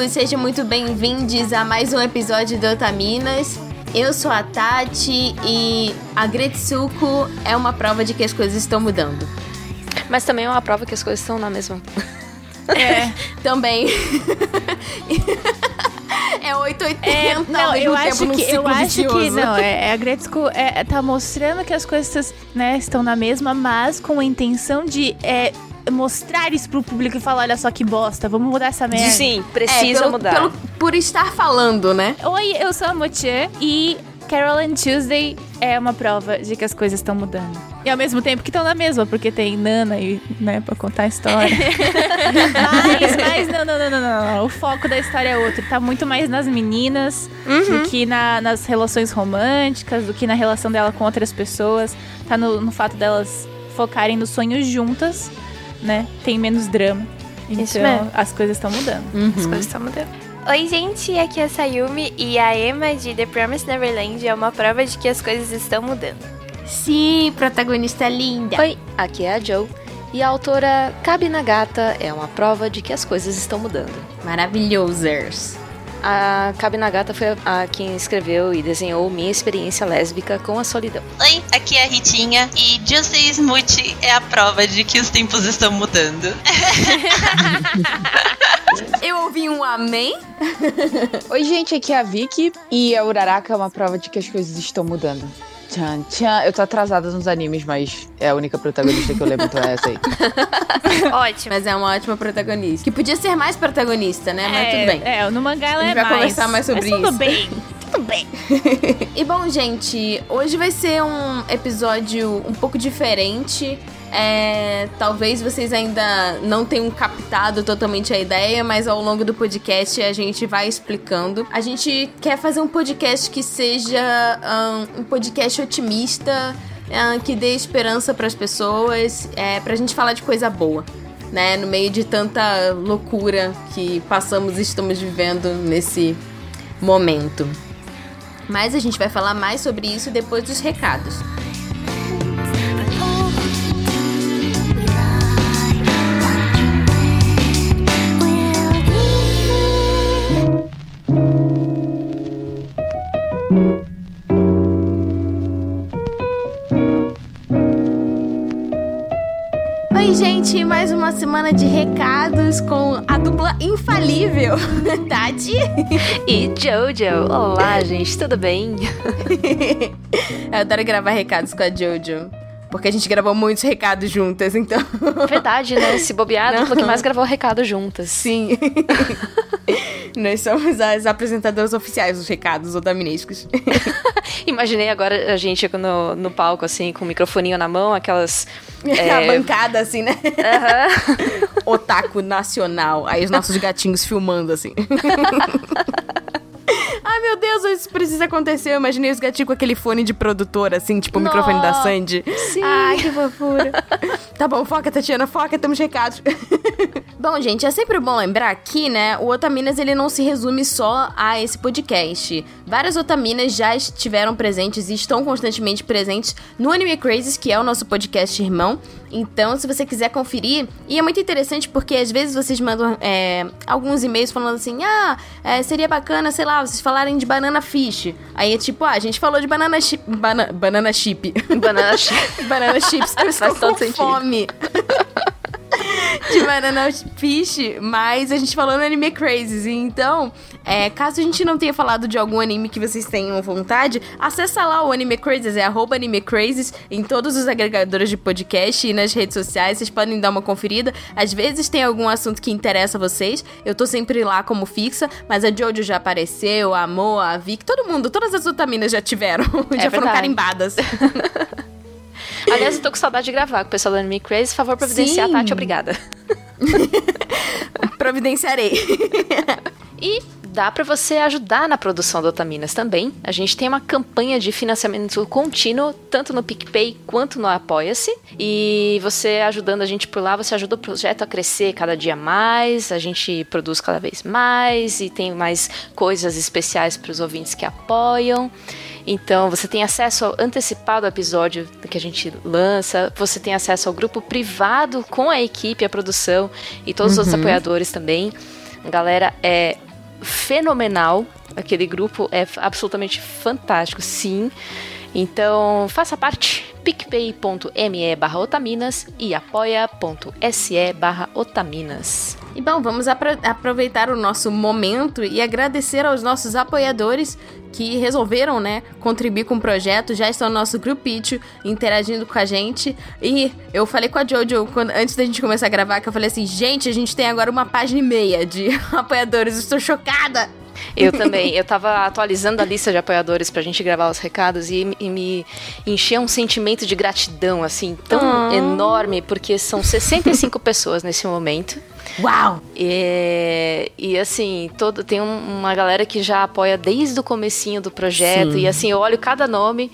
otakus, sejam muito bem-vindos a mais um episódio do Otaminas. Eu sou a Tati e a Gretsuko é uma prova de que as coisas estão mudando. Mas também é uma prova que as coisas estão na mesma. É, também. é 880 É, não, eu acho que eu acho que não, é, é a Gretzko é, tá mostrando que as coisas né, estão na mesma, mas com a intenção de é, mostrar isso pro público e falar, olha só que bosta, vamos mudar essa merda. Sim, É, precisa pelo- mudar. pelo- por estar falando, né? Oi, eu sou a Motier e Carol and Tuesday é uma prova de que as coisas estão mudando. E ao mesmo tempo que estão na mesma, porque tem Nana e, né, pra contar a história. mas, mas não, não, não, não, não, não. O foco da história é outro. Tá muito mais nas meninas do que na- nas relações românticas, do que na relação dela com outras pessoas. Tá no, no fato delas focarem nos sonhos juntas, né? Tem menos drama. Então, Isso mesmo. as coisas estão mudando. As coisas estão mudando. Oi, gente, aqui é a Sayumi e a Emma de The Promised Neverland é uma prova de que as coisas estão mudando. Sim, protagonista linda. Oi, aqui é a Joe. E a autora Kabi Nagata é uma prova de que as coisas estão mudando. Maravilhosers. A Kabi Nagata foi a, a quem escreveu e desenhou Minha Experiência Lésbica com a Solidão. Oi, aqui é a Ritinha e Justice Smoothie é a prova de que os tempos estão mudando. Eu ouvi um amém. Oi, gente, aqui é a Vicky e a Uraraka é uma prova de que as coisas estão mudando. Tchan, tchan. Eu tô atrasada nos animes, mas é a única protagonista que eu lembro, então é essa aí. Ótimo. Mas é uma ótima protagonista. Que podia ser mais protagonista, né? Mas tudo bem. É, no mangá ela A gente é vai mais. conversar mais sobre mas tudo isso. bem, tudo bem. E bom, gente, hoje vai ser um episódio um pouco diferente. É, talvez vocês ainda não tenham captado totalmente a ideia, mas ao longo do podcast a gente vai explicando. A gente quer fazer um podcast que seja ahn, um, podcast otimista, ahn, que dê esperança para as pessoas, é, pra gente falar de coisa boa. Né, no meio de tanta loucura que passamos e estamos vivendo nesse momento. Mas a gente vai falar mais sobre isso depois dos recados. Gente, mais uma semana de recados com a dupla infalível, Tati. E Jojo, olá gente, tudo bem? Eu adoro gravar recados com a Jojo, porque a gente gravou muitos recados juntas, então. Verdade, né? Se bobear, a dupla que mais gravou recado juntas. Sim. Nós somos as apresentadoras oficiais dos recados otaminescos. Imaginei agora a gente no, no palco, assim, com o microfoninho na mão, aquelas. A é, bancada, assim, né? Otaku nacional. Aí os nossos gatinhos filmando, assim. Ai, meu Deus, isso precisa acontecer. Eu imaginei os gatinhos com aquele fone de produtor, assim, tipo o microfone da Sandy. Sim. Ai, que fofura. tá bom, foca, Tatiana, foca, temos recados. bom, gente, é sempre bom lembrar que, né, o Otaminas, ele não se resume só a esse podcast. Várias Otaminas já estiveram presentes e estão constantemente presentes no Anime Crazes, que é o nosso podcast irmão. Então, se você quiser conferir, e é muito interessante porque às vezes vocês mandam é, alguns e-mails falando assim: ah, é, seria bacana, sei lá, vocês falarem de banana fish. Aí é tipo, ah, a gente falou de banana chip. Bana, banana chip. Banana chip. banana chips. Eu estou Faz com fome. de banana fish, mas a gente falou no Anime Crazes. E Então, é, caso a gente não tenha falado de algum anime que vocês tenham vontade, acessa lá o Anime Crazes, é arroba Anime Crazes, em todos os agregadores de podcast e nas redes sociais. Vocês podem dar uma conferida. Às vezes tem algum assunto que interessa a vocês. Eu tô sempre lá como fixa, mas a Jojo já apareceu, a Mo, a Vic, todo mundo, todas as otaminas já tiveram. já foram verdade. carimbadas. Aliás, eu tô com saudade de gravar com o pessoal do Anime Crazy. Por favor, providenciar, Sim. Tati, obrigada. Providenciarei. E dá pra você ajudar na produção do Otaminas também. A gente tem uma campanha de financiamento contínuo, tanto no PicPay quanto no Apoia-se. E você ajudando a gente por lá, você ajuda o projeto a crescer cada dia mais. A gente produz cada vez mais e tem mais coisas especiais para os ouvintes que apoiam. Então, você tem acesso ao antecipado episódio que a gente lança, você tem acesso ao grupo privado com a equipe, a produção e todos os outros apoiadores também. A galera é fenomenal. Aquele grupo é absolutamente fantástico, sim. Então, faça parte picpay.me barra otaminas e apoia.se barra otaminas. E bom, vamos apro- aproveitar o nosso momento e agradecer aos nossos apoiadores que resolveram, né, contribuir com o projeto, já estão no nosso grupinho interagindo com a gente. E eu falei com a Jojo quando, antes da gente começar a gravar, que eu falei assim, gente, a gente tem agora uma página e meia de apoiadores, estou chocada! Eu também. Eu tava atualizando a lista de apoiadores pra gente gravar os recados e, e me enchia um sentimento de gratidão, assim, tão Ah. enorme, porque são 65 pessoas nesse momento. Uau! E, e, assim, todo, tem um- uma galera que já apoia desde o comecinho do projeto. Sim. E assim, eu olho cada nome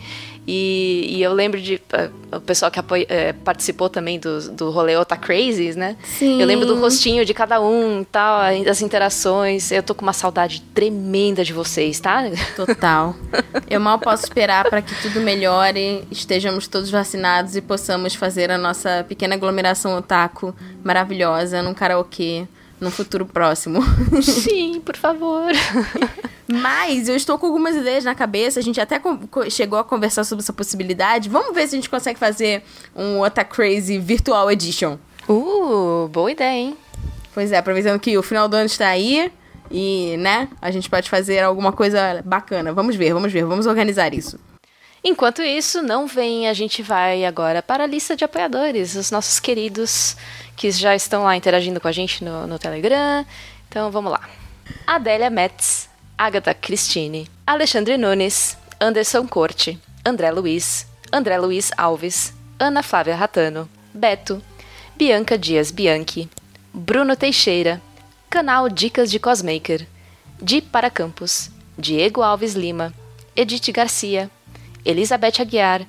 e, e eu lembro de eh, o pessoal que apoia- eh, participou também do, do rolê Ota Crazies, né? Sim. Eu lembro do rostinho de cada um e tal, das interações. Eu tô com uma saudade tremenda de vocês, tá? Total. Eu mal posso esperar para que tudo melhore, estejamos todos vacinados e possamos fazer a nossa pequena aglomeração otaku maravilhosa num karaokê num futuro próximo. Sim, por favor. Mas eu estou com algumas ideias na cabeça, a gente até chegou a conversar sobre essa possibilidade. Vamos ver se a gente consegue fazer um Otaku Crazy Virtual Edition. Uh, boa ideia, hein? Pois é, aproveitando que o final do ano está aí e, né, a gente pode fazer alguma coisa bacana. Vamos ver, vamos ver, vamos organizar isso. Enquanto isso, não vem, a gente vai agora para a lista de apoiadores, os nossos queridos que já estão lá interagindo com a gente no, no Telegram. Então vamos lá. Adélia Metz, Agatha Cristine, Alexandre Nunes, Anderson Corte, André Luiz, André Luiz Alves, Ana Flávia Ratano, Beto, Bianca Dias Bianchi, Bruno Teixeira, Canal Dicas de Cosmaker, Di para Campos, Diego Alves Lima, Edith Garcia, Elizabeth Aguiar,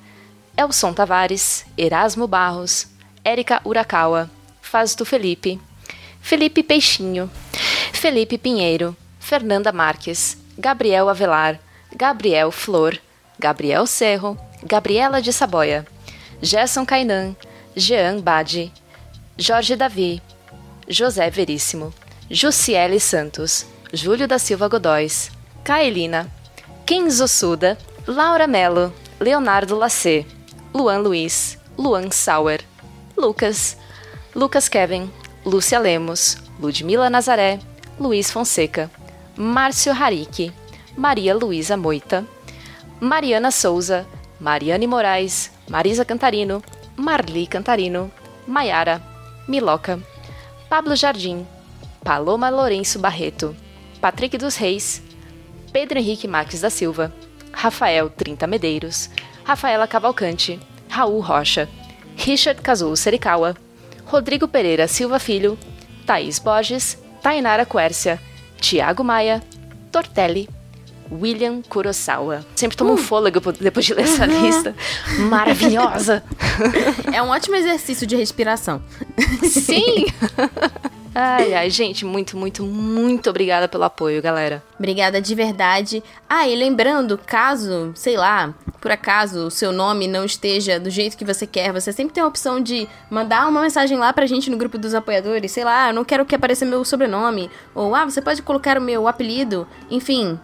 Elson Tavares, Erasmo Barros, Érica Urakawa, Fazto Felipe, Felipe Peixinho, Felipe Pinheiro, Fernanda Marques, Gabriel Avelar, Gabriel Flor, Gabriel Cerro, Gabriela de Saboia, Gerson Cainan, Jean Badi, Jorge Davi, José Veríssimo, Jussiele Santos, Júlio da Silva Godóis, Kaelina, Kenzo Suda, Laura Mello, Leonardo Lacê, Luan Luiz, Luan Sauer, Lucas, Lucas Kevin, Lúcia Lemos, Ludmila Nazaré, Luiz Fonseca, Márcio Harik, Maria Luísa Moita, Mariana Souza, Mariane Moraes, Marisa Cantarino, Marli Cantarino, Maiara, Miloca, Pablo Jardim, Paloma Lourenço Barreto, Patrick dos Reis, Pedro Henrique Marques da Silva, Rafael Trinta Medeiros, Rafaela Cavalcante, Raul Rocha, Richard Kazuo Serikawa, Rodrigo Pereira Silva Filho, Thaís Borges, Tainara Quércia, Tiago Maia, Tortelli, William Kurosawa. Sempre tomo um fôlego po- depois de ler essa lista. Maravilhosa! É um ótimo exercício de respiração. Sim! Ai, ai, gente, muito, muito, muito obrigada pelo apoio, galera. Obrigada de verdade. Ah, e lembrando, caso, sei lá, por acaso o seu nome não esteja do jeito que você quer, você sempre tem a opção de mandar uma mensagem lá pra gente no grupo dos apoiadores. Sei lá, eu não quero que apareça meu sobrenome. Ou, ah, você pode colocar o meu apelido. Enfim,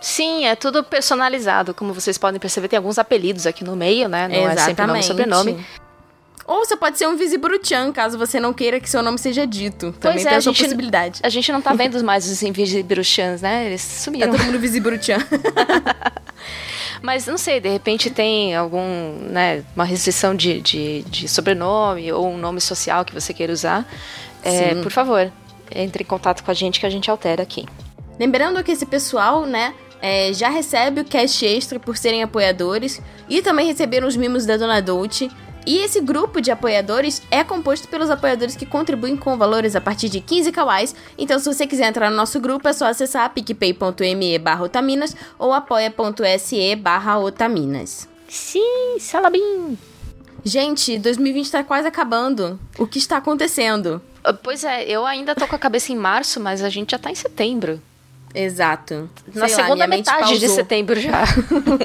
Sim, é tudo personalizado. Como vocês podem perceber, tem alguns apelidos aqui no meio, né? Não é sempre nome e sobrenome. Ou você pode ser um Visiburu-chan, caso você não queira que seu nome seja dito. Também Pois tem é, a essa possibilidade. A gente não tá vendo mais os Invisibiruchans, né? Eles sumiram. todo mundo Visiburu-chan. Mas não sei, de repente tem algum, né, uma restrição de, de, de sobrenome ou um nome social que você queira usar. É, por favor, entre em contato com a gente que a gente altera aqui. Lembrando que esse pessoal, né, é, já recebe o cast extra por serem apoiadores e também receberam os mimos da Dona Dolce. E esse grupo de apoiadores é composto pelos apoiadores que contribuem com valores a partir de 15 kawais. Então, se você quiser entrar no nosso grupo, é só acessar picpay.me barra otaminas ou apoia.se barra otaminas. Sim, salabim! Gente, 2020 tá quase acabando. O que está acontecendo? Pois é, eu ainda tô com a cabeça em março, mas a gente já tá em setembro. Exato. Na Sei lá, segunda metade de setembro já.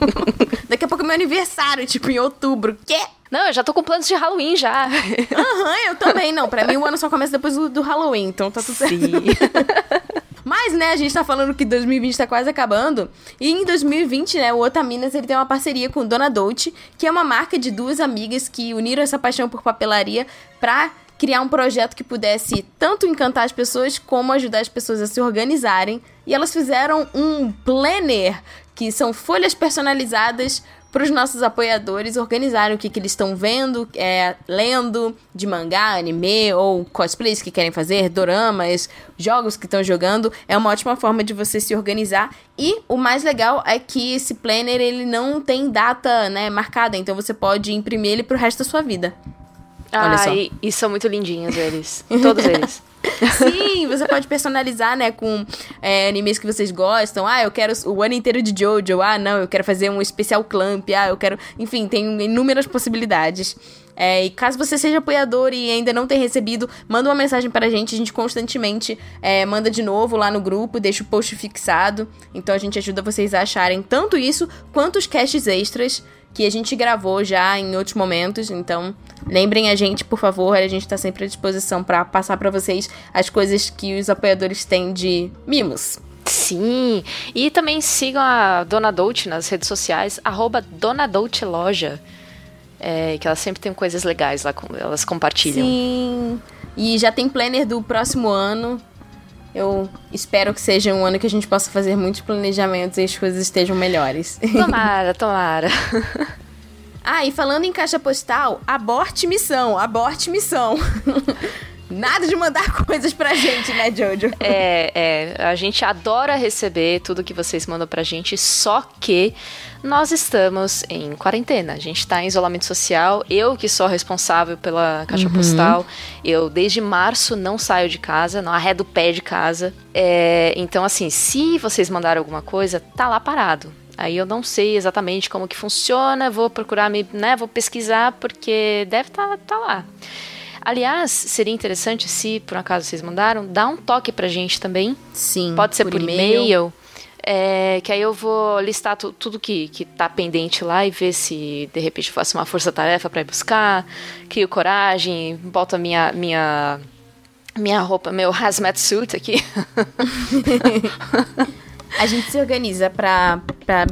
Daqui a pouco é meu aniversário, tipo em outubro. Quê? Não, eu já tô com planos de Halloween já. Aham, eu também não. Pra mim o ano só começa depois do, do Halloween, então tá tudo certo. Sim. Mas, né, a gente tá falando que 2020 tá quase acabando. E em 2020, né, o Otaminas ele tem uma parceria com Dona Dolce, que é uma marca de duas amigas que uniram essa paixão por papelaria pra criar um projeto que pudesse tanto encantar as pessoas como ajudar as pessoas a se organizarem. E elas fizeram um planner, que são folhas personalizadas para os nossos apoiadores organizarem o que, que eles estão vendo, é, lendo de mangá, anime ou cosplays que querem fazer, doramas, jogos que estão jogando. É uma ótima forma de você se organizar. E o mais legal é que esse planner ele não tem data né, marcada, então você pode imprimir ele para o resto da sua vida. Olha Ah, só. e, e são muito lindinhos eles. Todos eles. Sim, você pode personalizar, né, com é, animes que vocês gostam. Ah, eu quero o ano inteiro de Jojo. Ah, não, eu quero fazer um especial Clamp. Ah, eu quero. Enfim, tem inúmeras possibilidades. É, e caso você seja apoiador e ainda não tenha recebido, manda uma mensagem pra gente. A gente constantemente é, manda de novo lá no grupo, deixa o post fixado. Então a gente ajuda vocês a acharem tanto isso quanto os casts extras que a gente gravou já em outros momentos. Então, lembrem a gente, por favor, a gente tá sempre à disposição pra passar pra vocês as coisas que os apoiadores têm de mimos. Sim. E também sigam a Dona Dolce nas redes sociais, arroba Dona Dolce Loja. É, que ela sempre tem coisas legais lá, elas compartilham. Sim. E já tem planner do próximo ano. Eu espero que seja um ano que a gente possa fazer muitos planejamentos e as coisas estejam melhores. Tomara, tomara. Ah, e falando em caixa postal, aborte missão, aborte missão. Nada de mandar coisas pra gente, né, Jojo? É, é, a gente adora receber tudo que vocês mandam pra gente, só que nós estamos em quarentena. A gente tá em isolamento social. Eu que sou responsável pela caixa postal. Eu, desde março, não saio de casa, não arredo o pé de casa. É, então, assim, se vocês mandaram alguma coisa, tá lá parado. Aí eu não sei exatamente como que funciona, vou procurar me, né, vou pesquisar porque deve estar tá, lá. Aliás, seria interessante se por acaso vocês mandaram, dá um toque pra gente também. Sim. Pode ser por, e-mail. é, que aí eu vou listar tu- tudo que, que tá pendente lá e ver se de repente eu faço uma força-tarefa pra ir buscar, crio coragem, boto a minha, minha, minha roupa, meu hazmat suit aqui. A gente se organiza pra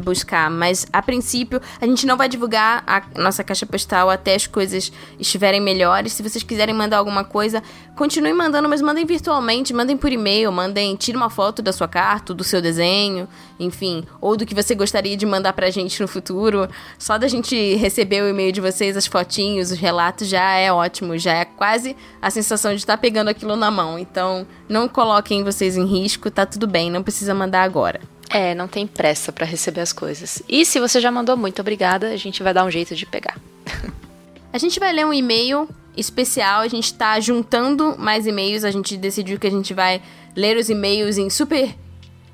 buscar, mas a princípio a gente não vai divulgar a nossa caixa postal até as coisas estiverem melhores. Se vocês quiserem mandar alguma coisa, continuem mandando, mas mandem virtualmente, mandem por e-mail, mandem, tire uma foto da sua carta, do seu desenho, enfim, ou do que você gostaria de mandar pra gente no futuro. Só da gente receber o e-mail de vocês, as fotinhos, os relatos, já é ótimo, já é quase a sensação de estar pegando aquilo na mão. Então, não coloquem vocês em risco, tá tudo bem, não precisa mandar agora. É, não tem pressa pra receber as coisas. E se você já mandou, muito obrigada, a gente vai dar um jeito de pegar. A gente vai ler um e-mail especial, a gente tá juntando mais e-mails, a gente decidiu que a gente vai ler os e-mails em super.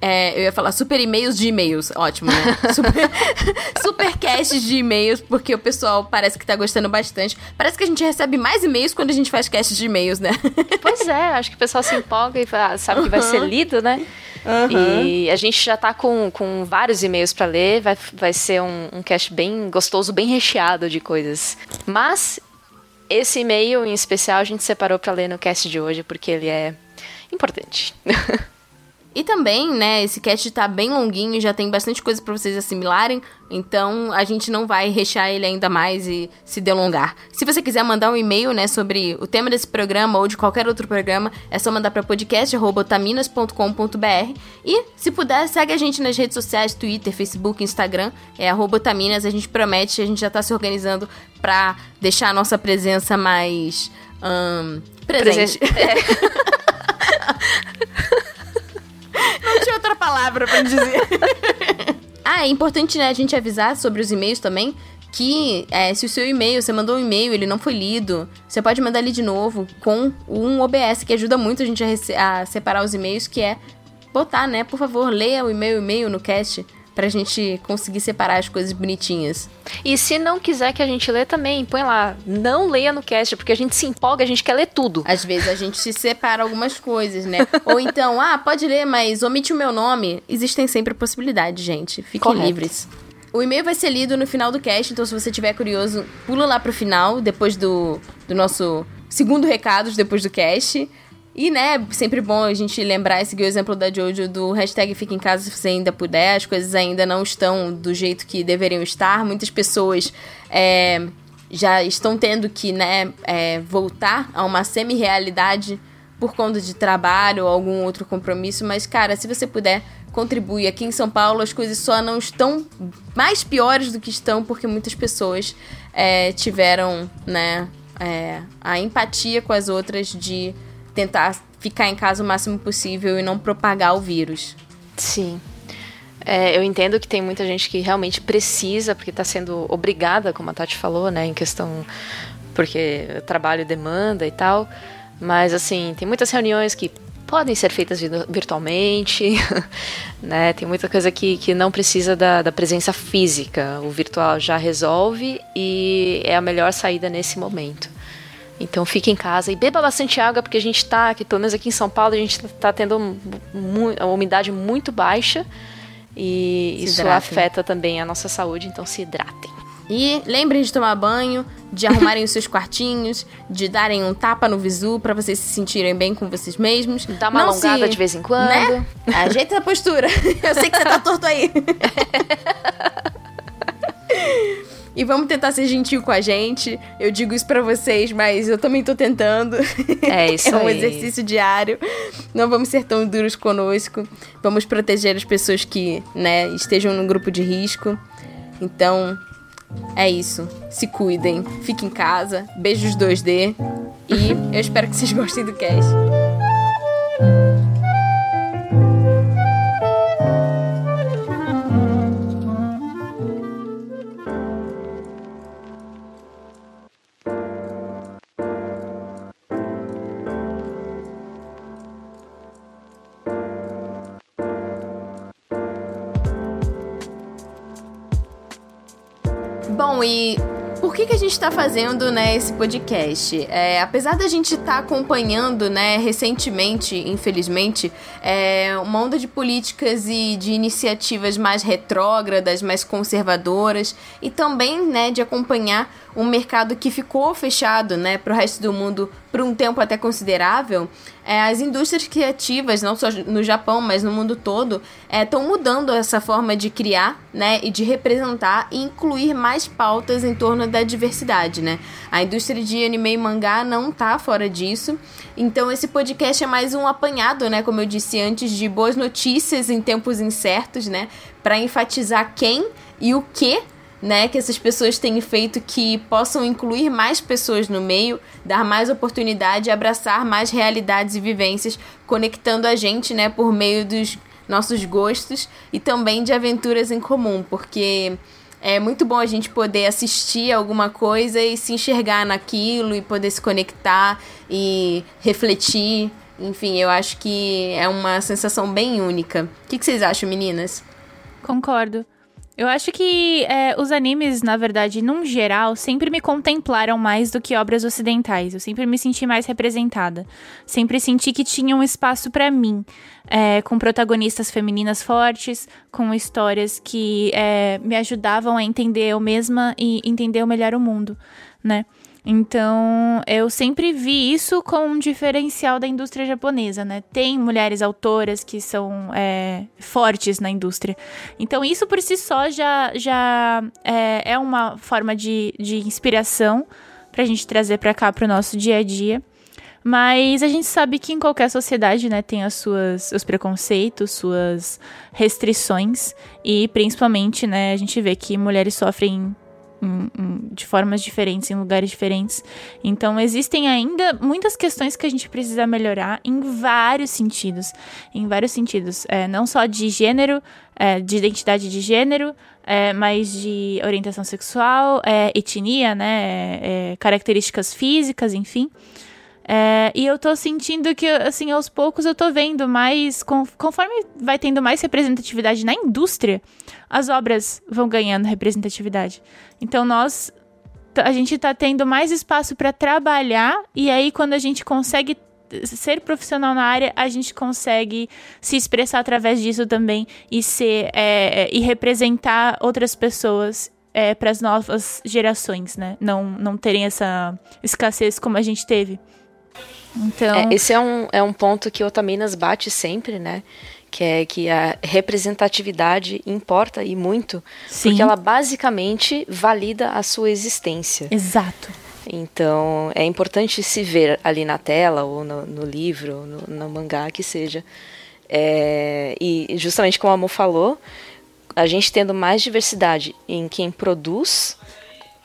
É, eu ia falar super e-mails de e-mails, ótimo, né? Super, super casts de e-mails, porque o pessoal parece que tá gostando bastante. Parece que a gente recebe mais e-mails quando a gente faz casts de e-mails, né? Pois é, acho que o pessoal se empolga e fala- sabe que vai ser lido, né? E a gente já tá com, com vários e-mails pra ler, vai, vai ser um, um cast bem gostoso, bem recheado de coisas. Mas esse e-mail em especial a gente separou pra ler no cast de hoje, porque ele é importante. E também, né, esse cast tá bem longuinho, já tem bastante coisa pra vocês assimilarem, então a gente não vai rechear ele ainda mais e se delongar. Se você quiser mandar um e-mail, né, sobre o tema desse programa ou de qualquer outro programa, é só mandar pra podcast@otaminas.com.br e se puder, segue a gente nas redes sociais, Twitter, Facebook, Instagram, é arroba Otaminas, a gente promete, a gente já tá se organizando pra deixar a nossa presença mais ahn, presente. Tinha outra palavra pra dizer. ah, é importante, né, a gente avisar sobre os e-mails também. Que é, se o seu e-mail, você mandou um e-mail, ele não foi lido, você pode mandar ele de novo com um OBS, que ajuda muito a gente a, a separar os e-mails, que é botar, né? Por favor, leia o e-mail e-mail no cast pra gente conseguir separar as coisas bonitinhas. E se não quiser que a gente lê também, põe lá, não leia no cast, porque a gente se empolga, a gente quer ler tudo. Às vezes a gente se separa algumas coisas, né? Ou então, ah, pode ler, mas omite o meu nome. Existem sempre possibilidades, gente. Fiquem Correto. livres. O e-mail vai ser lido no final do cast, então se você tiver curioso, pula lá pro final, depois do, do nosso segundo recados, depois do cast. E, né, sempre bom a gente lembrar e seguir o exemplo da Jojo do hashtag Fica em Casa se você ainda puder. As coisas ainda não estão do jeito que deveriam estar. Muitas pessoas é, já estão tendo que, né, é, voltar a uma semi-realidade por conta de trabalho ou algum outro compromisso. Mas, cara, se você puder, contribui. Aqui em São Paulo as coisas só não estão mais piores do que estão porque muitas pessoas é, tiveram, né, é, a empatia com as outras de tentar ficar em casa o máximo possível e não propagar o vírus. Sim. É, eu entendo que tem muita gente que realmente precisa, porque está sendo obrigada, como a Tati falou, né, em questão porque trabalho demanda e tal. Mas assim, tem muitas reuniões que podem ser feitas virtualmente, né? Tem muita coisa que, que não precisa da, da presença física. O virtual já resolve e é a melhor saída nesse momento. Então fique em casa e beba bastante água, porque a gente está, aqui, pelo menos aqui em São Paulo, a gente está tendo uma umidade muito baixa e se isso hidratem. afeta também a nossa saúde, então se hidratem. E lembrem de tomar banho, de arrumarem os seus quartinhos, de darem um tapa no visu para vocês se sentirem bem com vocês mesmos. Dá uma Não alongada se, de vez em quando. Né? Ajeita a postura. Eu sei que você tá torto aí. E vamos tentar ser gentil com a gente. Eu digo isso para vocês, mas eu também tô tentando. É isso É um aí. exercício diário. Não vamos ser tão duros conosco. Vamos proteger as pessoas que, né, estejam no grupo de risco. Então, é isso. Se cuidem. Fiquem em casa. Beijos 2D. E eu espero que vocês gostem do cast. Gente está fazendo né, esse podcast? É, apesar da gente estar tá acompanhando né, recentemente, infelizmente, é, uma onda de políticas e de iniciativas mais retrógradas, mais conservadoras, e também né, de acompanhar um mercado que ficou fechado né, para o resto do mundo por um tempo até considerável, é, as indústrias criativas, não só no Japão, mas no mundo todo, estão é, mudando essa forma de criar né, e de representar e incluir mais pautas em torno da diversidade. Né? A indústria de anime e mangá não está fora disso. Então esse podcast é mais um apanhado, né, como eu disse antes, de boas notícias em tempos incertos, né, para enfatizar quem e o que né, que essas pessoas têm feito que possam incluir mais pessoas no meio, dar mais oportunidade, abraçar mais realidades e vivências, conectando a gente, né, por meio dos nossos gostos e também de aventuras em comum, porque é muito bom a gente poder assistir alguma coisa e se enxergar naquilo e poder se conectar e refletir. Enfim, eu acho que é uma sensação bem única. O que, que vocês acham, meninas? Concordo. Eu acho que é, os animes, na verdade, num geral, sempre me contemplaram mais do que obras ocidentais. Eu sempre me senti mais representada. Sempre senti que tinha um espaço para mim, é, com protagonistas femininas fortes, com histórias que é, me ajudavam a entender eu mesma e entender melhor o mundo, né? Então, eu sempre vi isso como um diferencial da indústria japonesa, né? Tem mulheres autoras que são é, fortes na indústria. Então, isso por si só já, já é, é uma forma de, de inspiração pra gente trazer pra cá pro nosso dia a dia. Mas a gente sabe que em qualquer sociedade, né, tem as suas, os preconceitos, suas restrições e principalmente, né, a gente vê que mulheres sofrem de formas diferentes, em lugares diferentes. Então, existem ainda muitas questões que a gente precisa melhorar em vários sentidos. Em vários sentidos. É, não só de gênero, é, de identidade de gênero, é, mas de orientação sexual, é, etnia, né? É, características físicas, enfim. É, e eu tô sentindo que, assim, aos poucos eu tô vendo mais. Conforme vai tendo mais representatividade na indústria, as obras vão ganhando representatividade. Então nós a gente está tendo mais espaço para trabalhar e aí quando a gente consegue ser profissional na área, a gente consegue se expressar através disso também e ser é, e representar outras pessoas é, para as novas gerações, né? Não, não terem essa escassez como a gente teve. Então, É, esse é um, é um ponto que o Otaminas bate sempre, né? Que é que a representatividade importa e muito, sim. porque ela basicamente valida a sua existência. Exato. Então, é importante se ver ali na tela, ou no, no livro, ou no, no mangá, que seja. É, e justamente como a Amor falou, a gente tendo mais diversidade em quem produz,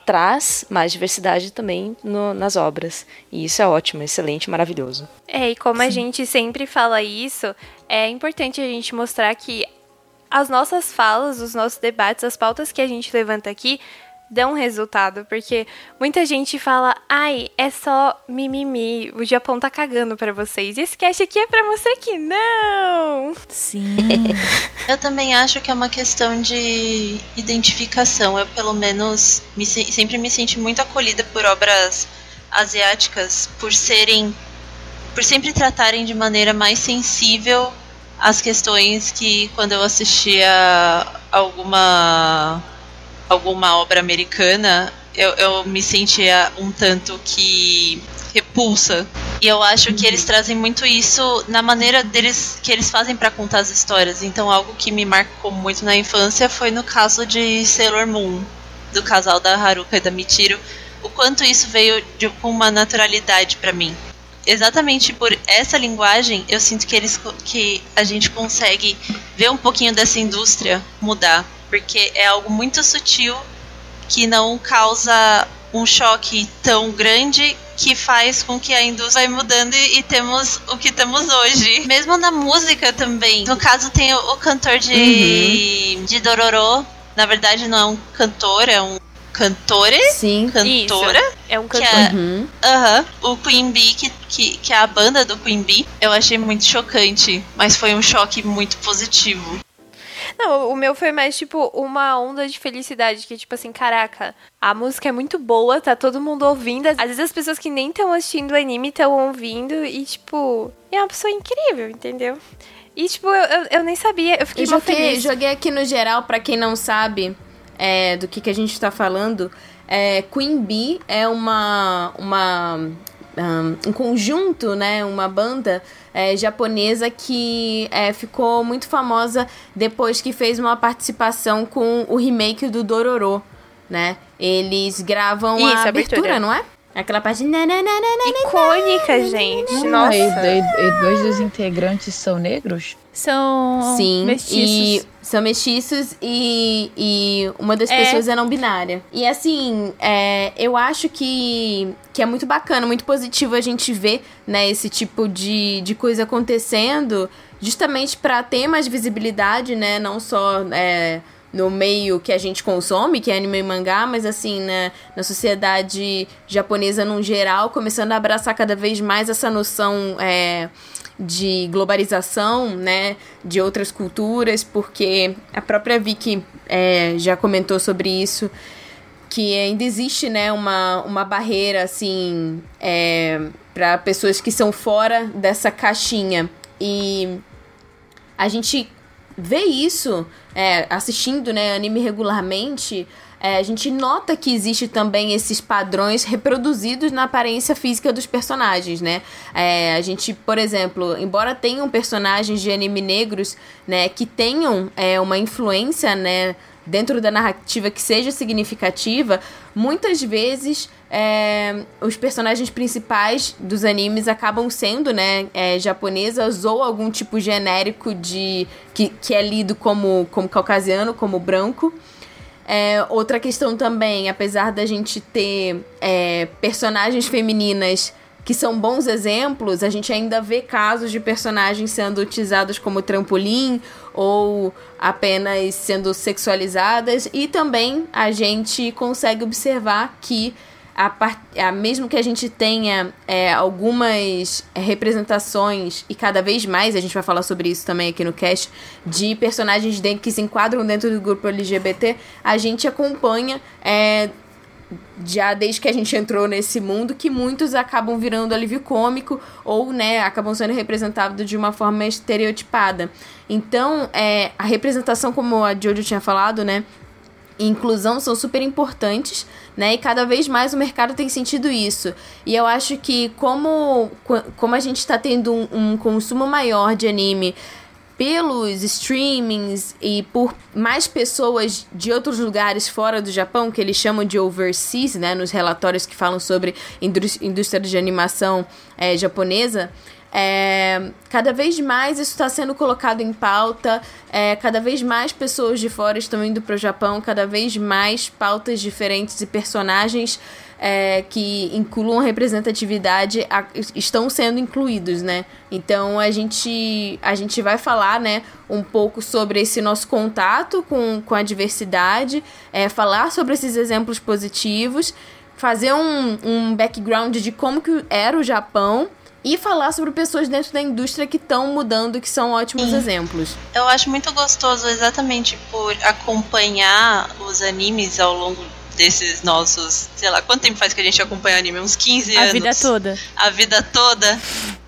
traz mais diversidade também no- nas obras. E isso é ótimo, excelente, maravilhoso. É, e como a gente sempre fala isso, é importante a gente mostrar que as nossas falas, os nossos debates, as pautas que a gente levanta aqui dão resultado, porque muita gente fala, ai, é só mimimi, o Japão tá cagando pra vocês. E esse cast aqui é pra mostrar que não! Sim. Eu também acho que é uma questão de identificação. Eu, pelo menos, me se- sempre me senti muito acolhida por obras asiáticas, por serem. por sempre tratarem de maneira mais sensível as questões que, quando eu assistia alguma. Alguma obra americana, eu, eu me sentia um tanto que repulsa. E eu acho que eles trazem muito isso na maneira deles que eles fazem pra contar as histórias. Então, algo que me marcou muito na infância foi no caso de Sailor Moon, do casal da Haruka e da Michiro, o quanto isso veio de, com uma naturalidade pra mim. Exatamente por essa linguagem, eu sinto que eles que a gente consegue ver um pouquinho dessa indústria mudar, porque é algo muito sutil que não causa um choque tão grande que faz com que a indústria vai mudando e, e temos o que temos hoje. Mesmo na música também. No caso tem o, o cantor de, de Dororo. Na verdade não é um cantor, é um cantore, Sim. cantora. É um Que cantor. é- Uhum. Aham. O Queen Bee, que, que, que é a banda do Queen Bee, eu achei muito chocante. Mas foi um choque muito positivo. Não, o meu foi mais, tipo, uma onda de felicidade. Que, tipo assim, caraca, a música é muito boa, tá todo mundo ouvindo. Às vezes as pessoas que nem estão assistindo o anime estão ouvindo e, tipo, é uma pessoa incrível, entendeu? E, tipo, eu, eu, eu nem sabia, eu fiquei Eu joguei, feliz. joguei aqui no geral, pra quem não sabe é, do que, que a gente tá falando. É, Queen Bee é uma, uma um, um conjunto, né, uma banda é, japonesa que é, ficou muito famosa depois que fez uma participação com o remake do Dororo, né? Eles gravam Isso, a a abertura, abertura. não é? Aquela parte... Icônica, gente. Nossa. E, e- e dois dos integrantes são negros? São Sim, mestiços. e são mestiços e, e uma das É. pessoas é não binária. E assim, é, eu acho que, que é muito bacana, muito positivo a gente ver né, esse tipo de, de coisa acontecendo, justamente para ter mais visibilidade, né? Não só é, no meio que a gente consome, que é anime e mangá, mas assim, né, na sociedade japonesa num geral, começando a abraçar cada vez mais essa noção. É, de globalização, né, de outras culturas, porque a própria Vicky é, já comentou sobre isso, que ainda existe, né, uma, uma barreira, assim, é, para pessoas que são fora dessa caixinha. E a gente vê isso é, assistindo, né, anime regularmente, é, a gente nota que existe também esses padrões reproduzidos na aparência física dos personagens, né? É, a gente, por exemplo, embora tenham personagens de anime negros, né, que tenham é, uma influência, né, dentro da narrativa que seja significativa, muitas vezes é, os personagens principais dos animes acabam sendo, né, é, japonesas ou algum tipo genérico de que, que é lido como, como caucasiano, como branco. É, outra questão também, apesar da gente ter é, personagens femininas que são bons exemplos, a gente ainda vê casos de personagens sendo utilizados como trampolim ou apenas sendo sexualizadas. E também a gente consegue observar que a par... a, mesmo que a gente tenha é, algumas representações, e cada vez mais, a gente vai falar sobre isso também aqui no cast, de personagens que se enquadram dentro do grupo LGBT, a gente acompanha é, já desde que a gente entrou nesse mundo, que muitos acabam virando alívio cômico ou, né, acabam sendo representados de uma forma estereotipada. Então, é, a representação, como a Jojo tinha falado, né, e inclusão são super importantes, né? E cada vez mais o mercado tem sentido isso. E eu acho que como, como a gente está tendo um, um consumo maior de anime pelos streamings e por mais pessoas de outros lugares fora do Japão, que eles chamam de overseas, né, nos relatórios que falam sobre indústria de animação é, japonesa, é, cada vez mais isso está sendo colocado em pauta, é, cada vez mais pessoas de fora estão indo para o Japão, cada vez mais pautas diferentes e personagens é, que incluam representatividade a, estão sendo incluídos, né? Então a gente, a gente vai falar, né, um pouco sobre esse nosso contato com, com a diversidade, é, falar sobre esses exemplos positivos, fazer um, um background de como que era o Japão e falar sobre pessoas dentro da indústria que estão mudando, que são ótimos Sim. exemplos. Eu acho muito gostoso exatamente por acompanhar os animes ao longo desses nossos, sei lá, quanto tempo faz que a gente acompanha anime? Uns 15 a anos. A vida toda. A vida toda.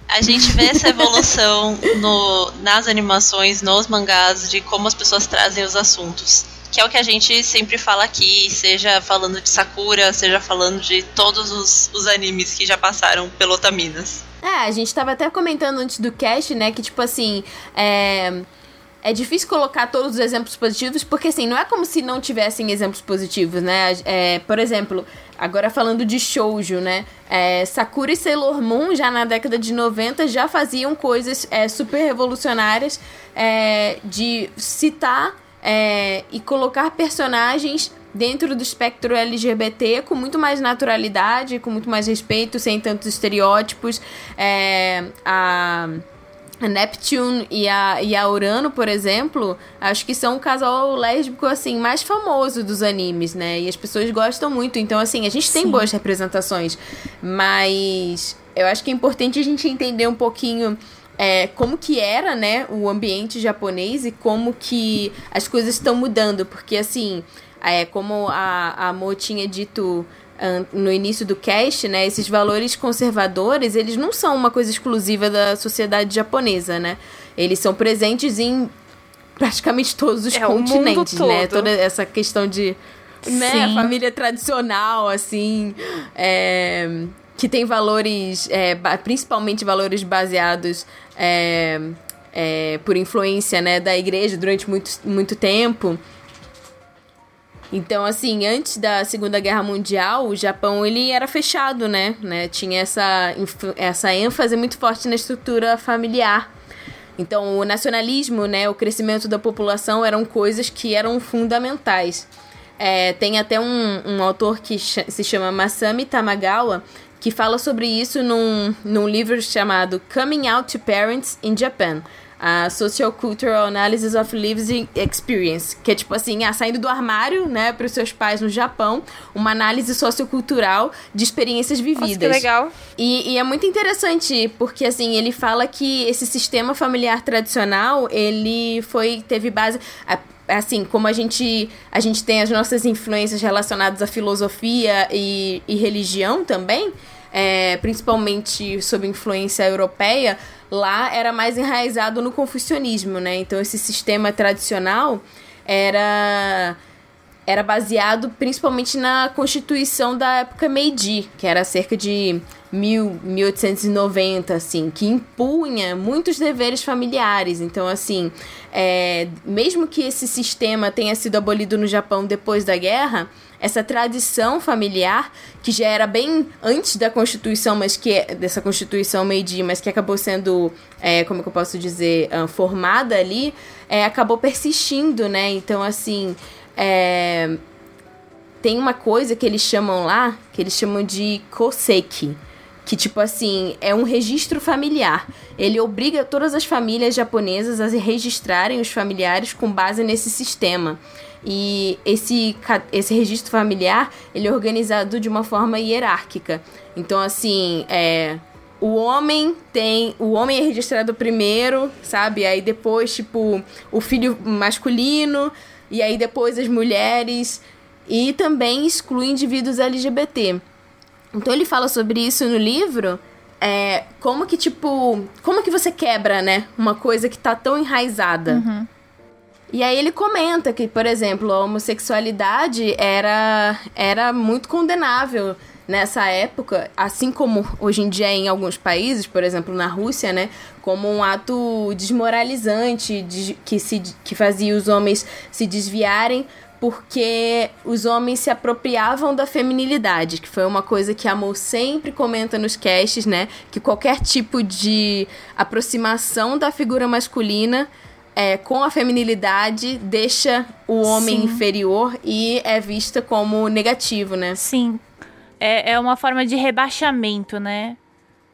A gente vê essa evolução no, nas animações, nos mangás, de como as pessoas trazem os assuntos. Que é o que a gente sempre fala aqui, seja falando de Sakura, seja falando de todos os, os animes que já passaram pelo Otaminas. É, a gente tava até comentando antes do cast, né, que tipo assim, é é difícil colocar todos os exemplos positivos, porque assim, não é como se não tivessem exemplos positivos, né? É, por exemplo, agora falando de shoujo, né? É, Sakura e Sailor Moon, já na década de 90, já faziam coisas é, super revolucionárias é, de citar é, e colocar personagens dentro do espectro LGBT com muito mais naturalidade, com muito mais respeito, sem tantos estereótipos. É, a a Neptune e a, e a Urano, por exemplo, acho que são o casal lésbico, assim, mais famoso dos animes, né? E as pessoas gostam muito. Então, assim, a gente tem Sim. boas representações. Mas eu acho que é importante a gente entender um pouquinho é, como que era, né, o ambiente japonês e como que as coisas estão mudando. Porque, assim, é, como a, a Mo tinha dito no início do cast, né, esses valores conservadores, eles não são uma coisa exclusiva da sociedade japonesa, né? Eles são presentes em praticamente todos os é, continentes, né? Toda essa questão de né, família tradicional, assim, é, que tem valores, é, principalmente valores baseados é, é, por influência, né, da igreja durante muito, muito tempo. Então, assim, antes da Segunda Guerra Mundial, o Japão ele era fechado, né? né? Tinha essa, essa ênfase muito forte na estrutura familiar. Então, o nacionalismo, né, o crescimento da população eram coisas que eram fundamentais. É, tem até um, um autor que ch se chama Masami Tamagawa, que fala sobre isso num, num livro chamado Coming Out to Parents in Japan a Social Cultural Analysis of Lived Experience, que é tipo assim, ah, saindo do armário, né, para os seus pais no Japão, uma análise sociocultural de experiências vividas. Nossa, que legal. E, e, é muito interessante, porque assim, ele fala que esse sistema familiar tradicional, ele foi, teve base... assim, como a gente, a gente tem as nossas influências relacionadas à filosofia e, e religião também, é, principalmente sob influência europeia, lá era mais enraizado no confucionismo, né? Então esse sistema tradicional era era baseado principalmente na Constituição da época Meiji, que era cerca de mil, 1890, assim, que impunha muitos deveres familiares. Então, assim, é, mesmo que esse sistema tenha sido abolido no Japão depois da guerra, essa tradição familiar, que já era bem antes da Constituição, mas que é, dessa Constituição Meiji, mas que acabou sendo, é, como que eu posso dizer, uh, formada ali, é, acabou persistindo, né? Então, assim, é, tem uma coisa que eles chamam lá, que eles chamam de koseki, que tipo assim, é um registro familiar. Ele obriga todas as famílias japonesas a registrarem os familiares com base nesse sistema. E esse, esse registro familiar, ele é organizado de uma forma hierárquica. Então, assim, é, o homem tem. O homem é registrado primeiro, sabe? Aí depois, tipo, o filho masculino, e aí depois as mulheres. E também exclui indivíduos LGBT. Então ele fala sobre isso no livro. É, como que, tipo. Como que você quebra, né? Uma coisa que tá tão enraizada. Uhum. E aí ele comenta que, por exemplo, a homossexualidade era, era muito condenável nessa época, assim como hoje em dia em alguns países, por exemplo na Rússia, né, como um ato desmoralizante de, que, se, que fazia os homens se desviarem porque os homens se apropriavam da feminilidade, que foi uma coisa que a Mo sempre comenta nos casts, né? Que qualquer tipo de aproximação da figura masculina é, com a feminilidade deixa o homem Sim. inferior e é vista como negativo, né? Sim. É, é uma forma de rebaixamento, né?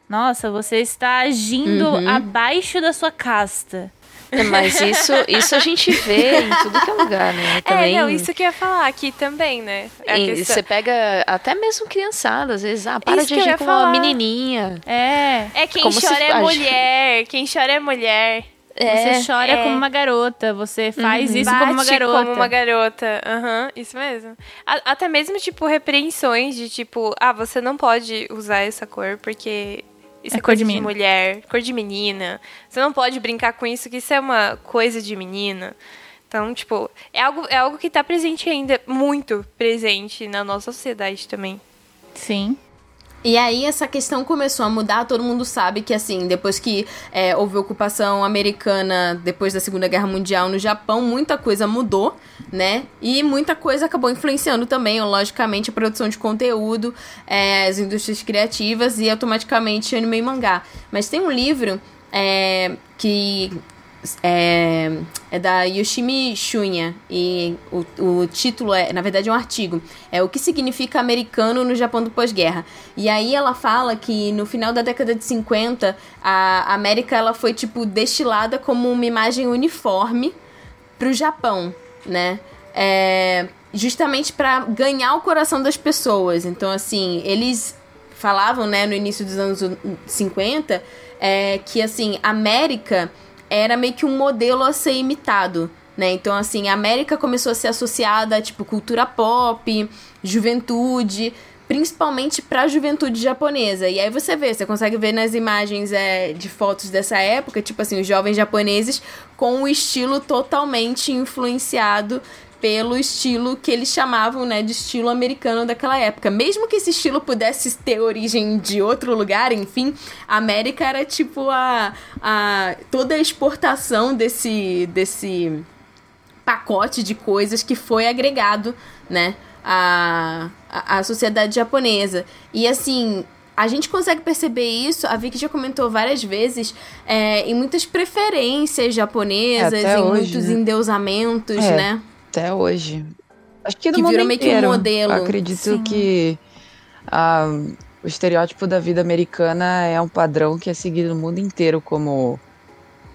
Nossa, você está agindo uhum. abaixo da sua casta. É, mas isso, isso a gente vê em tudo que é lugar, né? É, também... É, não, isso que eu ia falar aqui também, né? É questão... Você pega até mesmo criançada, às vezes, ah, para isso de agir como falar. uma menininha. É. É quem como chora é mulher, quem chora é mulher. É, você chora é. como uma garota, você faz uhum. isso Bate como uma garota. como uma garota, uhum, isso mesmo. A, até mesmo, tipo, repreensões de, tipo, ah, você não pode usar essa cor porque isso é, é cor de, de mulher, cor de menina. Você não pode brincar com isso, que isso é uma coisa de menina. Então, tipo, é algo, é algo que está presente ainda, muito presente na nossa sociedade também. Sim. E aí essa questão começou a mudar, todo mundo sabe que assim, depois que é, houve ocupação americana depois da Segunda Guerra Mundial no Japão, muita coisa mudou, né? E muita coisa acabou influenciando também, logicamente, a produção de conteúdo, é, as indústrias criativas e automaticamente anime e mangá. Mas tem um livro é, que é, é da Yoshimi Shunya e o, o título é, na verdade, é um artigo. É o que significa americano no Japão do pós-guerra. E aí ela fala que no final da década de 50 a América ela foi tipo destilada como uma imagem uniforme para o Japão, né? É, justamente para ganhar o coração das pessoas. Então assim, eles falavam, né, no início dos anos 50, é, que assim, América era meio que um modelo a ser imitado, né? Então, assim, a América começou a ser associada a, tipo, cultura pop, juventude, principalmente para a juventude japonesa. E aí você vê, você consegue ver nas imagens é, de fotos dessa época, tipo assim, os jovens japoneses com o estilo totalmente influenciado pelo estilo que eles chamavam, né, de estilo americano daquela época. Mesmo que esse estilo pudesse ter origem de outro lugar, enfim, a América era tipo a, a toda a exportação desse desse pacote de coisas que foi agregado, né, à, à sociedade japonesa. E assim, a gente consegue perceber isso, a Vicky já comentou várias vezes, é, em muitas preferências japonesas, é, em hoje, muitos né? endeusamentos, é. né? Até hoje. Acho que no que mundo virou meio que um modelo. Acredito Sim. que ah, o estereótipo da vida americana é um padrão que é seguido no mundo inteiro como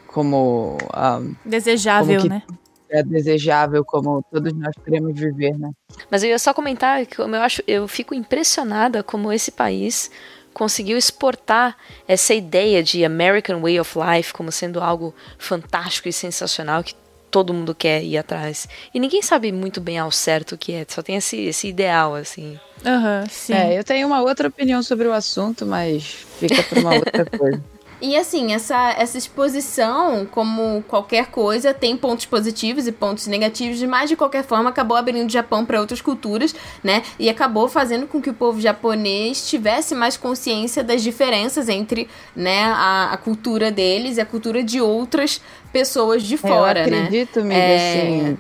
como ah, desejável, como né? É desejável como todos nós queremos viver, né? Mas eu ia só comentar que eu acho, eu fico impressionada como esse país conseguiu exportar essa ideia de American Way of Life como sendo algo fantástico e sensacional que todo mundo quer ir atrás. E ninguém sabe muito bem ao certo o que é, só tem esse, esse ideal, assim. Aham, uhum, sim. É, eu tenho uma outra opinião sobre o assunto, mas fica para uma outra coisa. E assim, essa, essa exposição, como qualquer coisa, tem pontos positivos e pontos negativos, mas de qualquer forma acabou abrindo o Japão para outras culturas, né? E acabou fazendo com que o povo japonês tivesse mais consciência das diferenças entre né, a, a cultura deles e a cultura de outras pessoas de fora, eu acredito, né? Amiga, é... assim.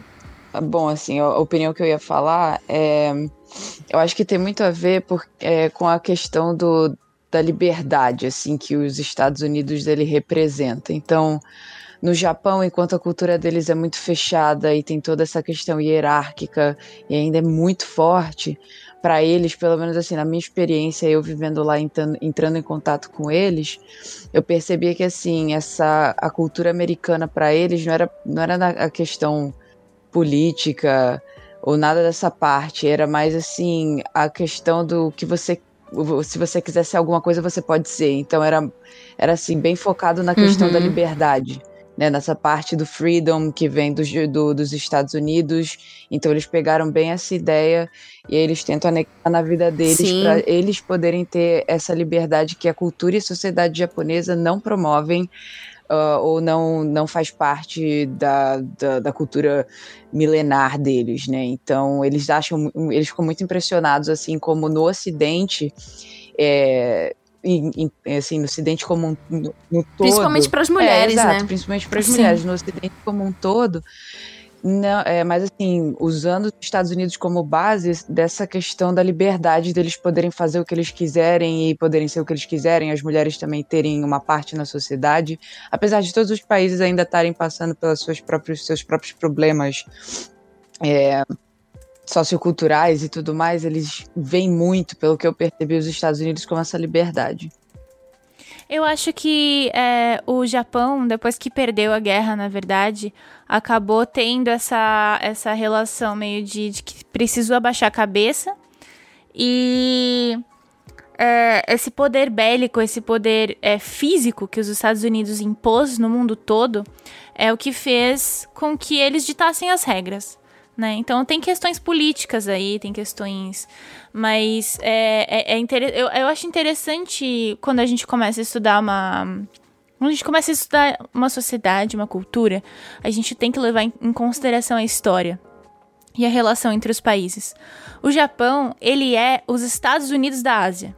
Bom, assim, a opinião que eu ia falar é. Eu acho que tem muito a ver por, é, com a questão do, da liberdade assim que os Estados Unidos dele representa. Então, no Japão, enquanto a cultura deles é muito fechada e tem toda essa questão hierárquica e ainda é muito forte, para eles, pelo menos assim, na minha experiência, eu vivendo lá, entrando, entrando em contato com eles, eu percebia que assim, essa a cultura americana para eles não era não era a questão política ou nada dessa parte, era mais assim, a questão do que você se você quiser ser alguma coisa, você pode ser. Então era, era assim, bem focado na questão uhum. da liberdade. Né, nessa parte do freedom que vem do, do, dos Estados Unidos. Então eles pegaram bem essa ideia e eles tentam anexar na vida deles para eles poderem ter essa liberdade que a cultura e a sociedade japonesa não promovem uh, ou não, não faz parte da, da, da, cultura milenar deles, né? Então eles acham, eles ficam muito impressionados, assim como no Ocidente, é, em, em, assim, no Ocidente como um, no, no todo. Principalmente para as mulheres, é, exato, né? Principalmente para as mulheres. No Ocidente como um todo, não, é, mas assim, usando os Estados Unidos como base dessa questão da liberdade deles poderem fazer o que eles quiserem e poderem ser o que eles quiserem, as mulheres também terem uma parte na sociedade, apesar de todos os países ainda estarem passando pelos seus próprios, seus próprios problemas é, socioculturais e tudo mais, eles veem muito, pelo que eu percebi, os Estados Unidos com essa liberdade. Eu acho que é, o Japão, depois que perdeu a guerra, na verdade, acabou tendo essa, essa relação meio de, de que precisou abaixar a cabeça e é, esse poder bélico, esse poder é, físico que os Estados Unidos impôs no mundo todo é o que fez com que eles ditassem as regras. Né? Então tem questões políticas aí, tem questões. Mas é, é, é inter... eu, eu acho interessante quando a gente começa a estudar uma. Quando a gente começa a estudar uma sociedade, uma cultura, a gente tem que levar em consideração a história e a relação entre os países. O Japão, ele é os Estados Unidos da Ásia.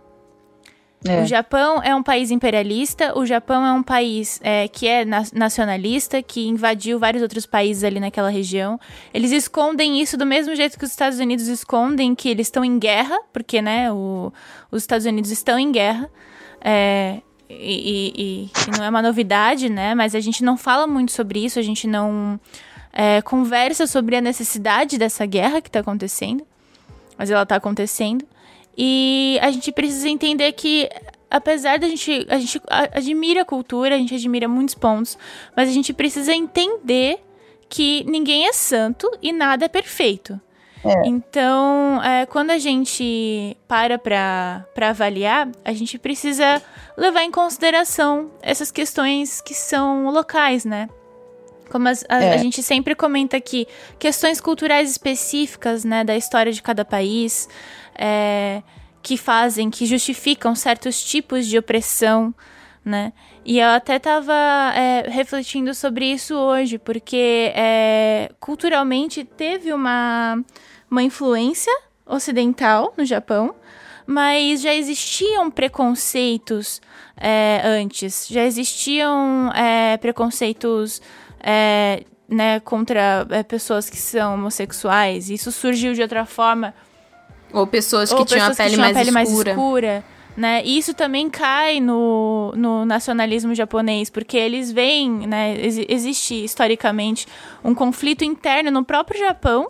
É. O Japão é um país imperialista, o Japão é um país é, que é na nacionalista, que invadiu vários outros países ali naquela região. Eles escondem isso do mesmo jeito que os Estados Unidos escondem que eles estão em guerra, porque né, o, os Estados Unidos estão em guerra. É, e, e, e, não é uma novidade, né? Mas a gente não fala muito sobre isso, a gente não é, conversa sobre a necessidade dessa guerra que está acontecendo. Mas ela está acontecendo. E a gente precisa entender que apesar da gente a gente admira a cultura, a gente admira muitos pontos, mas a gente precisa entender que ninguém é santo e nada é perfeito. É. Então, é, quando a gente para para avaliar, a gente precisa levar em consideração essas questões que são locais, né? Como as, a, é. a, gente sempre comenta aqui, questões culturais específicas, né, da história de cada país, é, que fazem, que justificam certos tipos de opressão, né? E eu até estava é, refletindo sobre isso hoje, porque é, culturalmente teve uma, uma influência ocidental no Japão, mas já existiam preconceitos é, antes, já existiam é, preconceitos é, né, contra é, pessoas que são homossexuais. Isso surgiu de outra forma ou pessoas que Ou tinham pessoas a pele, mais, pele escura. mais escura. Né? E isso também cai no, no nacionalismo japonês, porque eles veem, né, ex existe historicamente um conflito interno no próprio Japão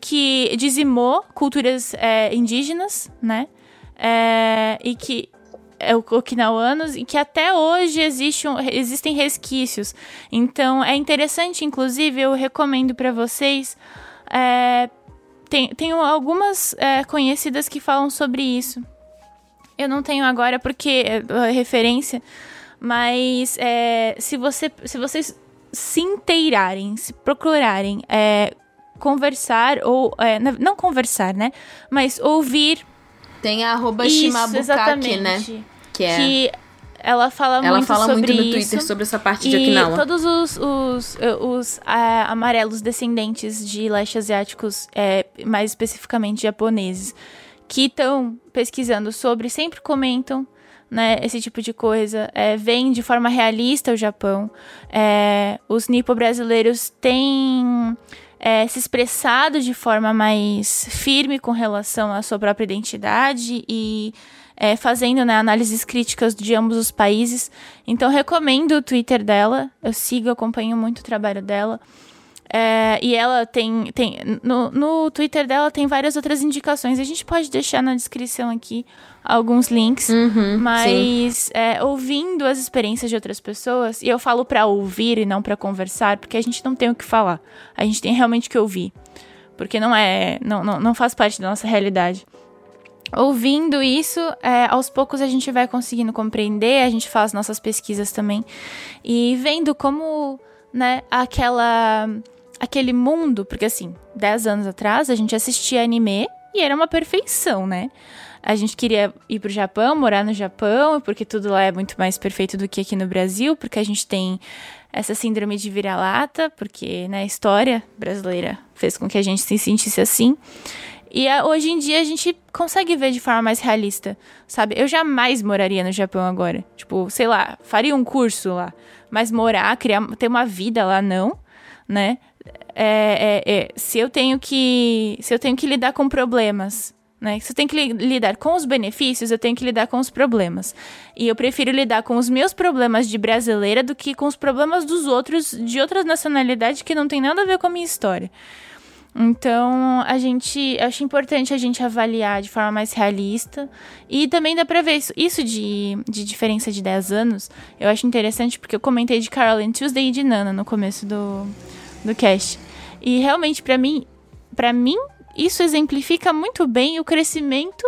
que dizimou culturas é, indígenas, né? É, e que é o okinawanos e que até hoje existe um, existem resquícios. Então é interessante, inclusive eu recomendo para vocês é, tem, tenho algumas é, conhecidas que falam sobre isso. Eu não tenho agora porque é, referência, mas é, se, você, se vocês se inteirarem, se procurarem é, conversar, ou. É, não conversar, né? Mas ouvir. Tem a arroba isso, Shimabukaki, né? Que é. Que ela fala ela muito fala sobre muito no Twitter sobre essa parte de Okinawa. Todos os, os, os é, amarelos descendentes de leste asiáticos, é, mais especificamente japoneses, que estão pesquisando sobre, sempre comentam né, esse tipo de coisa. É, vem de forma realista o Japão. É, os nipo-brasileiros têm é, se expressado de forma mais firme com relação à sua própria identidade e é, fazendo né, análises críticas de ambos os países. Então, recomendo o Twitter dela. Eu sigo, acompanho muito o trabalho dela. É, e ela tem. tem no, no Twitter dela tem várias outras indicações. A gente pode deixar na descrição aqui alguns links. Uhum, mas é, ouvindo as experiências de outras pessoas, e eu falo para ouvir e não para conversar, porque a gente não tem o que falar. A gente tem realmente que ouvir. Porque não é. Não, não, não faz parte da nossa realidade ouvindo isso, é, aos poucos a gente vai conseguindo compreender, a gente faz nossas pesquisas também e vendo como, né, aquela aquele mundo, porque assim, 10 anos atrás a gente assistia anime e era uma perfeição, né? a gente queria ir pro Japão, morar no Japão, porque tudo lá é muito mais perfeito do que aqui no Brasil, porque a gente tem essa síndrome de vira-lata, porque né, a história brasileira fez com que a gente se sentisse assim. E a, hoje em dia a gente consegue ver de forma mais realista, sabe? Eu jamais moraria no Japão agora. Tipo, sei lá, faria um curso lá. Mas morar, criar, ter uma vida lá, não, né? É, é, é, se eu tenho que. Se eu tenho que lidar com problemas né? Se eu tenho que li lidar com os benefícios, eu tenho que lidar com os problemas. E eu prefiro lidar com os meus problemas de brasileira do que com os problemas dos outros de outras nacionalidades que não tem nada a ver com a minha história. Então, a gente. Acho importante a gente avaliar de forma mais realista. E também dá pra ver isso, isso de, de diferença de 10 anos. Eu acho interessante porque eu comentei de Caroline Tuesday e de Nana no começo do, do cast. E realmente, para mim, para mim, isso exemplifica muito bem o crescimento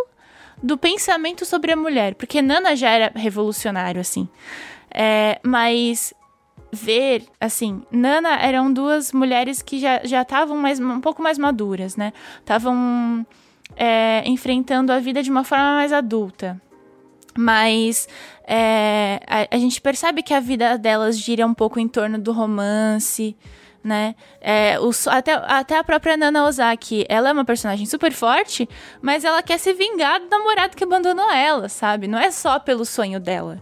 do pensamento sobre a mulher, porque Nana já era revolucionário, assim. É, mas ver, assim, Nana eram duas mulheres que já estavam mais um pouco mais maduras, né? Estavam é, enfrentando a vida de uma forma mais adulta. Mas é, a, a gente percebe que a vida delas gira um pouco em torno do romance, né? É, até, até a própria Nana Ozaki, ela é uma personagem super forte, mas ela quer se vingar do namorado que abandonou ela, sabe? Não é só pelo sonho dela.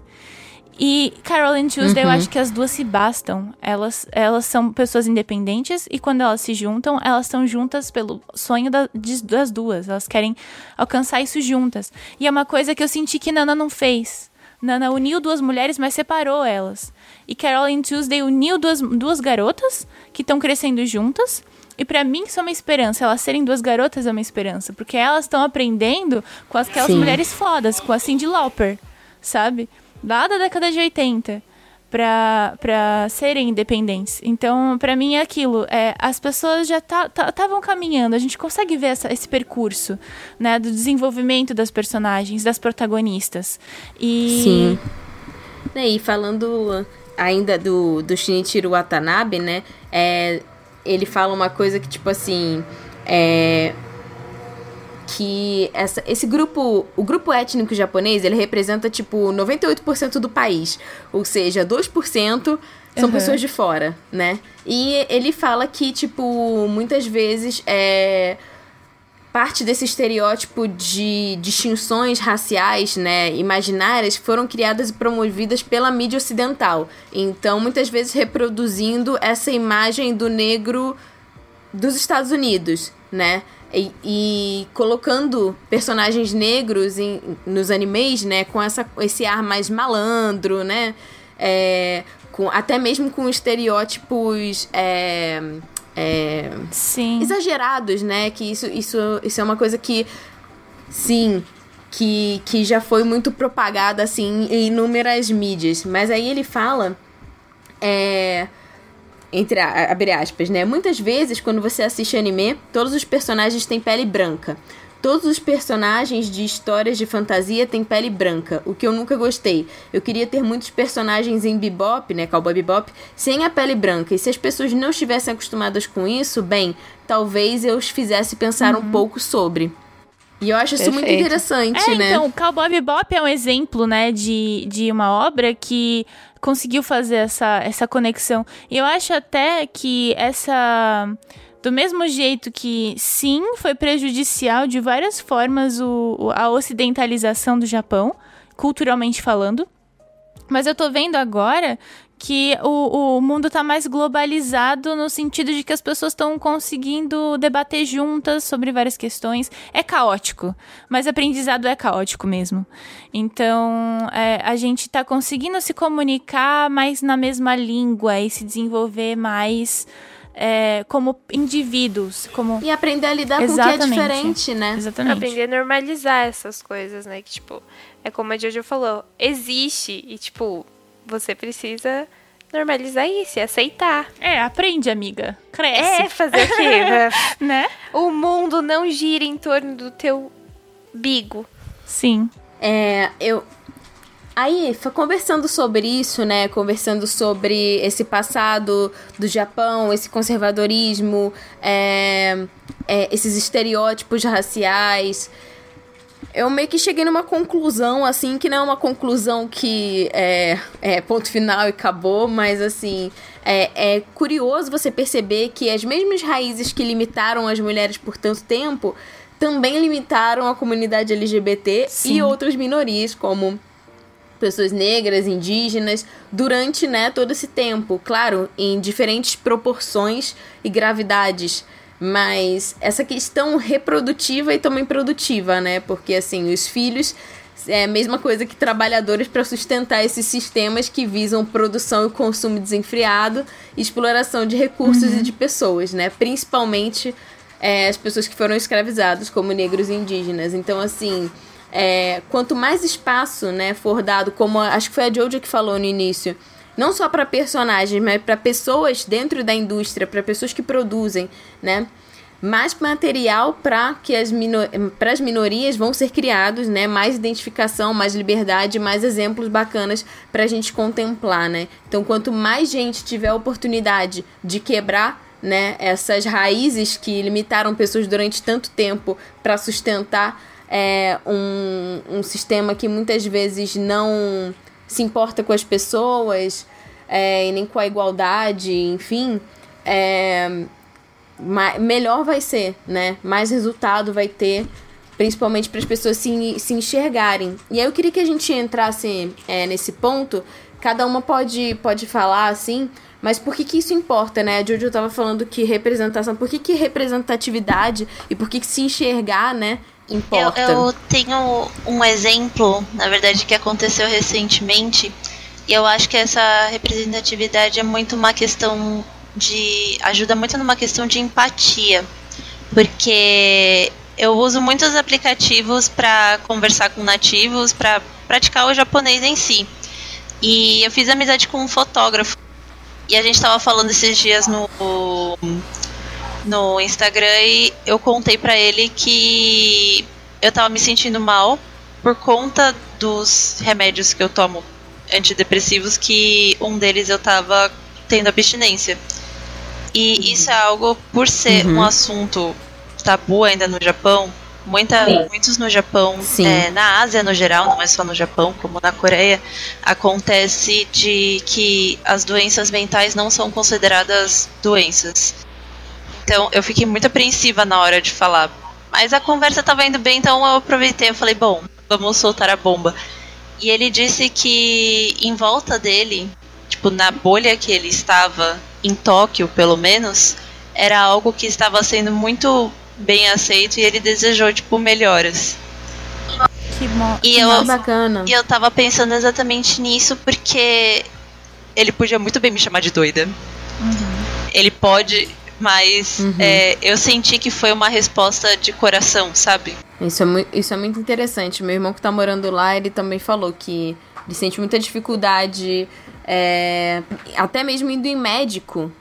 E Caroline Tuesday, uhum. eu acho que as duas se bastam. Elas, elas são pessoas independentes e quando elas se juntam, elas estão juntas pelo sonho da, de, das duas. Elas querem alcançar isso juntas. E é uma coisa que eu senti que Nana não fez. Nana uniu duas mulheres, mas separou elas. E Caroline Tuesday uniu duas, duas garotas que estão crescendo juntas. E para mim isso é uma esperança. Elas serem duas garotas é uma esperança. Porque elas estão aprendendo com aquelas Sim. mulheres fodas, com a Cindy Lauper, sabe? Lá da década de 80 para serem independentes. Então, para mim é aquilo. É, as pessoas já estavam tá, tá, caminhando. A gente consegue ver essa, esse percurso, né, do desenvolvimento das personagens, das protagonistas. E sim. E falando ainda do, do Shinichiro Watanabe, né? É, ele fala uma coisa que, tipo assim. É, que essa, esse grupo, o grupo étnico japonês, ele representa tipo 98% do país, ou seja, 2% são uhum. pessoas de fora, né? E ele fala que tipo muitas vezes é parte desse estereótipo de distinções raciais, né, imaginárias, foram criadas e promovidas pela mídia ocidental. Então, muitas vezes reproduzindo essa imagem do negro dos Estados Unidos, né? E, e, colocando personagens negros em, nos animes, né, com essa, esse ar mais malandro, né, é, com, até mesmo com estereótipos é, é, sim. exagerados, né? Que isso, isso, isso é uma coisa que, sim, que, que já foi muito propagada, assim, em inúmeras mídias. Mas aí ele fala, é, entre abre aspas, né? Muitas vezes, quando você assiste anime, todos os personagens têm pele branca. Todos os personagens de histórias de fantasia têm pele branca, o que eu nunca gostei. Eu queria ter muitos personagens em Bebop, né, Cowboy Bebop, sem a pele branca. E se as pessoas não estivessem acostumadas com isso, bem, talvez eu os fizesse pensar uhum. um pouco sobre. E eu acho isso muito interessante, é, né? Então, Cowboy Bebop é um exemplo, né, de, de uma obra que conseguiu fazer essa, essa conexão. E eu acho até que essa do mesmo jeito que, sim, foi prejudicial de várias formas o, a ocidentalização do Japão, culturalmente falando. Mas eu tô vendo agora que o, o mundo tá mais globalizado no sentido de que as pessoas estão conseguindo debater juntas sobre várias questões. É caótico, mas aprendizado é caótico mesmo. Então, é, a gente tá conseguindo se comunicar mais na mesma língua e se desenvolver mais é, como indivíduos, como e aprender a lidar Exatamente. com o que é diferente, né? Exatamente. Aprender a normalizar essas coisas, né? Que tipo é como a Jojo falou, existe e tipo você precisa normalizar isso e aceitar. É, aprende, amiga. Cresce. É, fazer o quê? né? O mundo não gira em torno do teu bigo. Sim. É, eu, Aí, conversando sobre isso, né? Conversando sobre esse passado do Japão, esse conservadorismo, é, é, esses estereótipos raciais. Eu meio que cheguei numa conclusão, assim, que não é uma conclusão que é, é ponto final e acabou, mas assim, é, é curioso você perceber que as mesmas raízes que limitaram as mulheres por tanto tempo também limitaram a comunidade LGBT Sim. e outras minorias, como pessoas negras, indígenas, durante né, todo esse tempo. Claro, em diferentes proporções e gravidades. Mas essa questão reprodutiva e também produtiva, né? Porque, assim, os filhos é a mesma coisa que trabalhadores para sustentar esses sistemas que visam produção e consumo desenfreado exploração de recursos uhum. e de pessoas, né? Principalmente é, as pessoas que foram escravizadas, como negros e indígenas. Então, assim, é, quanto mais espaço né, for dado, como acho que foi a Jojo que falou no início, não só para personagens, mas para pessoas dentro da indústria, para pessoas que produzem, né? Mais material para que as, minor as minorias vão ser criados, né? Mais identificação, mais liberdade, mais exemplos bacanas para a gente contemplar, né? Então, quanto mais gente tiver a oportunidade de quebrar né, essas raízes que limitaram pessoas durante tanto tempo para sustentar é, um, um sistema que muitas vezes não se importa com as pessoas é, e nem com a igualdade, enfim, é, melhor vai ser, né? Mais resultado vai ter, principalmente para as pessoas se, se enxergarem. E aí eu queria que a gente entrasse é, nesse ponto. Cada uma pode, pode falar assim, mas por que, que isso importa, né? A Jojo estava falando que representação, por que, que representatividade e por que, que se enxergar, né? Importa. Eu, eu tenho um exemplo, na verdade, que aconteceu recentemente. E eu acho que essa representatividade é muito uma questão de. ajuda muito numa questão de empatia. Porque eu uso muitos aplicativos para conversar com nativos, para praticar o japonês em si. E eu fiz amizade com um fotógrafo. E a gente estava falando esses dias no no Instagram e eu contei para ele que eu tava me sentindo mal por conta dos remédios que eu tomo antidepressivos que um deles eu tava tendo abstinência. E uhum. isso é algo por ser uhum. um assunto tabu ainda no Japão, muita, muitos no Japão, é, na Ásia no geral, não é só no Japão, como na Coreia, acontece de que as doenças mentais não são consideradas doenças. Então eu fiquei muito apreensiva na hora de falar. Mas a conversa estava indo bem, então eu aproveitei. Eu falei, bom, vamos soltar a bomba. E ele disse que em volta dele, tipo, na bolha que ele estava, em Tóquio pelo menos, era algo que estava sendo muito bem aceito e ele desejou, tipo, melhoras. Que, e eu, bacana. E eu tava pensando exatamente nisso porque ele podia muito bem me chamar de doida. Uhum. Ele pode mas uhum. é, eu senti que foi uma resposta de coração, sabe? Isso é, muito, isso é muito interessante. Meu irmão que tá morando lá, ele também falou que ele sente muita dificuldade, é, até mesmo indo em médico,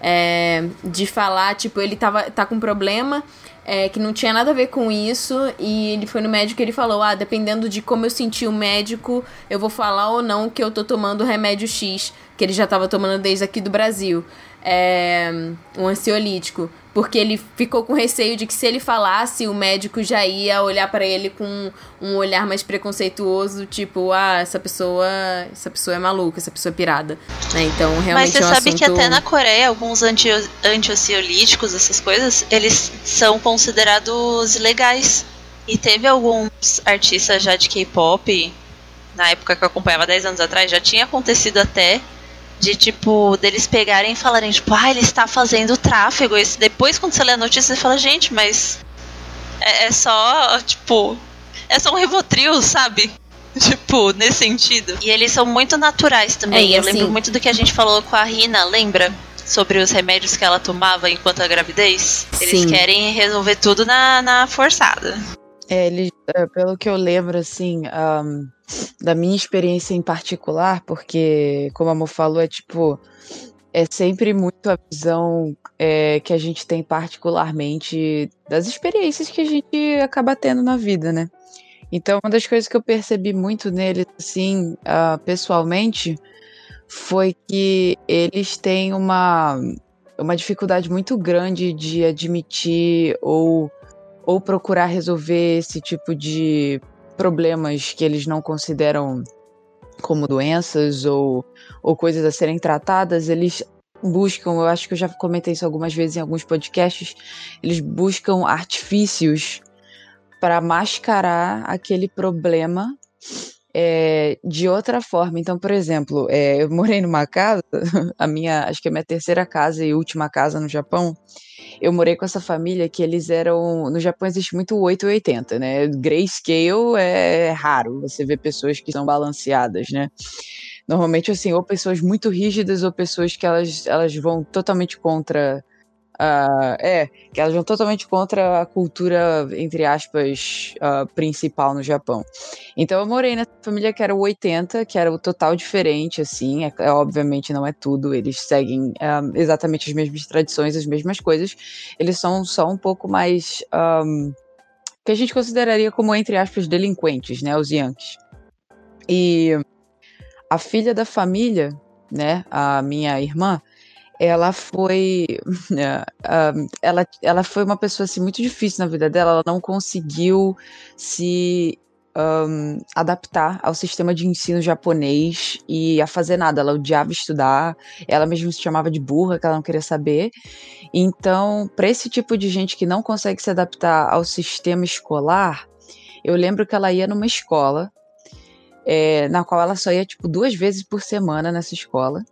é, de falar, tipo, ele tava, tá com problema. É, que não tinha nada a ver com isso, e ele foi no médico e ele falou: Ah, dependendo de como eu senti o médico, eu vou falar ou não que eu tô tomando remédio X, que ele já tava tomando desde aqui do Brasil é, um ansiolítico, porque ele ficou com receio de que se ele falasse, o médico já ia olhar para ele com um olhar mais preconceituoso, tipo, ah, essa pessoa, essa pessoa é maluca, essa pessoa é pirada, né? Então, realmente Mas você é um sabe assunto... que até na Coreia, alguns anti ansiolíticos, essas coisas, eles são considerados legais. E teve alguns artistas já de K-pop, na época que eu acompanhava 10 anos atrás, já tinha acontecido até de tipo, deles pegarem e falarem, tipo, ah, ele está fazendo tráfego. E depois, quando você lê a notícia, você fala, gente, mas é, é só, tipo, é só um Rivotril, sabe? Tipo, nesse sentido. E eles são muito naturais também. É, Eu assim... lembro muito do que a gente falou com a Rina, lembra? Sobre os remédios que ela tomava enquanto a gravidez. Eles Sim. querem resolver tudo na, na forçada. É, ele, é, pelo que eu lembro, assim, um, da minha experiência em particular, porque, como a Mo falou, é tipo. É sempre muito a visão é, que a gente tem particularmente das experiências que a gente acaba tendo na vida, né? Então, uma das coisas que eu percebi muito neles, assim, uh, pessoalmente, foi que eles têm uma, uma dificuldade muito grande de admitir ou ou procurar resolver esse tipo de problemas que eles não consideram como doenças ou, ou coisas a serem tratadas, eles buscam, eu acho que eu já comentei isso algumas vezes em alguns podcasts, eles buscam artifícios para mascarar aquele problema é, de outra forma. Então, por exemplo, é, eu morei numa casa, a minha, acho que é a minha terceira casa e última casa no Japão. Eu morei com essa família que eles eram. No Japão existe muito 880, né? Grayscale é raro você ver pessoas que são balanceadas, né? Normalmente, assim, ou pessoas muito rígidas ou pessoas que elas, elas vão totalmente contra Uh, é, que elas vão totalmente contra a cultura, entre aspas, uh, principal no Japão. Então eu morei nessa família que era o 80, que era o total diferente, assim, é, é obviamente não é tudo, eles seguem um, exatamente as mesmas tradições, as mesmas coisas, eles são só um pouco mais, um, que a gente consideraria como, entre aspas, delinquentes, né, os Yankees. E a filha da família, né, a minha irmã, ela foi uh, ela, ela foi uma pessoa assim, muito difícil na vida dela, ela não conseguiu se um, adaptar ao sistema de ensino japonês e a fazer nada, ela odiava estudar, ela mesma se chamava de burra, que ela não queria saber. Então, para esse tipo de gente que não consegue se adaptar ao sistema escolar, eu lembro que ela ia numa escola é, na qual ela só ia tipo duas vezes por semana nessa escola.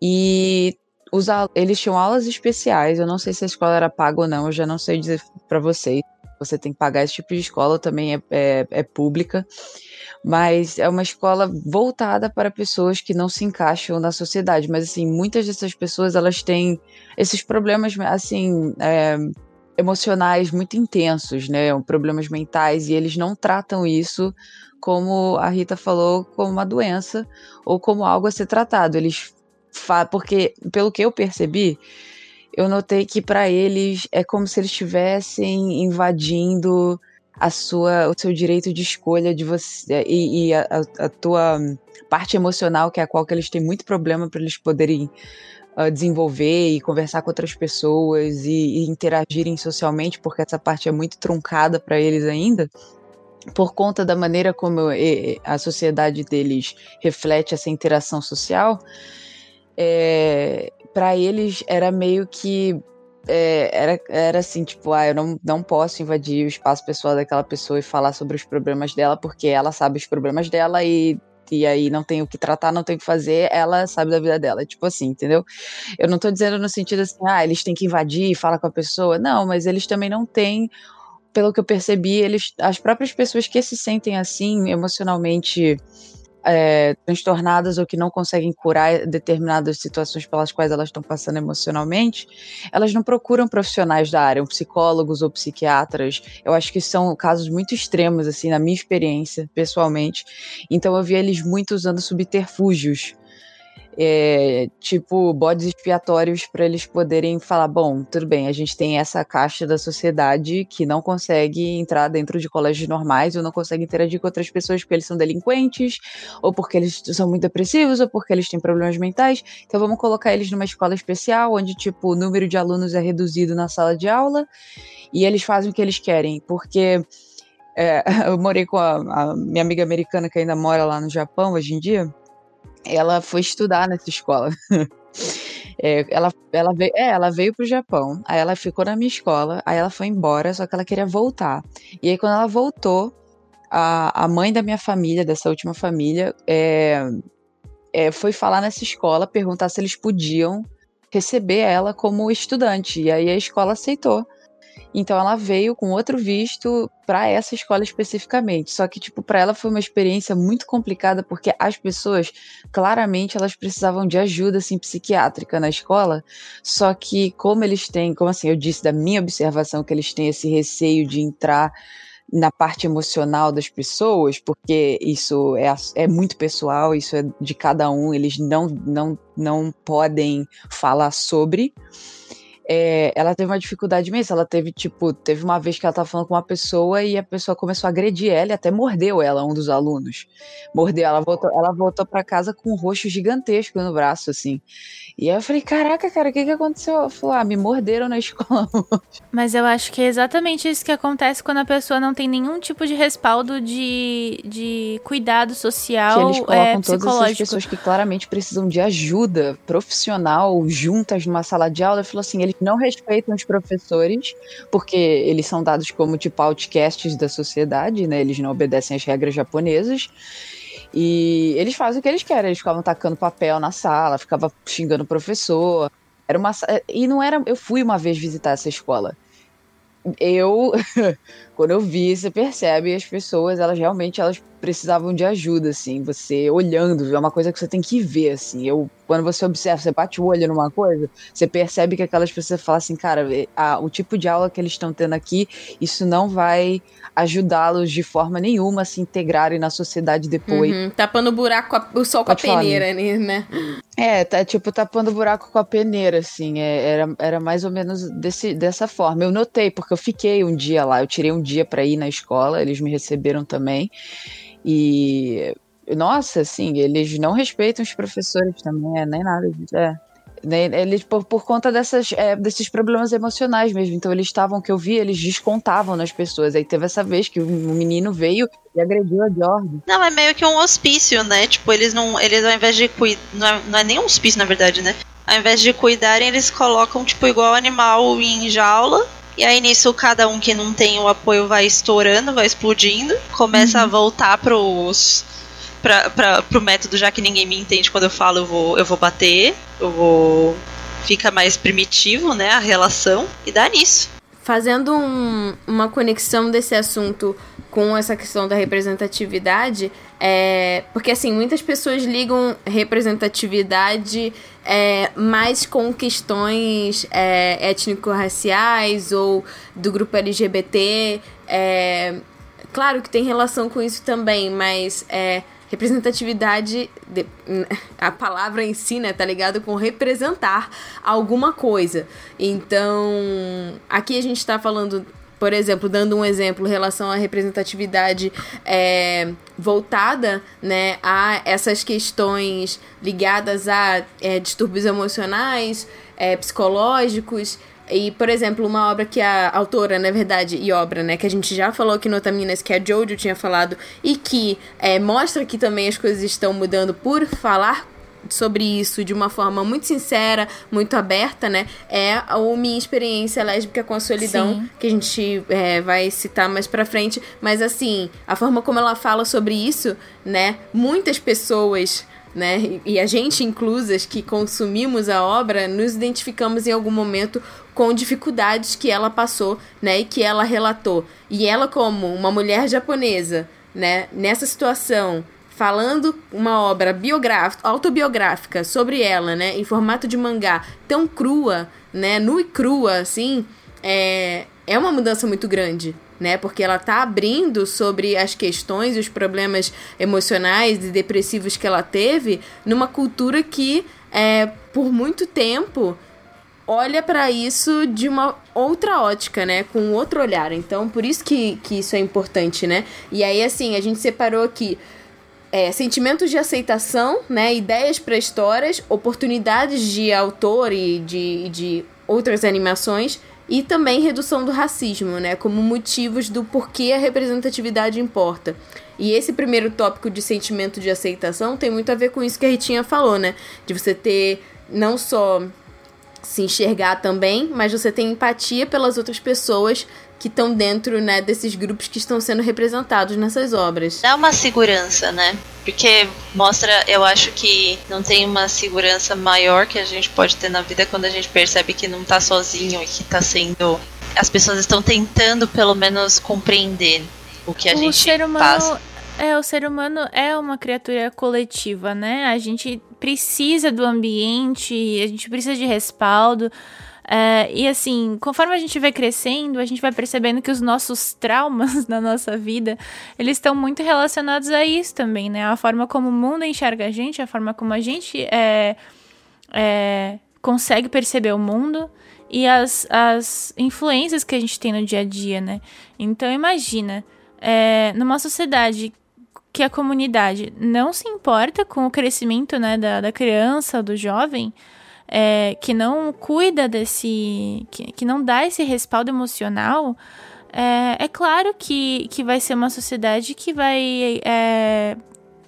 E os, eles tinham aulas especiais. Eu não sei se a escola era paga ou não, eu já não sei dizer para vocês. Você tem que pagar esse tipo de escola, também é, é, é pública. Mas é uma escola voltada para pessoas que não se encaixam na sociedade. Mas, assim, muitas dessas pessoas, elas têm esses problemas, assim, é, emocionais muito intensos, né? Problemas mentais, e eles não tratam isso como a Rita falou, como uma doença ou como algo a ser tratado. Eles porque pelo que eu percebi, eu notei que para eles é como se eles estivessem invadindo a sua, o seu direito de escolha de você e, e a, a, tua parte emocional, que é a qual que eles têm muito problema para eles poderem uh, desenvolver e conversar com outras pessoas e, e interagirem socialmente, porque essa parte é muito truncada para eles ainda por conta da maneira como a sociedade deles reflete essa interação social, é, para eles era meio que é, era, era assim, tipo, ah, eu não, não posso invadir o espaço pessoal daquela pessoa e falar sobre os problemas dela, porque ela sabe os problemas dela e, e aí não tem o que tratar, não tem o que fazer, ela sabe da vida dela. Tipo assim, entendeu? Eu não tô dizendo no sentido assim, ah, eles têm que invadir e falar com a pessoa. Não, mas eles também não têm pelo que eu percebi, eles, as próprias pessoas que se sentem assim emocionalmente é, transtornadas ou que não conseguem curar determinadas situações pelas quais elas estão passando emocionalmente, elas não procuram profissionais da área, psicólogos ou psiquiatras. Eu acho que são casos muito extremos, assim, na minha experiência, pessoalmente. Então eu vi eles muito usando subterfúgios é, tipo bodes expiatórios para eles poderem falar: bom, tudo bem, a gente tem essa caixa da sociedade que não consegue entrar dentro de colégios normais ou não consegue interagir com outras pessoas porque eles são delinquentes, ou porque eles são muito depressivos, ou porque eles têm problemas mentais. Então vamos colocar eles numa escola especial, onde tipo o número de alunos é reduzido na sala de aula e eles fazem o que eles querem, porque. É, eu morei com a, a minha amiga americana que ainda mora lá no Japão hoje em dia ela foi estudar nessa escola. É, ela, ela, veio, é, ela veio pro Japão, aí ela ficou na minha escola, aí ela foi embora, só que ela queria voltar. E aí, quando ela voltou, a, a mãe da minha família, dessa última família, é, é, foi falar nessa escola, perguntar se eles podiam receber ela como estudante. E aí a escola aceitou. Então ela veio com outro visto para essa escola especificamente. Só que tipo para ela foi uma experiência muito complicada porque as pessoas claramente elas precisavam de ajuda assim psiquiátrica na escola. Só que como eles têm, como assim eu disse da minha observação que eles têm esse receio de entrar na parte emocional das pessoas, porque isso é, é muito pessoal, isso é de cada um, eles não, não, não podem falar sobre é, ela teve uma dificuldade imensa. Ela teve, tipo, teve uma vez que ela tava falando com uma pessoa e a pessoa começou a agredir ela e até mordeu ela, um dos alunos. Mordeu, ela voltou, ela voltou para casa com um roxo gigantesco no braço, assim. E aí eu falei, caraca, cara, o que que aconteceu? Ela falou, ah, me morderam na escola. Mas eu acho que é exatamente isso que acontece quando a pessoa não tem nenhum tipo de respaldo de, de cuidado social, que eles colocam é, todas essas pessoas que claramente precisam de ajuda profissional juntas numa sala de aula. Ele falou assim, eles não respeitam os professores, porque eles são dados como, tipo, outcasts da sociedade, né? Eles não obedecem às regras japonesas. E eles fazem o que eles querem, eles ficavam tacando papel na sala, ficavam xingando o professor. Era uma e não era, eu fui uma vez visitar essa escola. Eu quando eu vi, você percebe as pessoas, elas realmente elas precisavam de ajuda assim, você olhando, é uma coisa que você tem que ver assim. Eu quando você observa, você bate o olho numa coisa, você percebe que aquelas pessoas falam assim, cara, a, o tipo de aula que eles estão tendo aqui, isso não vai ajudá-los de forma nenhuma a se integrarem na sociedade depois. Uhum, tapando o buraco, o sol com a peneira, né? É, tá tipo tapando o buraco com a peneira, assim. É, era, era mais ou menos desse, dessa forma. Eu notei, porque eu fiquei um dia lá, eu tirei um dia para ir na escola, eles me receberam também. E nossa, assim, eles não respeitam os professores também, é, nem nada. É. Eles, por, por conta dessas, é, desses problemas emocionais mesmo. Então, eles estavam, que eu vi, eles descontavam nas pessoas. Aí teve essa vez que um menino veio e agrediu a Jordan. Não, é meio que um hospício, né? Tipo, eles não. Eles ao invés de cuidar. Não, é, não é nem um hospício, na verdade, né? Ao invés de cuidarem, eles colocam, tipo, igual animal em jaula. E aí nisso cada um que não tem o apoio vai estourando, vai explodindo, começa uhum. a voltar pros pra, pra, pro método, já que ninguém me entende quando eu falo, eu vou, eu vou bater, eu vou. Fica mais primitivo, né? A relação, e dá nisso. Fazendo um, uma conexão desse assunto com essa questão da representatividade, é, porque assim, muitas pessoas ligam representatividade é, mais com questões é, étnico-raciais ou do grupo LGBT. É, claro que tem relação com isso também, mas é, representatividade, de, a palavra em si, né, tá ligado com representar alguma coisa. Então, aqui a gente tá falando, por exemplo, dando um exemplo em relação à representatividade é, voltada, né, a essas questões ligadas a é, distúrbios emocionais, é, psicológicos, e, por exemplo, uma obra que a autora, na verdade, e obra, né, que a gente já falou aqui no Otaminas, que a Jojo tinha falado, e que é, mostra que também as coisas estão mudando por falar sobre isso de uma forma muito sincera, muito aberta, né? É a minha experiência lésbica com a solidão, Sim. que a gente é, vai citar mais pra frente. Mas assim, a forma como ela fala sobre isso, né? Muitas pessoas né? E a gente inclusas que consumimos a obra, nos identificamos em algum momento com dificuldades que ela passou, né, e que ela relatou. E ela como uma mulher japonesa, né, nessa situação, falando uma obra biográfica, autobiográfica sobre ela, né, em formato de mangá, tão crua, né, nua e crua assim, é, é uma mudança muito grande, né? Porque ela tá abrindo sobre as questões e os problemas emocionais e depressivos que ela teve numa cultura que, é, por muito tempo, olha para isso de uma outra ótica, né? Com outro olhar. Então, por isso que, que isso é importante, né? E aí, assim, a gente separou aqui é, sentimentos de aceitação, né? Ideias para histórias, oportunidades de autor e de, de outras animações e também redução do racismo, né, como motivos do porquê a representatividade importa. E esse primeiro tópico de sentimento de aceitação tem muito a ver com isso que a Ritinha falou, né, de você ter não só se enxergar também, mas você tem empatia pelas outras pessoas que estão dentro, né, desses grupos que estão sendo representados nessas obras. Dá uma segurança, né? Porque mostra, eu acho que não tem uma segurança maior que a gente pode ter na vida quando a gente percebe que não tá sozinho e que tá sendo as pessoas estão tentando pelo menos compreender o que a o gente ser humano, passa. É, o ser humano é uma criatura coletiva, né? A gente precisa do ambiente, a gente precisa de respaldo. É, e assim, conforme a gente vai crescendo, a gente vai percebendo que os nossos traumas na nossa vida, eles estão muito relacionados a isso também, né? A forma como o mundo enxerga a gente, a forma como a gente é, é, consegue perceber o mundo e as, as influências que a gente tem no dia a dia, né? Então imagina, é, numa sociedade que a comunidade não se importa com o crescimento né, da, da criança, do jovem, é, que não cuida desse. Que, que não dá esse respaldo emocional, é, é claro que, que vai ser uma sociedade que vai é,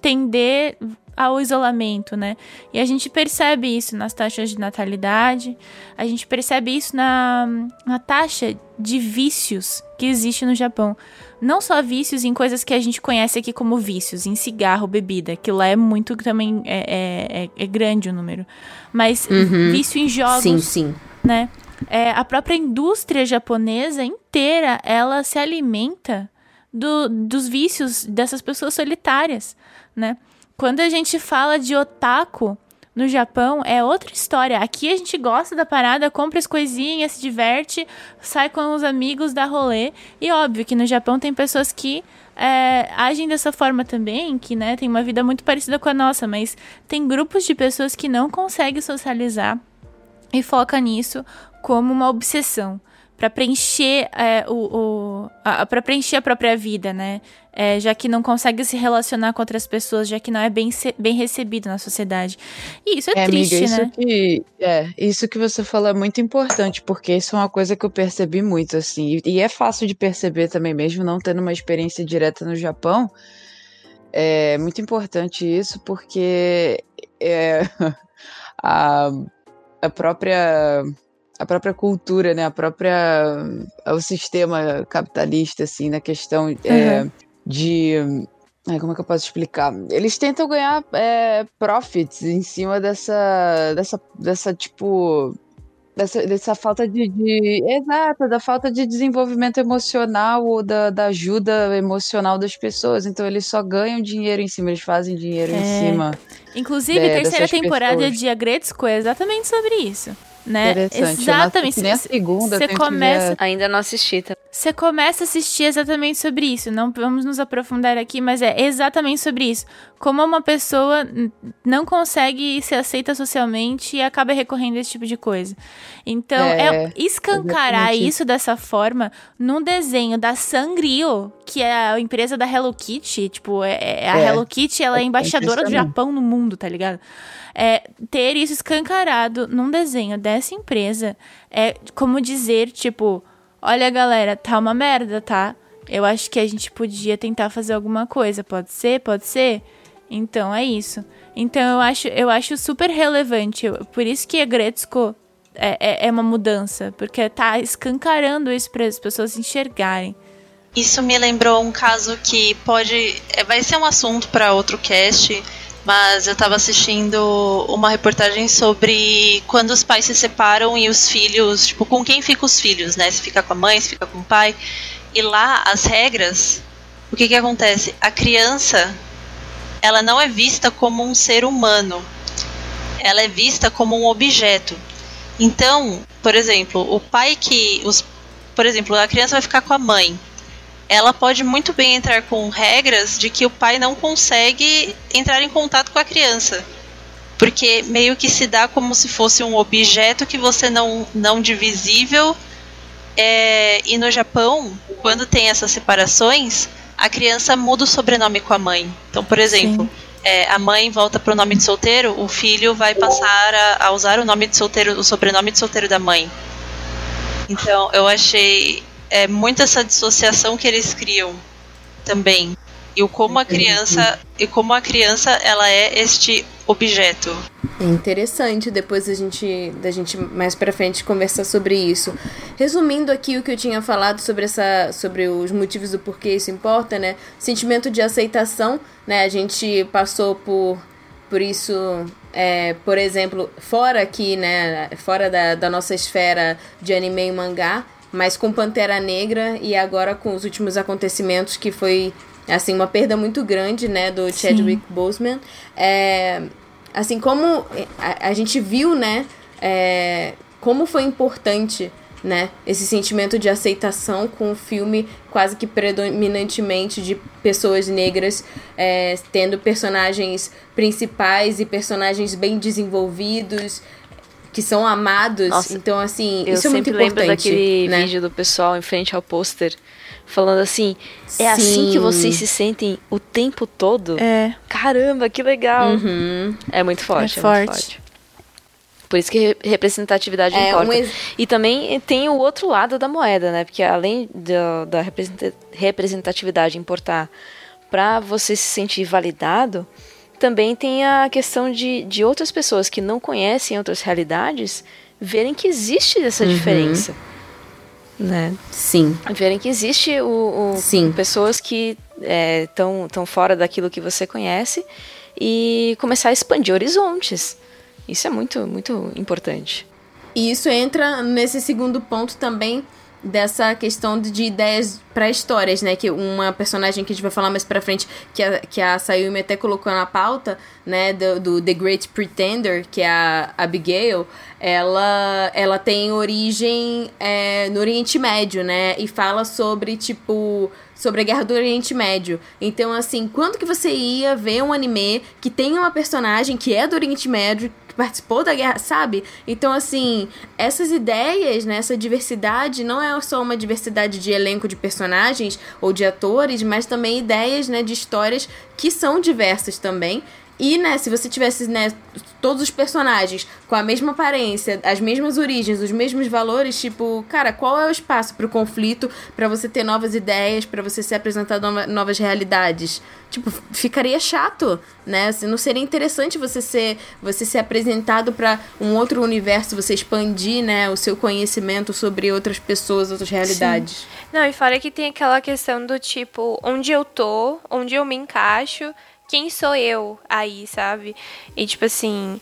tender ao isolamento, né? E a gente percebe isso nas taxas de natalidade, a gente percebe isso na, na taxa de vícios que existe no Japão. Não só vícios em coisas que a gente conhece aqui como vícios, em cigarro, bebida, que lá é muito também é, é, é, é grande o número. Mas uhum. vício em jogos. Sim, sim. Né? É, a própria indústria japonesa inteira, ela se alimenta do, dos vícios dessas pessoas solitárias, né? Quando a gente fala de otaku no Japão, é outra história. Aqui a gente gosta da parada, compra as coisinhas, se diverte, sai com os amigos, dá rolê. E óbvio que no Japão tem pessoas que é, agem dessa forma também, que né, tem uma vida muito parecida com a nossa, mas tem grupos de pessoas que não conseguem socializar e foca nisso como uma obsessão para preencher é, o, o para preencher a própria vida, né? É, já que não consegue se relacionar com outras pessoas, já que não é bem, bem recebido na sociedade. E isso é, é triste, amiga, isso né? Que, é, isso que você falou é muito importante, porque isso é uma coisa que eu percebi muito, assim. E, e é fácil de perceber também, mesmo não tendo uma experiência direta no Japão. É muito importante isso, porque é, a, a própria a própria cultura, né, a própria o sistema capitalista assim na questão uhum. é, de como é que eu posso explicar? Eles tentam ganhar é, profits em cima dessa dessa dessa tipo dessa, dessa falta de, de, Exato, da falta de desenvolvimento emocional ou da, da ajuda emocional das pessoas. Então eles só ganham dinheiro em cima, eles fazem dinheiro é. em cima. Inclusive, a terceira temporada pessoas. de Agretzko é exatamente sobre isso né? Interessante. Exatamente. Nem a segunda. Você começa. Ainda não assisti. Tá? Você começa a assistir exatamente sobre isso. Não vamos nos aprofundar aqui, mas é exatamente sobre isso. Como uma pessoa não consegue se aceita socialmente e acaba recorrendo a esse tipo de coisa. Então, é, é escancarar isso dessa forma num desenho da Sanrio, que é a empresa da Hello Kitty. Tipo, é, é a é, Hello Kitty, ela é, é embaixadora do Japão no mundo, tá ligado? é, ter isso escancarado num desenho dessa empresa é como dizer, tipo, olha galera, tá uma merda, tá? Eu acho que a gente podia tentar fazer alguma coisa. Pode ser? Pode ser? Então é isso. Então eu acho, eu acho super relevante. Por isso que a Gretzko é, é, é uma mudança. Porque tá escancarando isso para as pessoas enxergarem. Isso me lembrou um caso que pode. É, vai ser um assunto para outro cast mas eu estava assistindo uma reportagem sobre quando os pais se separam e os filhos, tipo, com quem ficam os filhos, né? Se fica com a mãe, se fica com o pai. E lá as regras, o que que acontece? A criança, ela não é vista como um ser humano. Ela é vista como um objeto. Então, por exemplo, o pai que os por exemplo, a criança vai ficar com a mãe ela pode muito bem entrar com regras de que o pai não consegue entrar em contato com a criança. Porque meio que se dá como se fosse um objeto que você não, não divisível. É, e no Japão, quando tem essas separações, a criança muda o sobrenome com a mãe. Então, por exemplo, é, a mãe volta para o nome de solteiro, o filho vai passar a, a usar o nome de solteiro, o sobrenome de solteiro da mãe. Então, eu achei é muito essa dissociação que eles criam também. E o como a criança e como a criança ela é este objeto. É interessante depois da gente da gente mais para frente conversar sobre isso. Resumindo aqui o que eu tinha falado sobre essa sobre os motivos do porquê isso importa, né? Sentimento de aceitação, né? A gente passou por por isso é, por exemplo, fora aqui, né, fora da, da nossa esfera de anime e mangá, mas com Pantera Negra e agora com os últimos acontecimentos que foi assim uma perda muito grande né do Chadwick Boseman. É, assim como a, a, gente viu né é, como foi importante né esse sentimento de aceitação com o filme quase que predominantemente de pessoas negras é, tendo personagens principais e personagens bem desenvolvidos que são amados. Nossa, então, assim, Eu isso é muito sempre lembro importante. daquele né? vídeo do pessoal em frente ao pôster falando assim: é assim que Sim. vocês se sentem o tempo todo? É. Caramba, que legal! Uhum. É muito forte, É é, muito forte. forte. Por isso que re- representatividade É, importa. um ex- E também tem o outro lado da moeda, né? Porque além da, da representa- representatividade importar para você se sentir validado, também tem a questão de, de outras pessoas que não conhecem outras realidades verem que existe essa diferença. Né? Sim. Verem que existe o, o- Sim. pessoas que estão tão fora daquilo que você conhece e começar a expandir horizontes. Isso é muito, muito importante. E isso entra nesse segundo ponto também dessa questão de, de ideias para histórias, né? Que uma personagem que a gente vai falar mais pra frente, que a, que a Sayumi até colocou na pauta, né? Do, do The Great Pretender, que é a Abigail, ela, ela tem origem é, no Oriente Médio, né? E fala sobre, tipo, sobre a Guerra do Oriente Médio. Então, assim, quando que você ia ver um anime que tem uma personagem que é do Oriente Médio, que participou da guerra, sabe? Então, assim, essas ideias, né, essa diversidade não é só uma diversidade de elenco de personagens ou de atores, mas também ideias, né, de histórias que são diversas também. E, né, se você tivesse, né, todos os personagens com a mesma aparência, as mesmas origens, os mesmos valores, tipo, cara, qual é o espaço pro conflito, pra você ter novas ideias, pra você ser apresentado nova- novas realidades? Tipo, ficaria chato, né? Assim, Não seria interessante você ser, você ser apresentado pra um outro universo, você expandir, né, o seu conhecimento sobre outras pessoas, outras realidades. Não, e fora que tem aquela questão do tipo, onde eu tô, onde eu me encaixo, quem sou eu aí, sabe? E tipo assim,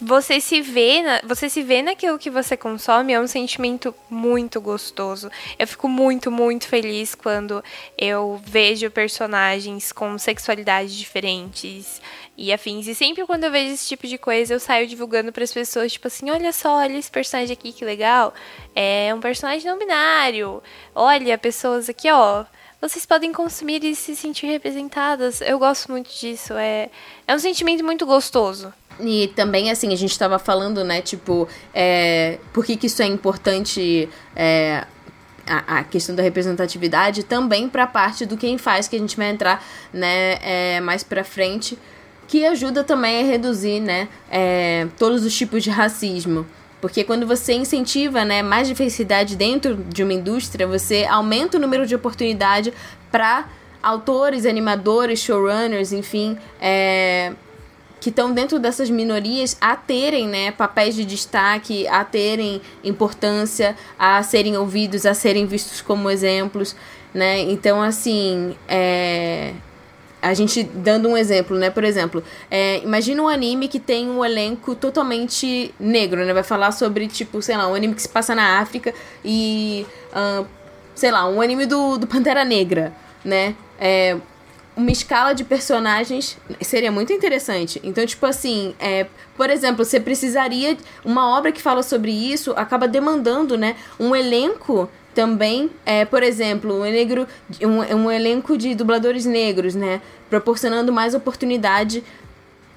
você se vê, na, você se vê naquilo que você consome é um sentimento muito gostoso. Eu fico muito, muito feliz quando eu vejo personagens com sexualidades diferentes e afins. E sempre quando eu vejo esse tipo de coisa, eu saio divulgando para as pessoas, tipo assim, olha só, olha esse personagem aqui que legal. É um personagem não binário. Olha, pessoas aqui, ó, vocês podem consumir e se sentir representadas. Eu gosto muito disso. É, é um sentimento muito gostoso. E também, assim, a gente tava falando, né, tipo, é, por que, que isso é importante, é, a, a questão da representatividade, também pra parte do quem faz, que a gente vai entrar, né, é, mais pra frente, que ajuda também a reduzir, né, é, todos os tipos de racismo. Porque quando você incentiva né, mais diversidade dentro de uma indústria, você aumenta o número de oportunidade para autores, animadores, showrunners, enfim, é, que estão dentro dessas minorias a terem né, papéis de destaque, a terem importância, a serem ouvidos, a serem vistos como exemplos. Né? Então, assim, é, a gente dando um exemplo, né? Por exemplo, é, imagina um anime que tem um elenco totalmente negro, né? Vai falar sobre, tipo, sei lá, um anime que se passa na África e. ah, sei lá, um anime do, do Pantera Negra, né? É, uma escala de personagens seria muito interessante. Então, tipo assim, é, por exemplo, você precisaria. Uma obra que fala sobre isso acaba demandando, né? Um elenco também, é, por exemplo, um, negro, um, um elenco de dubladores negros, né? Proporcionando mais oportunidade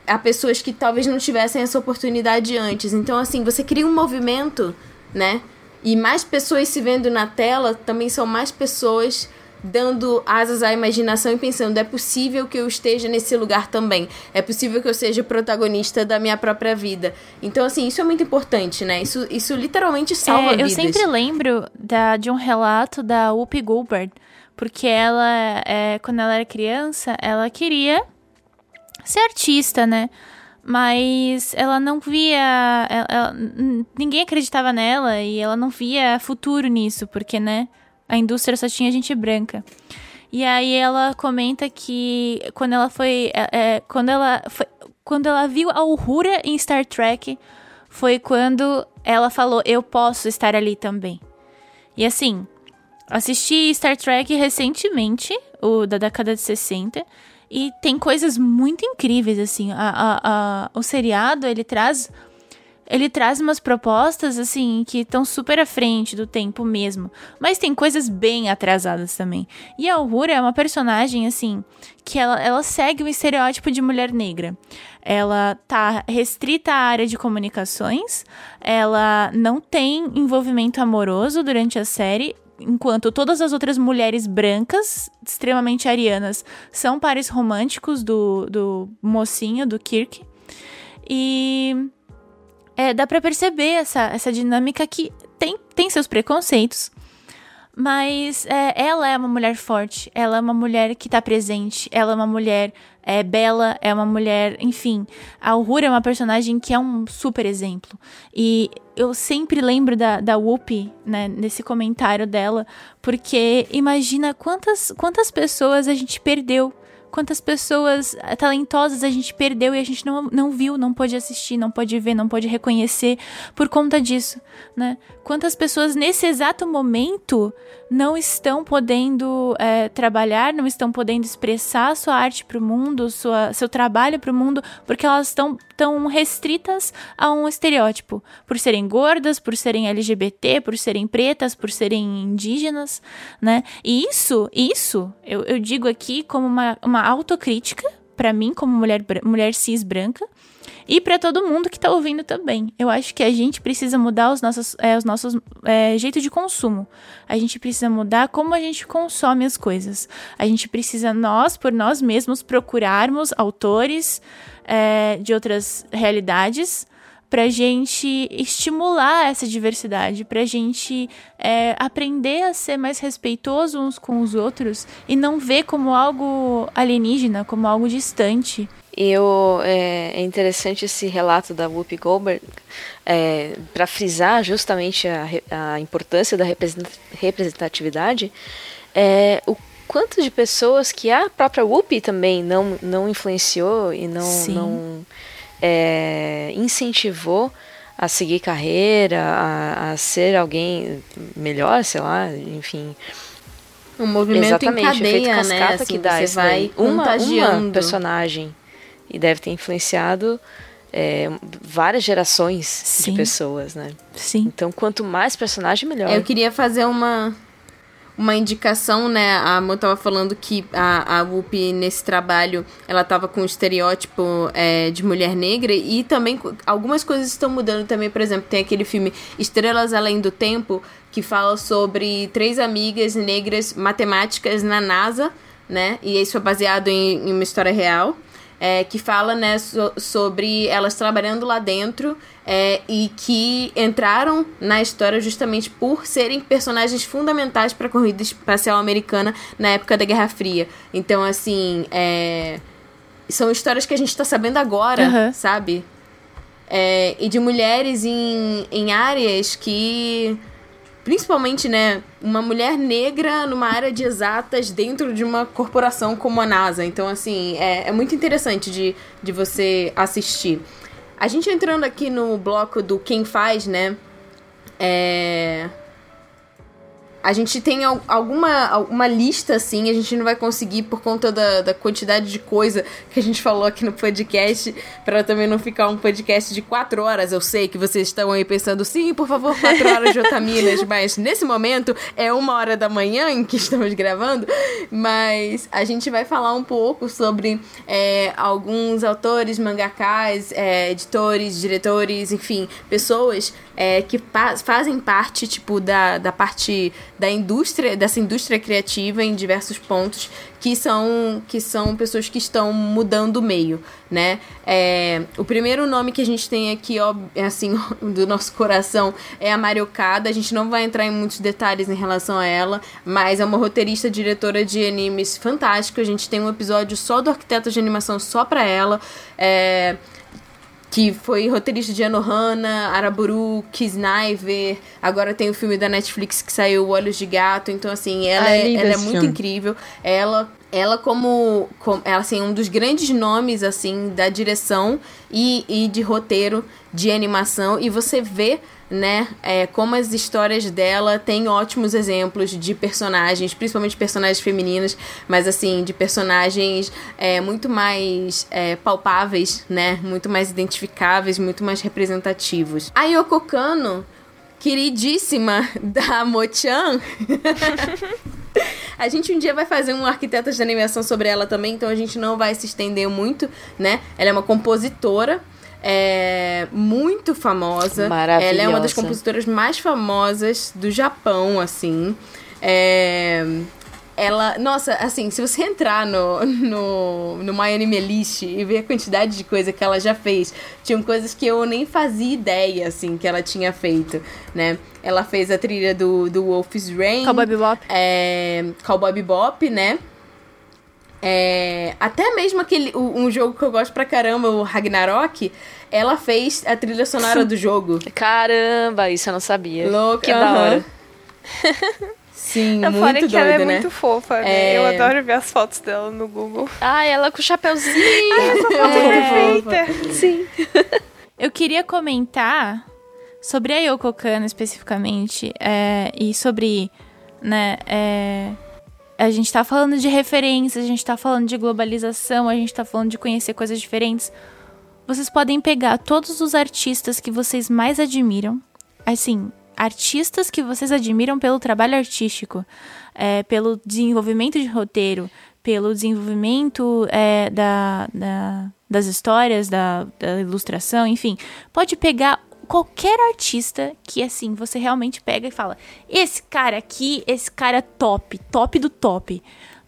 a pessoas que talvez não tivessem essa oportunidade antes. Então, assim, você cria um movimento, né? E mais pessoas se vendo na tela também são mais pessoas dando asas à imaginação e pensando é possível que eu esteja nesse lugar também é possível que eu seja protagonista da minha própria vida então assim isso é muito importante né isso isso literalmente salva É, eu vidas sempre lembro da, de um relato da Whoopi Goldberg, porque ela, é, quando ela era criança, ela queria ser artista, né? Mas ela não via. ela- ela- ninguém acreditava nela e ela não via futuro nisso, porque, né? A indústria só tinha gente branca. E aí ela comenta que quando ela foi. é, é, quando ela foi, quando ela viu a Uhura em Star Trek, foi quando ela falou: Eu posso estar ali também. E assim, assisti Star Trek recentemente, o da década de 60, e tem coisas muito incríveis, assim. A, a, a- o seriado, ele traz ele traz umas propostas, assim, que estão super à frente do tempo mesmo. Mas tem coisas bem atrasadas também. E a Uhura é uma personagem, assim, que ela, ela segue o estereótipo de mulher negra. Ela tá restrita à área de comunicações, ela não tem envolvimento amoroso durante a série, enquanto todas as outras mulheres brancas, extremamente arianas, são pares românticos do, do mocinho, do Kirk. E é, dá para perceber essa, essa dinâmica que tem, tem seus preconceitos, mas é, ela é uma mulher forte, ela é uma mulher que tá presente, ela é uma mulher é, bela, é uma mulher, enfim. A Uhura é uma personagem que é um super exemplo. E eu sempre lembro da, da Whoopi, né, nesse comentário dela, porque imagina quantas, quantas pessoas a gente perdeu quantas pessoas eh, talentosas a gente perdeu e a gente não, não viu, não pôde assistir, não pôde ver, não pôde reconhecer por conta disso, né? Quantas pessoas nesse exato momento não estão podendo é, trabalhar, não estão podendo expressar sua arte para o mundo, sua, seu trabalho para o mundo, porque elas estão tão restritas a um estereótipo, por serem gordas, por serem LGBT, por serem pretas, por serem indígenas, né? E isso, isso, eu, eu digo aqui como uma, uma autocrítica para mim como mulher mulher cis branca e para todo mundo que está ouvindo também. Eu acho que a gente precisa mudar os nossos, é, os nossos é, jeito de consumo. A gente precisa mudar como a gente consome as coisas. A gente precisa nós, por nós mesmos, procurarmos autores é, de outras realidades para gente estimular essa diversidade, para gente é, aprender a ser mais respeitoso uns com os outros e não ver como algo alienígena, como algo distante. Eu, é, é interessante esse relato da Whoopi Goldberg é, para frisar justamente a, a, importância da representatividade. É, o quanto de pessoas que a própria Whoopi também não, não influenciou e não, não é, incentivou a seguir carreira, a, a, ser alguém melhor, sei lá, enfim. Um movimento Exatamente, em cadeia, cascata né? Assim, que dá você vai uma, uma personagem e deve ter influenciado é, várias gerações Sim. de pessoas, né? Sim. Então, quanto mais personagem, melhor. Eu queria fazer uma uma indicação, né? A Amor tava falando que a, a Whoopi, nesse trabalho, ela tava com o estereótipo é, de mulher negra e também algumas coisas estão mudando também. Por exemplo, tem aquele filme Estrelas Além do Tempo, que fala sobre três amigas negras matemáticas na NASA, né? E isso é baseado em, em uma história real é, que fala né, so, sobre elas trabalhando lá dentro é, e que entraram na história justamente por serem personagens fundamentais para a corrida espacial americana na época da Guerra Fria. Então, assim, é, são histórias que a gente está sabendo agora, uhum. sabe? É, e de mulheres em, em áreas que principalmente, né, uma mulher negra numa área de exatas dentro de uma corporação como a NASA. Então, assim, é, é muito interessante de, de você assistir. A gente entrando aqui no bloco do quem faz, né? É a gente tem alguma, alguma lista, assim, a gente não vai conseguir por conta da, da quantidade de coisa que a gente falou aqui no podcast, para também não ficar um podcast de quatro horas. Eu sei que vocês estão aí pensando, sim, por favor, quatro horas de Otaminas, mas nesse momento é uma hora da manhã em que estamos gravando, mas a gente vai falar um pouco sobre é, alguns autores, mangakás, é, editores, diretores, enfim, pessoas é, que fazem parte, tipo, da, da parte da indústria, dessa indústria criativa em diversos pontos, que são, que são pessoas que estão mudando o meio, né? É, o primeiro nome que a gente tem aqui, ó, é assim, do nosso coração, é a Mariocada. A gente não vai entrar em muitos detalhes em relação a ela, mas é uma roteirista, diretora de animes fantástica. A gente tem um episódio só do arquiteto de animação só pra ela. É que foi roteirista de Anohana, Araburu, Kisnaiver, agora tem o filme da Netflix que saiu Olhos de Gato, então assim, ela, ah, é, ela é muito filme. incrível. Ela ela como, como ela assim um dos grandes nomes assim da direção e, e de roteiro de animação e você vê né? É, como as histórias dela têm ótimos exemplos de personagens, principalmente personagens femininas, mas assim, de personagens é, muito mais é, palpáveis, né? Muito mais identificáveis, muito mais representativos. A Yoko Kano, queridíssima da Mochan. A gente um dia vai fazer um arquiteto de animação sobre ela também, então a gente não vai se estender muito, né? Ela é uma compositora é muito famosa. Maravilhosa. Ela é uma das compositoras mais famosas do Japão, assim. É, ela, nossa, assim, se você entrar no, no, no My Anime List e ver a quantidade de coisa que ela já fez, tinham coisas que eu nem fazia ideia, assim, que ela tinha feito, né? Ela fez a trilha do, do Wolf's Rain. Cowboy Bebop. É, Cowboy Bebop, né? É, até mesmo aquele um jogo que eu gosto pra caramba, o Ragnarok, ela fez a trilha sonora do jogo. Caramba, isso eu não sabia. Louca, que da hora. Sim, É muito fora que doido, ela é né? muito fofa, né? É. Eu adoro ver as fotos dela no Google. Ah, ela com o chapeuzinho. É, Perfeita! Sim. Eu queria comentar sobre a Yoko Kano especificamente é, e sobre, né, é, a gente tá falando de referências, a gente tá falando de globalização, a gente tá falando de conhecer coisas diferentes. Vocês podem pegar todos os artistas que vocês mais admiram, assim, artistas que vocês admiram pelo trabalho artístico, é, pelo desenvolvimento de roteiro, pelo desenvolvimento é, da, da- das histórias, da, da ilustração, enfim. Pode pegar qualquer artista que, assim, você realmente pega e fala: esse cara aqui, esse cara top, top do top.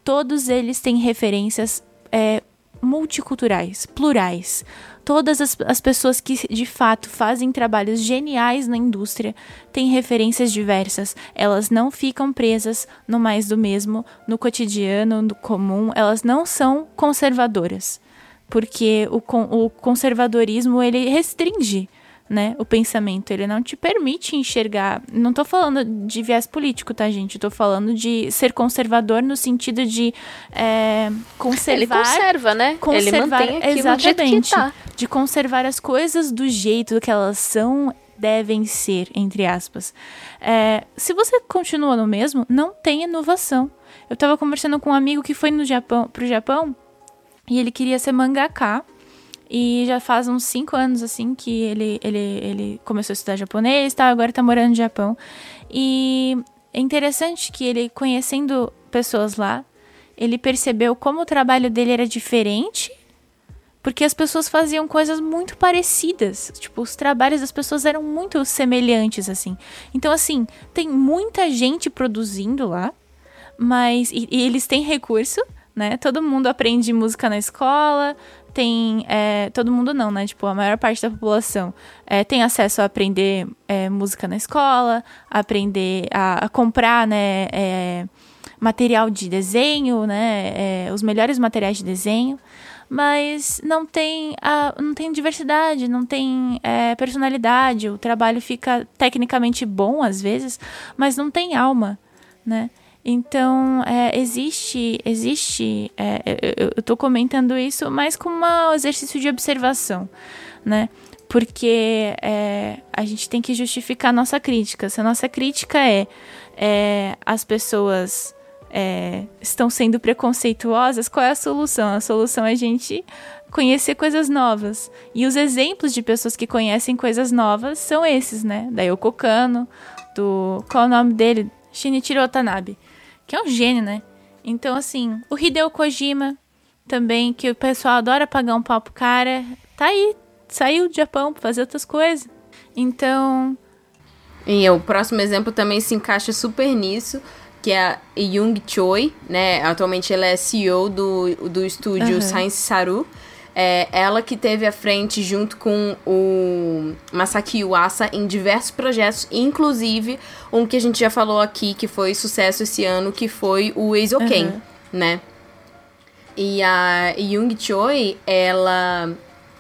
Todos eles têm referências é, multiculturais, plurais. Todas as, as pessoas que de fato fazem trabalhos geniais na indústria têm referências diversas. Elas não ficam presas no mais do mesmo, no cotidiano, no comum. Elas não são conservadoras. Porque o, o conservadorismo ele restringe né, o pensamento, ele não te permite enxergar. Não tô falando de viés político, tá, gente? Eu tô falando de ser conservador no sentido de é, conservar Ele conserva, né? conservar Ele mantém exatamente tá. de conservar as coisas do jeito que elas são devem ser entre aspas É, se você continua no mesmo não tem inovação eu tava conversando com um amigo que foi no Japão pro Japão e ele queria ser mangaka e já faz uns cinco anos, assim, que ele, ele, ele começou a estudar japonês, tá? agora tá morando no Japão. E é interessante que ele, conhecendo pessoas lá, ele percebeu como o trabalho dele era diferente, porque as pessoas faziam coisas muito parecidas. Tipo, os trabalhos das pessoas eram muito semelhantes, assim. Então, assim, tem muita gente produzindo lá, mas. E, e eles têm recurso, né? Todo mundo aprende música na escola, tem. é, todo mundo não, né? Tipo, a maior parte da população é, tem acesso a aprender é, música na escola, a aprender a, a comprar, né? é, material de desenho, né? é, os melhores materiais de desenho. Mas não tem, a, não tem diversidade, não tem é, personalidade. O trabalho fica tecnicamente bom às vezes, mas não tem alma, né? Então, é, existe, existe, é, eu, tô comentando isso mais como um exercício de observação, né? Porque é, a gente tem que justificar a nossa crítica. Se a nossa crítica é, é as pessoas é, estão sendo preconceituosas, qual é a solução? A solução é a gente conhecer coisas novas. E os exemplos de pessoas que conhecem coisas novas são esses, né? Da Yoko Kano, do... Qual é o nome dele? Shinichiro Watanabe. Que é um gênio, né? Então, assim, o Hideo Kojima também, que o pessoal adora pagar um pau pro cara, tá aí. Saiu do Japão pra fazer outras coisas. Então, E o próximo exemplo também se encaixa super nisso, que é a Young Choi, né? Atualmente ela é CEO do, do estúdio Aham. Science Saru. É ela que teve à frente junto com o Masaki Uasa em diversos projetos, inclusive um que a gente já falou aqui que foi sucesso esse ano, que foi o Eizoken, Aham. né? E a Young Choi, ela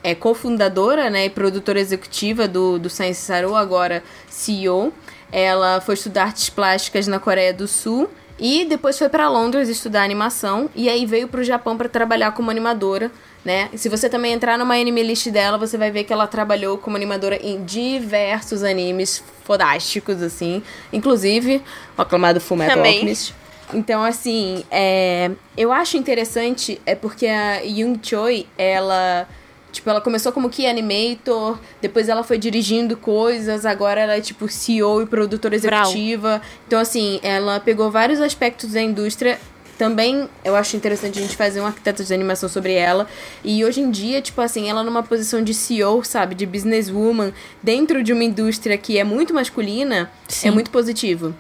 é cofundadora né, e produtora executiva do, do Science Saru, agora CEO. Ela foi estudar artes plásticas na Coreia do Sul e depois foi para Londres estudar animação e aí veio para o Japão para trabalhar como animadora né? Se você também entrar numa anime list dela, você vai ver que ela trabalhou como animadora em diversos animes fodásticos, assim. Inclusive, o aclamado Fullmetal Também. Alchemist. Então, assim, é, eu acho interessante, é porque a Yoon Choi, ela... Tipo, ela começou como key animator, depois ela foi dirigindo coisas, agora ela é tipo CEO e produtora Brau. executiva. Então, assim, ela pegou vários aspectos da indústria. Também eu acho interessante a gente fazer um arquiteto de animação sobre ela. E hoje em dia, tipo assim, ela numa posição de CEO, sabe, de businesswoman, dentro de uma indústria que é muito masculina, Sim. é muito positivo.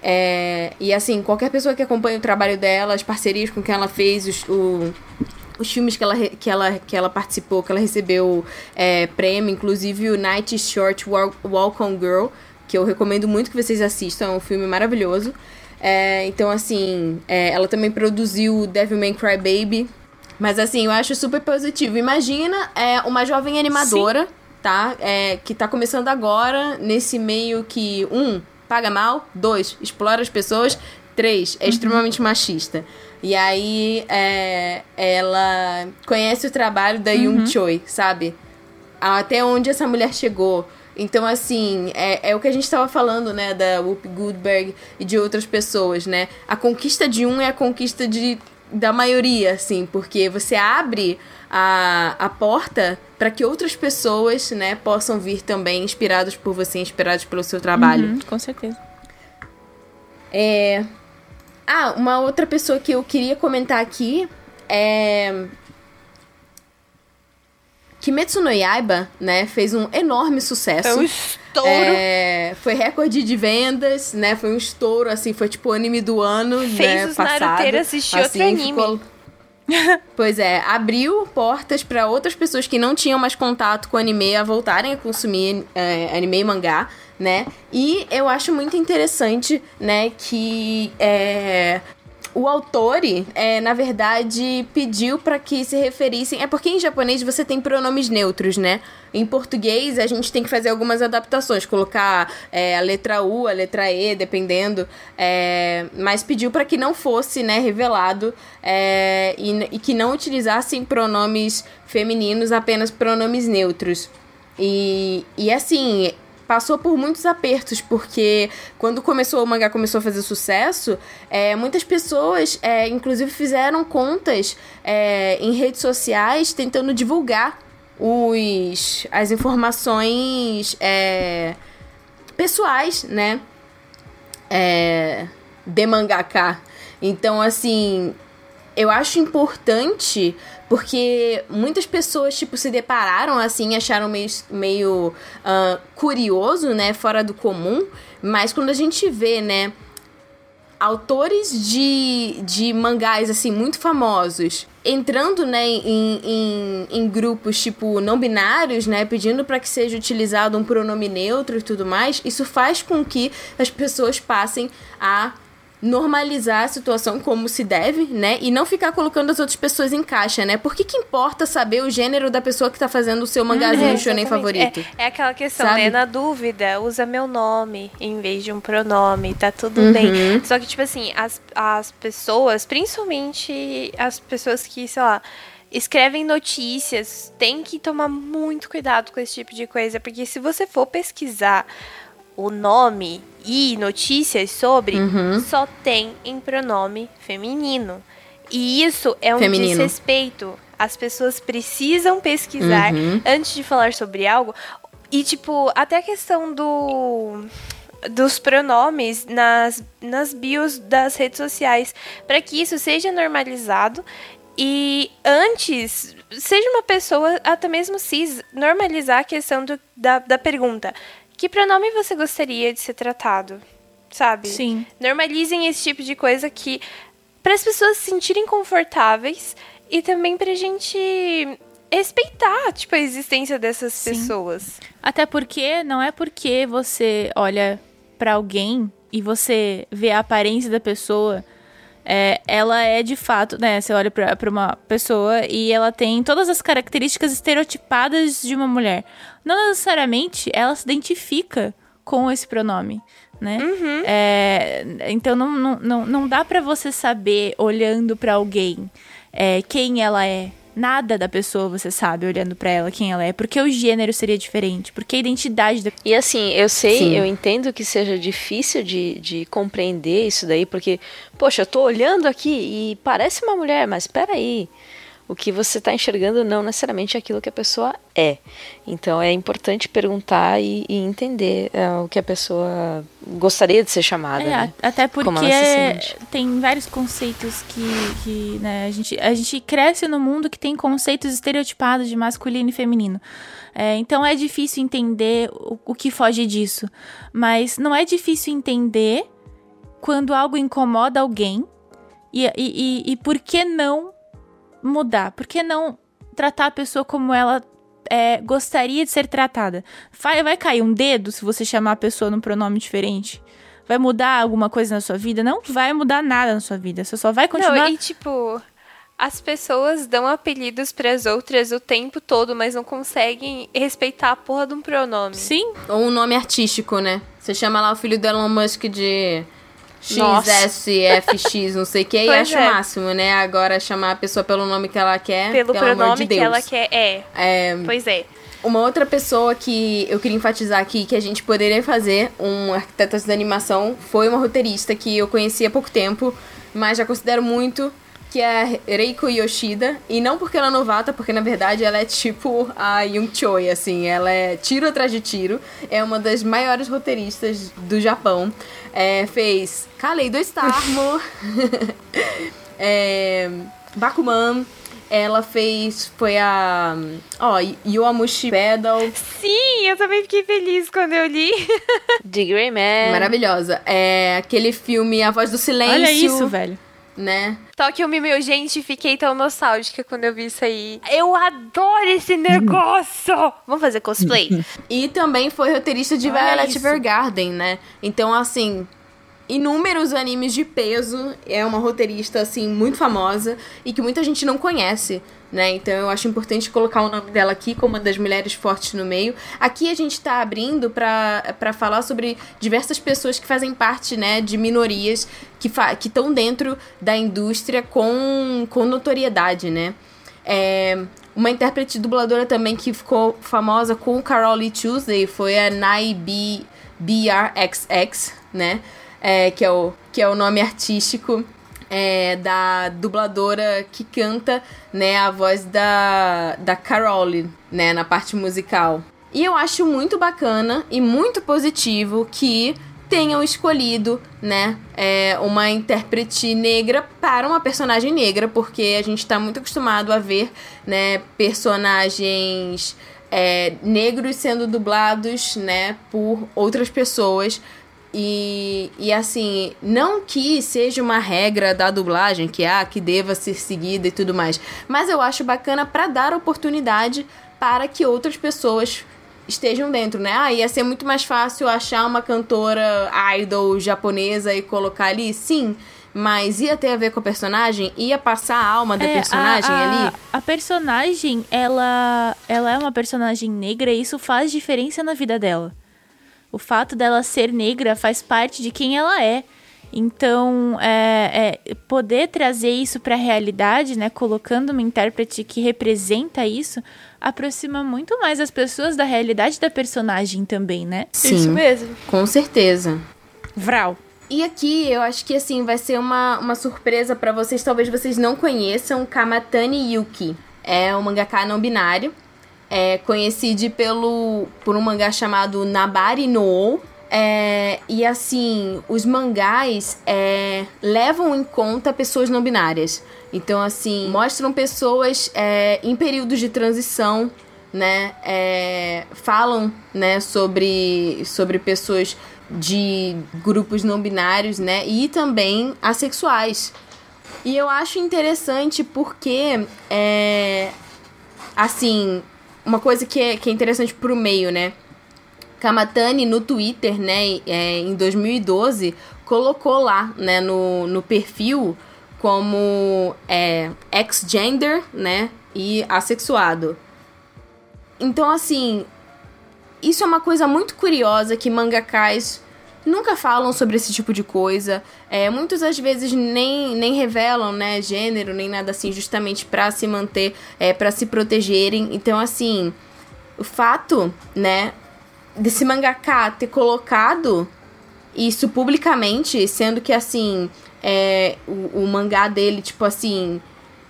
É, e assim, qualquer pessoa que acompanha o trabalho dela, as parcerias com quem ela fez, os, o- os filmes que ela, que, ela, que ela participou, que ela recebeu é, prêmio, inclusive o Night Short Walk, Walk on Girl, que eu recomendo muito que vocês assistam, é um filme maravilhoso. É, então, assim, é, ela também produziu Devil May Cry Baby. Mas, assim, eu acho super positivo. Imagina é, uma jovem animadora, tá? É, que tá começando agora nesse meio que, um, paga mal, dois, explora as pessoas, três, é extremamente machista. E aí, é, ela conhece o trabalho da Yoon Choi, sabe? até onde essa mulher chegou. Então, assim, é, é o que a gente estava falando, né, da Whoopi Goldberg e de outras pessoas, né? A conquista de um é a conquista de, da maioria, assim, porque você abre a, a porta para que outras pessoas, né, possam vir também inspirados por você, inspirados pelo seu trabalho. Uhum, com certeza. É... Ah, uma outra pessoa que eu queria comentar aqui é. Kimetsu no Yaiba, né, fez um enorme sucesso. É um estouro. É, foi recorde de vendas, né? Foi um estouro, assim, foi tipo o anime do ano, Fez né? os passado. naruteiros assistir outro anime. ficou- pois é, abriu portas para outras pessoas que não tinham mais contato com anime a voltarem a consumir é, anime e mangá, né? E eu acho muito interessante, né, que é, o autor, é, na verdade, pediu para que se referissem. É porque em japonês você tem pronomes neutros, né? Em português a gente tem que fazer algumas adaptações, colocar é, a letra U, a letra E, dependendo. é, mas pediu para que não fosse, né, revelado é, e, e que não utilizassem pronomes femininos, apenas pronomes neutros. E, e assim, passou por muitos apertos, porque quando começou o mangá começou a fazer sucesso, é, muitas pessoas, é, inclusive, fizeram contas é, em redes sociais tentando divulgar os, as informações é, pessoais, né? É, de mangaka. Então, assim, eu acho importante porque muitas pessoas, tipo, se depararam assim, acharam meio, meio ah, curioso, né? Fora do comum. Mas quando a gente vê, né? Autores de, de mangás, assim, muito famosos entrando, né, em, em, em grupos, tipo, não binários, né, pedindo para que seja utilizado um pronome neutro e tudo mais, isso faz com que as pessoas passem a normalizar a situação como se deve, né? E não ficar colocando as outras pessoas em caixa, né? Por que, que importa saber o gênero da pessoa que tá fazendo o seu mangazinho É, shonen favorito? É, é aquela questão, Sabe? né? Na dúvida, usa meu nome em vez de um pronome, tá tudo Uhum. bem. Só que, tipo assim, as, as pessoas, principalmente as pessoas que, sei lá, escrevem notícias, tem que tomar muito cuidado com esse tipo de coisa, porque se você for pesquisar o nome e notícias sobre, Uhum. só tem em pronome feminino. E isso é um Feminino. desrespeito. As pessoas precisam pesquisar Uhum. antes de falar sobre algo. E, tipo, até a questão do dos pronomes nas, nas bios das redes sociais, para que isso seja normalizado e antes seja uma pessoa, até mesmo cis, normalizar a questão do, da, da pergunta: que pronome você gostaria de ser tratado? Sabe? Sim. Normalizem esse tipo de coisa que para as pessoas se sentirem confortáveis e também pra gente respeitar, tipo, a existência dessas Sim. pessoas. Até porque não é porque você olha pra alguém e você vê a aparência da pessoa, é, ela é de fato, né? Você olha pra, pra uma pessoa e ela tem todas as características estereotipadas de uma mulher. Não necessariamente ela se identifica com esse pronome, né? É, então não, não, não, não dá pra você saber olhando pra alguém é, quem ela é. Nada da pessoa você sabe olhando para ela quem ela é, porque o gênero seria diferente, porque a identidade da... E assim, eu sei, Sim. eu entendo que seja difícil de, de compreender isso daí, porque, poxa, eu tô olhando aqui e parece uma mulher, mas peraí. O que você está enxergando não necessariamente é aquilo que a pessoa é. Então é importante perguntar e, e entender é, o que a pessoa gostaria de ser chamada. É, né? até porque Como ela se sente. tem vários conceitos que, que né, a, gente, a gente cresce no mundo que tem conceitos estereotipados de masculino e feminino. É, então é difícil entender o, o que foge disso. Mas não é difícil entender quando algo incomoda alguém e, e, e, e por que não mudar? Por que não tratar a pessoa como ela é, gostaria de ser tratada? Vai, vai cair um dedo se você chamar a pessoa num pronome diferente? Vai mudar alguma coisa na sua vida? Não vai mudar nada na sua vida. Você só vai continuar. Não, e tipo, as pessoas dão apelidos pras outras o tempo todo, mas não conseguem respeitar a porra de um pronome. Sim, Ou um nome artístico, né? Você chama lá o filho do Elon Musk de. XSFX, não sei o que, e acha é. o máximo, né? Agora chamar a pessoa pelo nome que ela quer, Pelo, pelo pronome de que ela quer. É, É, pois é. Uma outra pessoa que eu queria enfatizar aqui que a gente poderia fazer um arquiteto de animação foi uma roteirista que eu conheci há pouco tempo, mas já considero muito, que é a Reiko Yoshida. E não porque ela é novata, porque na verdade ela é tipo a Yung Choi, assim. Ela é tiro atrás de tiro. É uma das maiores roteiristas do Japão. É, fez Kaleido-Starmo, é, Bakuman. Ela fez. Foi a. Ó, Yoamushi Pedal. Sim, eu também fiquei feliz quando eu li. The Grey Man. Maravilhosa. É aquele filme A Voz do Silêncio. olha isso, velho. Né? Tóquio Mimeu, gente, fiquei tão nostálgica quando eu vi isso aí. Eu adoro esse negócio! Vamos fazer cosplay? E também foi roteirista de Olha Violet. Evergarden, né? Então, assim, inúmeros animes de peso. É uma roteirista, assim, muito famosa e que muita gente não conhece, né? Então eu acho importante colocar o nome dela aqui como uma das mulheres fortes no meio. Aqui a gente tá abrindo pra falar sobre diversas pessoas que fazem parte, né, de minorias que estão dentro da indústria com, com notoriedade, né? É, uma intérprete dubladora também que ficou famosa com Carol Lee Tuesday foi a Nai B, BRXX, né? É, que, é o, que é o nome artístico é, da dubladora que canta né, a voz da, da Carol, né? Na parte musical. E eu acho muito bacana e muito positivo que tenham escolhido, né, é, uma intérprete negra para uma personagem negra, porque a gente tá muito acostumado a ver, né, personagens é, negros sendo dublados, né, por outras pessoas. E, e assim, não que seja uma regra da dublagem, que ah, que deva ser seguida e tudo mais, mas eu acho bacana para dar oportunidade para que outras pessoas estejam dentro, né? Ah, ia ser muito mais fácil achar uma cantora idol japonesa e colocar ali, sim, mas ia ter a ver com a personagem? Ia passar a alma da É, personagem a, a- ali? A personagem, ela, ela é uma personagem negra e isso faz diferença na vida dela. O fato dela ser negra faz parte de quem ela é. Então, é, é, poder trazer isso para a realidade, né, colocando uma intérprete que representa isso, aproxima muito mais as pessoas da realidade da personagem também, né? Sim, Isso mesmo. com certeza. Vral. E aqui eu acho que assim vai ser uma, uma surpresa pra vocês, talvez vocês não conheçam Kamatani Yuki. É um mangaka não binário, é conhecido pelo por um mangá chamado Nabari no é, e assim, os mangás é, levam em conta pessoas não binárias. Então, assim, mostram pessoas é, em períodos de transição, né? é, falam né, sobre, sobre pessoas de grupos não binários, né? E também assexuais. E eu acho interessante porque, é, assim, uma coisa que é, que é interessante pro meio, né? Kamatani no Twitter, né, é, em 2012, colocou lá, né, no, no perfil como é, ex-gender, né, e assexuado. Então, assim, isso é uma coisa muito curiosa que mangakais nunca falam sobre esse tipo de coisa. É, muitas às vezes nem, nem revelam, né, gênero, nem nada assim, justamente para se manter, é, para se protegerem. Então, assim, o fato, né, desse mangaka ter colocado isso publicamente, sendo que, assim, é, o, o mangá dele, tipo assim,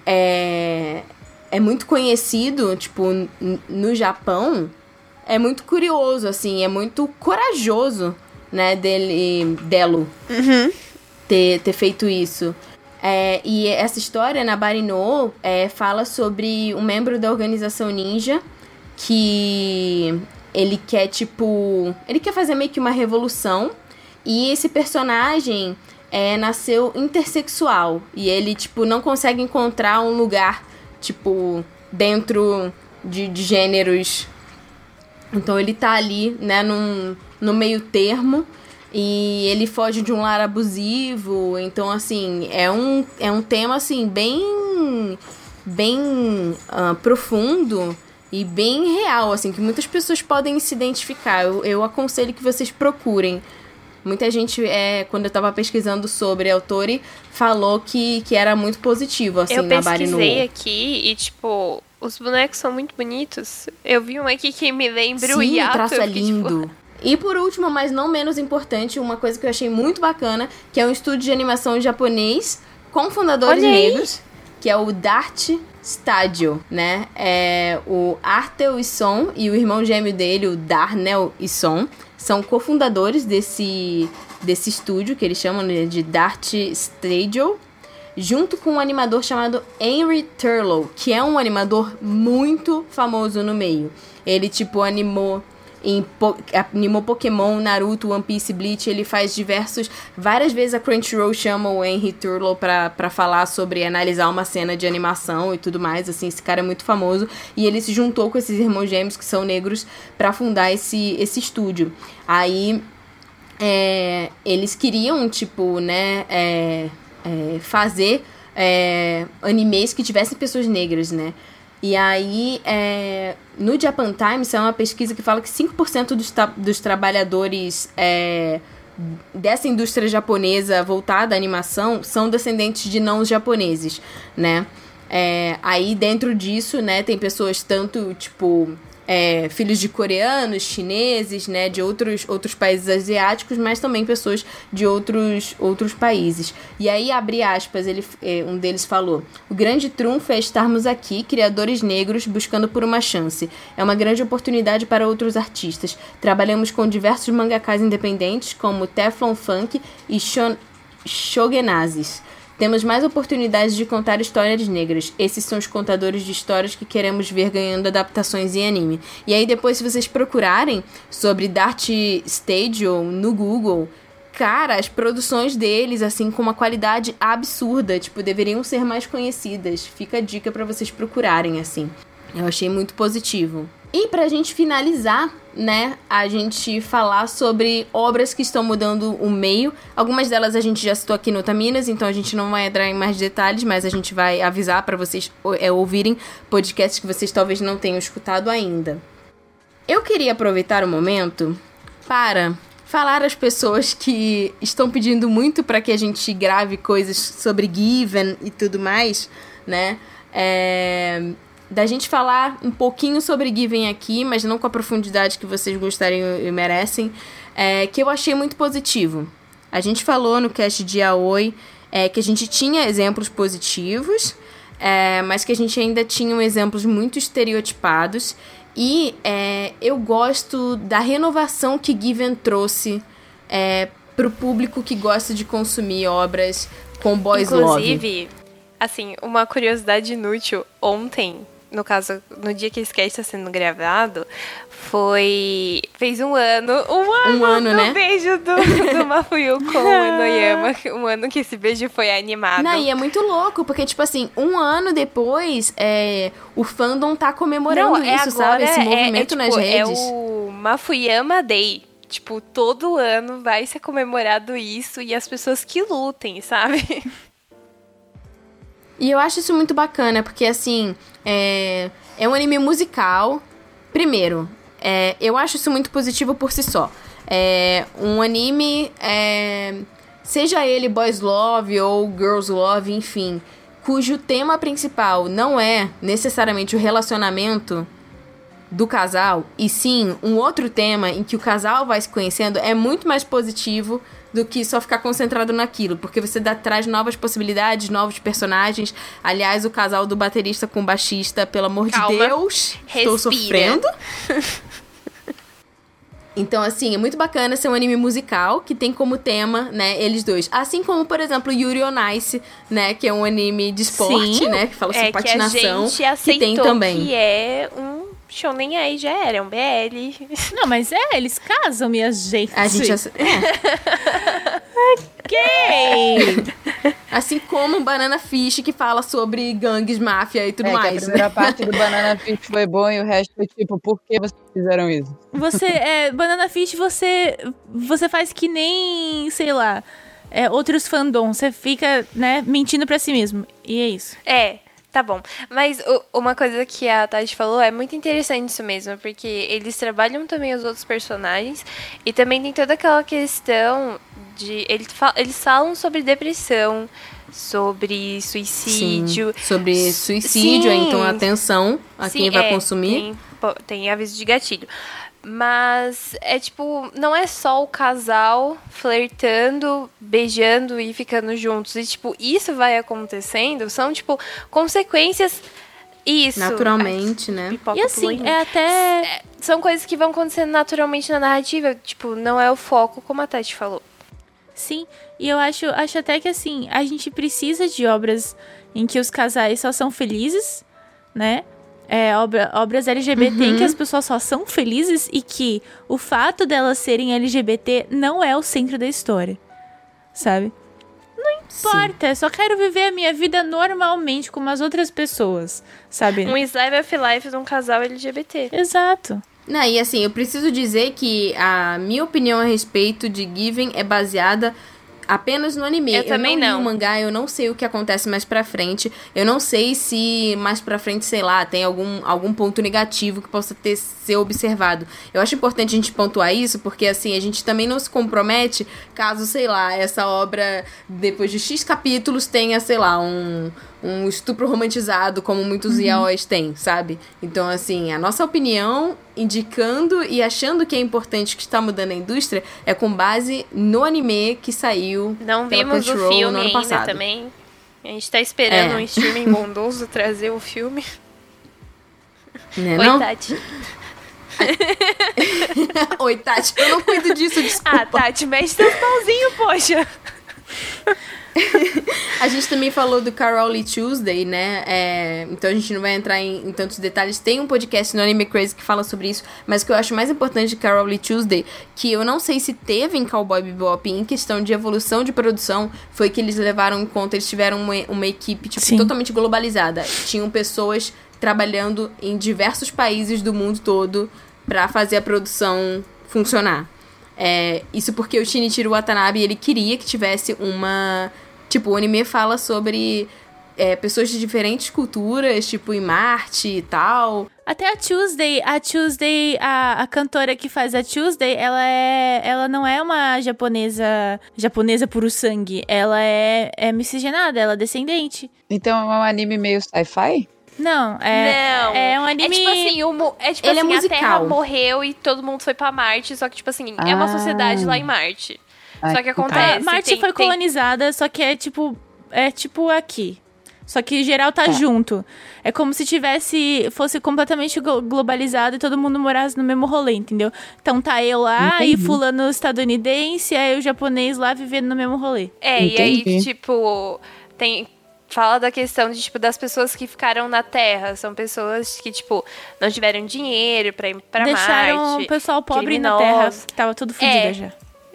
é, é muito conhecido, tipo, no Japão, é muito curioso, assim, é muito corajoso, né, dele, Delo, uhum. ter, ter feito isso. É, e essa história, na Barino, é, fala sobre um membro da organização ninja que ele quer, tipo. Ele quer fazer meio que uma revolução. E esse personagem é, nasceu intersexual. E ele, tipo, não consegue encontrar um lugar, tipo, dentro de, de gêneros. Então ele tá ali, né, num, no meio termo. E ele foge de um lar abusivo. Então, assim, é um, é um tema, assim, bem. bem uh, profundo e bem real, assim, que muitas pessoas podem se identificar. Eu, eu aconselho que vocês procurem. Muita gente, é, quando eu tava pesquisando sobre Autori, falou que, que era muito positivo, assim, eu na Barinu. Eu pesquisei aqui e, tipo, os bonecos são muito bonitos. Eu vi um aqui que me lembra Sim, o Yato. o traço é tipo, lindo. Tipo... E por último, mas não menos importante, uma coisa que eu achei muito bacana, que é um estúdio de animação japonês com fundadores negros, que é o Dart Stadio, né? É o Artel Isson e o irmão gêmeo dele, o Darnell Isson, são cofundadores desse, desse estúdio, que eles chamam de Dart Stadio, junto com um animador chamado Henry Turlow, que é um animador muito famoso no meio. Ele, tipo, animou em po animou Pokémon, Naruto, One Piece, Bleach, ele faz diversos, várias vezes a Crunchyroll chama o Henry Turlow pra, pra falar sobre analisar uma cena de animação e tudo mais, assim, esse cara é muito famoso, e ele se juntou com esses irmãos gêmeos que são negros para fundar esse, esse estúdio. Aí, é, eles queriam, tipo, né, é, é, fazer é, animes que tivessem pessoas negras, né, e aí, é, no Japan Times, é uma pesquisa que fala que 5% dos, dos trabalhadores é, dessa indústria japonesa voltada à animação são descendentes de não japoneses, né? É, aí, dentro disso, né, tem pessoas tanto, tipo, é, filhos de coreanos, chineses, né, de outros, outros países asiáticos, mas também pessoas de outros, outros países. E aí, abre aspas, ele, é, um deles falou: O grande trunfo é estarmos aqui, criadores negros, buscando por uma chance. É uma grande oportunidade para outros artistas. Trabalhamos com diversos mangakas independentes, como Teflon Funk e Shon Shogenazes. Temos mais oportunidades de contar histórias negras. Esses são os contadores de histórias que queremos ver ganhando adaptações em anime. E aí depois, se vocês procurarem sobre Dart Stadium no Google, cara, as produções deles, assim, com uma qualidade absurda, tipo, deveriam ser mais conhecidas. Fica a dica para vocês procurarem, assim. Eu achei muito positivo. E pra gente finalizar, né, a gente falar sobre obras que estão mudando o meio. Algumas delas a gente já citou aqui no Taminas, então a gente não vai entrar em mais detalhes, mas a gente vai avisar para vocês é, ouvirem podcasts que vocês talvez não tenham escutado ainda. Eu queria aproveitar o momento para falar às pessoas que estão pedindo muito para que a gente grave coisas sobre Given e tudo mais, né? É, da gente falar um pouquinho sobre Given aqui, mas não com a profundidade que vocês gostariam e merecem, é, que eu achei muito positivo. A gente falou no cast de Aoi é, que a gente tinha exemplos positivos, é, mas que a gente ainda tinha exemplos muito estereotipados. E é, eu gosto da renovação que Given trouxe é, para o público que gosta de consumir obras com boys Inclusive, love. Inclusive, assim, uma curiosidade inútil. Ontem, no caso, no dia que esse cast está sendo gravado, foi. Fez um ano. Um ano, um ano do né? beijo do, do Mafuyu com o Enoyama. Um ano que esse beijo foi animado. Não, e é muito louco, porque, tipo assim, um ano depois, é, o fandom tá comemorando Não, é isso, sabe? Esse é, movimento é, nas tipo, redes. É o Mafuyama Day. Tipo, todo ano vai ser comemorado isso e as pessoas que lutem, sabe? E eu acho isso muito bacana, porque assim, é, é um anime musical. Primeiro, é, eu acho isso muito positivo por si só. é um anime, é, seja ele boys love ou girls love, enfim, cujo tema principal não é necessariamente o relacionamento do casal, e sim um outro tema em que o casal vai se conhecendo, é muito mais positivo do que só ficar concentrado naquilo, porque você dá, traz novas possibilidades, novos personagens. Aliás, o casal do baterista com o baixista, pelo amor Calma. de Deus, estou Respira. sofrendo. Então, assim, é muito bacana ser um anime musical que tem como tema, né, eles dois. Assim como, por exemplo, Yuri on Ice, né, que é um anime de esporte, Sim. né, que fala sobre É que a patinação. gente aceitou que tem também. que é um shonen aí, já era, é um BL. Não, mas é, eles casam, minha gente. A gente ace- é. Gay! Assim como Banana Fish, que fala sobre gangues, máfia e tudo É, que a mais. primeira parte do Banana Fish foi bom e o resto foi tipo, por que vocês fizeram isso? Você, é, Banana Fish, você, você faz que nem, sei lá, é, outros fandoms. Você fica, né, mentindo pra si mesmo. E é isso. É, tá bom. Mas o- uma coisa que a Tati falou é muito interessante isso mesmo, porque eles trabalham também os outros personagens e também tem toda aquela questão de. Eles, fa- eles falam sobre depressão, sobre suicídio. Sim, sobre suicídio, Sim. então atenção a Sim, quem vai é, consumir. Tem, tem aviso de gatilho. Mas é tipo, não é só o casal flertando, beijando e ficando juntos. E tipo, isso vai acontecendo, são tipo consequências isso. Naturalmente, né? Pipoca E assim, mim. é até. São coisas que vão acontecendo naturalmente na narrativa, tipo, não é o foco, como a Tati falou. Sim, e eu acho, acho até que assim, a gente precisa de obras em que os casais só são felizes, né? É, obra, obras LGBT em que as pessoas só são felizes e que o fato delas serem LGBT não é o centro da história, sabe? Não importa, eu só quero viver a minha vida normalmente como as outras pessoas, sabe? Um slime of life de um casal LGBT. Exato. Não, e assim, eu preciso dizer que a minha opinião a respeito de Given é baseada apenas no anime. Eu também não. não. li o mangá, eu não sei o que acontece mais pra frente. Eu não sei se mais pra frente, sei lá, tem algum, algum ponto negativo que possa ter ser observado. Eu acho importante a gente pontuar isso, porque assim, a gente também não se compromete caso, sei lá, essa obra, depois de X capítulos, tenha, sei lá, um, um estupro romantizado, como muitos yaois têm, sabe? Então, assim, a nossa opinião, indicando e achando que é importante que está mudando a indústria, é com base no anime que saiu Não vimos o filme no ano ainda passado. também. A gente tá esperando É. um streaming bondoso trazer o filme. Né, Oi, não? Tati. Oi, Tati, eu não cuido disso, desculpa. Ah, Tati, mexe seus pauzinhos, poxa. A gente também falou do Carole Tuesday, né? É, então a gente não vai entrar em, em tantos detalhes. Tem um podcast no Anime Crazy que fala sobre isso, mas o que eu acho mais importante de Carole Tuesday, que eu não sei se teve em Cowboy Bebop em questão de evolução de produção, foi que eles levaram em conta, eles tiveram uma, uma equipe tipo, Sim. totalmente globalizada. Tinham pessoas trabalhando em diversos países do mundo todo pra fazer a produção funcionar. É, isso porque o Shinichiro Watanabe, ele queria que tivesse uma... Tipo, o anime fala sobre é, pessoas de diferentes culturas, tipo, em Marte e tal. Até a Tuesday, a Tuesday, a, a cantora que faz a Tuesday, ela é, ela não é uma japonesa, japonesa puro sangue. Ela é, é miscigenada, ela é descendente. Então é um anime meio sci-fi? Não, é, não. é um anime. É tipo assim, o, mu- é tipo Ele é assim, a musical. Terra morreu e todo mundo foi pra Marte, só que tipo assim, é uma Ah. sociedade lá em Marte. Ai, só que Ah, acontece, Marte tem- foi tem- colonizada, só que é tipo, é tipo aqui. Só que geral tá junto. É como se tivesse fosse completamente glo- globalizado e todo mundo morasse no mesmo rolê, entendeu? Então tá eu lá e Entendi. fulano estadunidense, aí o japonês lá vivendo no mesmo rolê. É, e aí, Entendi. tipo, tem. Fala da questão de, tipo, das pessoas que ficaram na Terra. São pessoas que, tipo, não tiveram dinheiro pra ir pra Deixaram Marte. o pessoal pobre na terra, que tava tudo fodido É. já.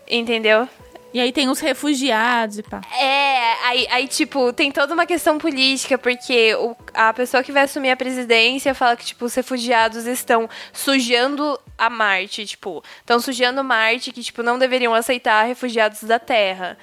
Entendeu? E aí tem os refugiados e pá. É, aí, aí, tipo, tem toda uma questão política, porque o- a pessoa que vai assumir a presidência fala que, tipo, os refugiados estão sujando a Marte, tipo, estão sujando Marte, que, tipo, não deveriam aceitar refugiados da Terra.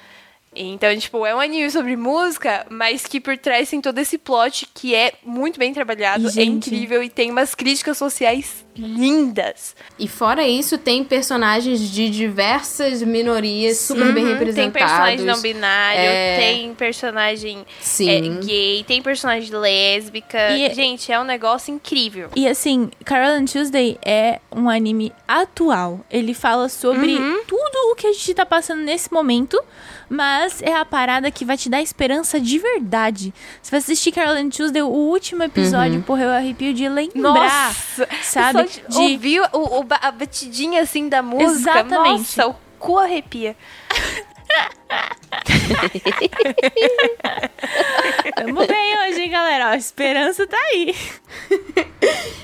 Então, tipo, é um anime sobre música, mas que por trás tem todo esse plot que é muito bem trabalhado, é Gente. incrível e tem umas críticas sociais lindas. E fora isso, tem personagens de diversas minorias super bem Uhum, representados. Tem personagem não binário, É. tem personagem Sim. é, gay, tem personagem lésbica. E- Gente, é um negócio incrível. E assim, Carol and Tuesday é um anime atual. Ele fala sobre tudo o que a gente tá passando nesse momento, mas é a parada que vai te dar esperança de verdade. Você vai assistir Carol and Tuesday, o último episódio, porra, eu arrepio de lembrar. Nossa! sabe? De ouvir o, o a batidinha assim da música. Exatamente. Nossa, o cu arrepia. Tamo bem hoje, hein, galera? Ó, a esperança tá aí.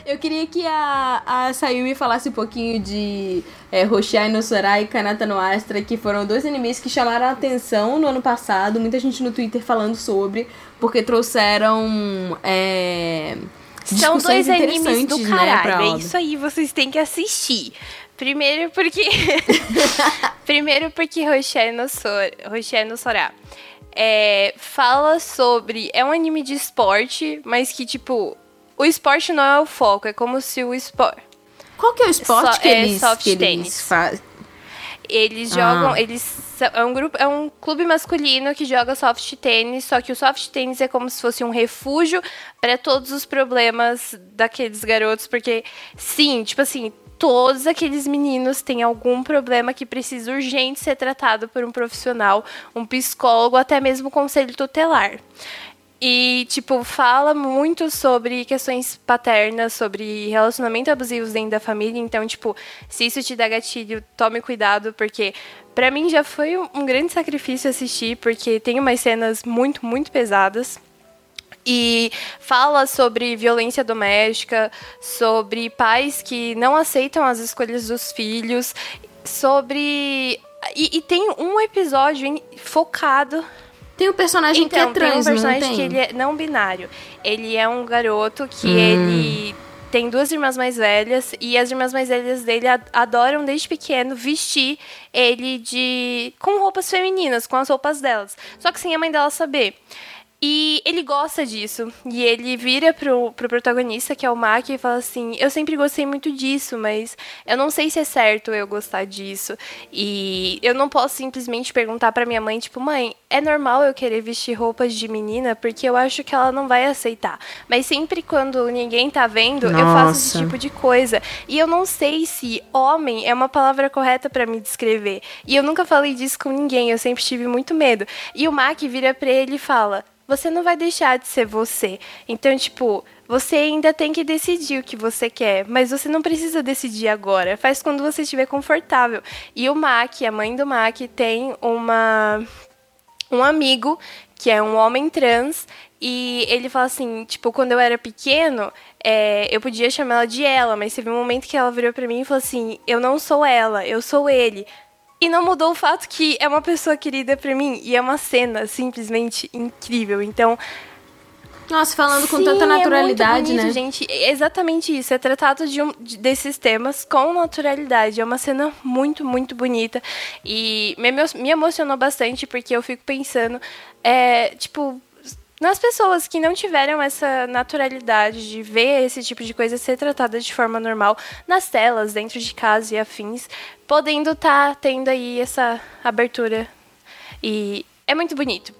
Eu queria que a, a Sayumi falasse um pouquinho de é, Hoshai no Sorai e Kanata no Astra, que foram dois animes que chamaram a atenção no ano passado. Muita gente no Twitter falando sobre, porque trouxeram. É, São dois animes do né, caralho. é obra. isso aí, vocês têm que assistir. Primeiro porque. Primeiro porque Rocher no, Sor... No Sorá. É, fala sobre. É um anime de esporte, mas que, tipo. O esporte não é o foco, é como se o esporte. Qual que é o esporte So- que é eles, soft que eles fazem? Eles Ah. jogam, eles são- é um grupo, é um clube masculino que joga soft tênis, só que o soft tênis é como se fosse um refúgio para todos os problemas daqueles garotos, porque sim, tipo assim, todos aqueles meninos têm algum problema que precisa urgente ser tratado por um profissional, um psicólogo, até mesmo conselho tutelar. E, tipo, fala muito sobre questões paternas, sobre relacionamento abusivos dentro da família. Então, tipo, se isso te dá gatilho, tome cuidado, porque pra mim já foi um grande sacrifício assistir, porque tem umas cenas muito, muito pesadas. E fala sobre violência doméstica, sobre pais que não aceitam as escolhas dos filhos, sobre. E, e tem um episódio em- focado Tem um personagem que é então, trans, tem um personagem não tem? que ele é não binário. Ele é um garoto que Hum. ele tem duas irmãs mais velhas e as irmãs mais velhas dele adoram desde pequeno vestir ele de com roupas femininas, com as roupas delas. Só que sem a mãe dela saber. E ele gosta disso. E ele vira pro, pro protagonista, que é o Mac, e fala assim: Eu sempre gostei muito disso, mas eu não sei se é certo eu gostar disso. E eu não posso simplesmente perguntar pra minha mãe, tipo, mãe, é normal eu querer vestir roupas de menina, porque eu acho que ela não vai aceitar. Mas sempre quando ninguém tá vendo, eu faço esse Nossa. tipo de coisa. E eu não sei se homem é uma palavra correta pra me descrever. E eu nunca falei disso com ninguém, eu sempre tive muito medo. E o Mac vira pra ele e fala: Você não vai deixar de ser você. Então, tipo, você ainda tem que decidir o que você quer, mas você não precisa decidir agora. Faz quando você estiver confortável. E o Mac, a mãe do Mac, tem uma um amigo que é um homem trans e ele fala assim, tipo, quando eu era pequeno, é, eu podia chamar ela de ela, mas teve um momento que ela virou pra mim e falou assim, eu não sou ela, eu sou ele. E não mudou o fato que é uma pessoa querida pra mim e é uma cena simplesmente incrível. Então, Nossa, falando com Sim, tanta é muito naturalidade, bonito, né? gente. É exatamente isso. É tratado de um, de- desses temas com naturalidade. É uma cena muito, muito bonita. E me, me emocionou bastante porque eu fico pensando, é, tipo, nas pessoas que não tiveram essa naturalidade de ver esse tipo de coisa ser tratada de forma normal nas telas, dentro de casa e afins, podendo estar tendo aí essa abertura. E é muito bonito.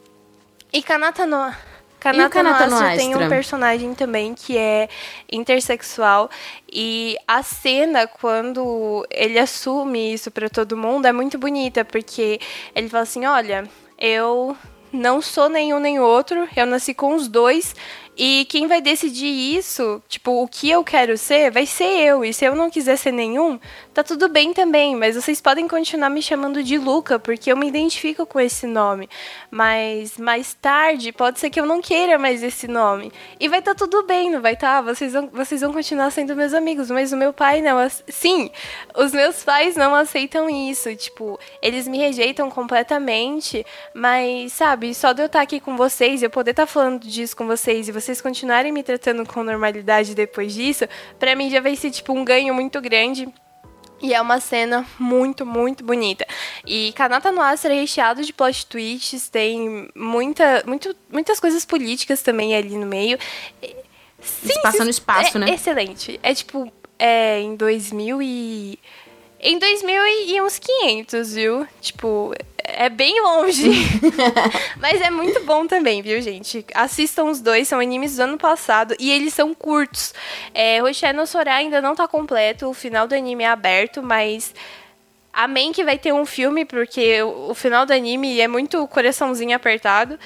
E Kanata no, Kanata, Kanata no no tem um personagem também que é intersexual e a cena quando ele assume isso pra todo mundo é muito bonita porque ele fala assim, olha, eu não sou nenhum nem outro, eu nasci com os dois e quem vai decidir isso, tipo, o que eu quero ser, vai ser eu. E se eu não quiser ser nenhum, tá tudo bem também. Mas vocês podem continuar me chamando de Luca, porque eu me identifico com esse nome. Mas mais tarde, pode ser que eu não queira mais esse nome. E vai tá tudo bem, não vai tá? Vocês vão, vocês vão continuar sendo meus amigos. Mas o meu pai não. Sim, os meus pais não aceitam isso. Tipo, eles me rejeitam completamente. Mas, sabe, só de eu estar aqui com vocês eu poder estar falando disso com vocês e vocês continuarem me tratando com normalidade depois disso, pra mim já vai ser, tipo, um ganho muito grande. E é uma cena muito, muito bonita. E Kanata no Astro é recheado de plot twists, tem muita, muito, muitas coisas políticas também ali no meio. Sim, no espaço, é né? Excelente. É tipo, é em 2000 e... Em 2000 e uns 500, viu? Tipo, é bem longe. Mas é muito bom também, viu, gente? Assistam os dois, são animes do ano passado e eles são curtos. É, Roshé no Sora ainda não tá completo, o final do anime é aberto, mas. Amém que vai ter um filme, porque o final do anime é muito coraçãozinho apertado.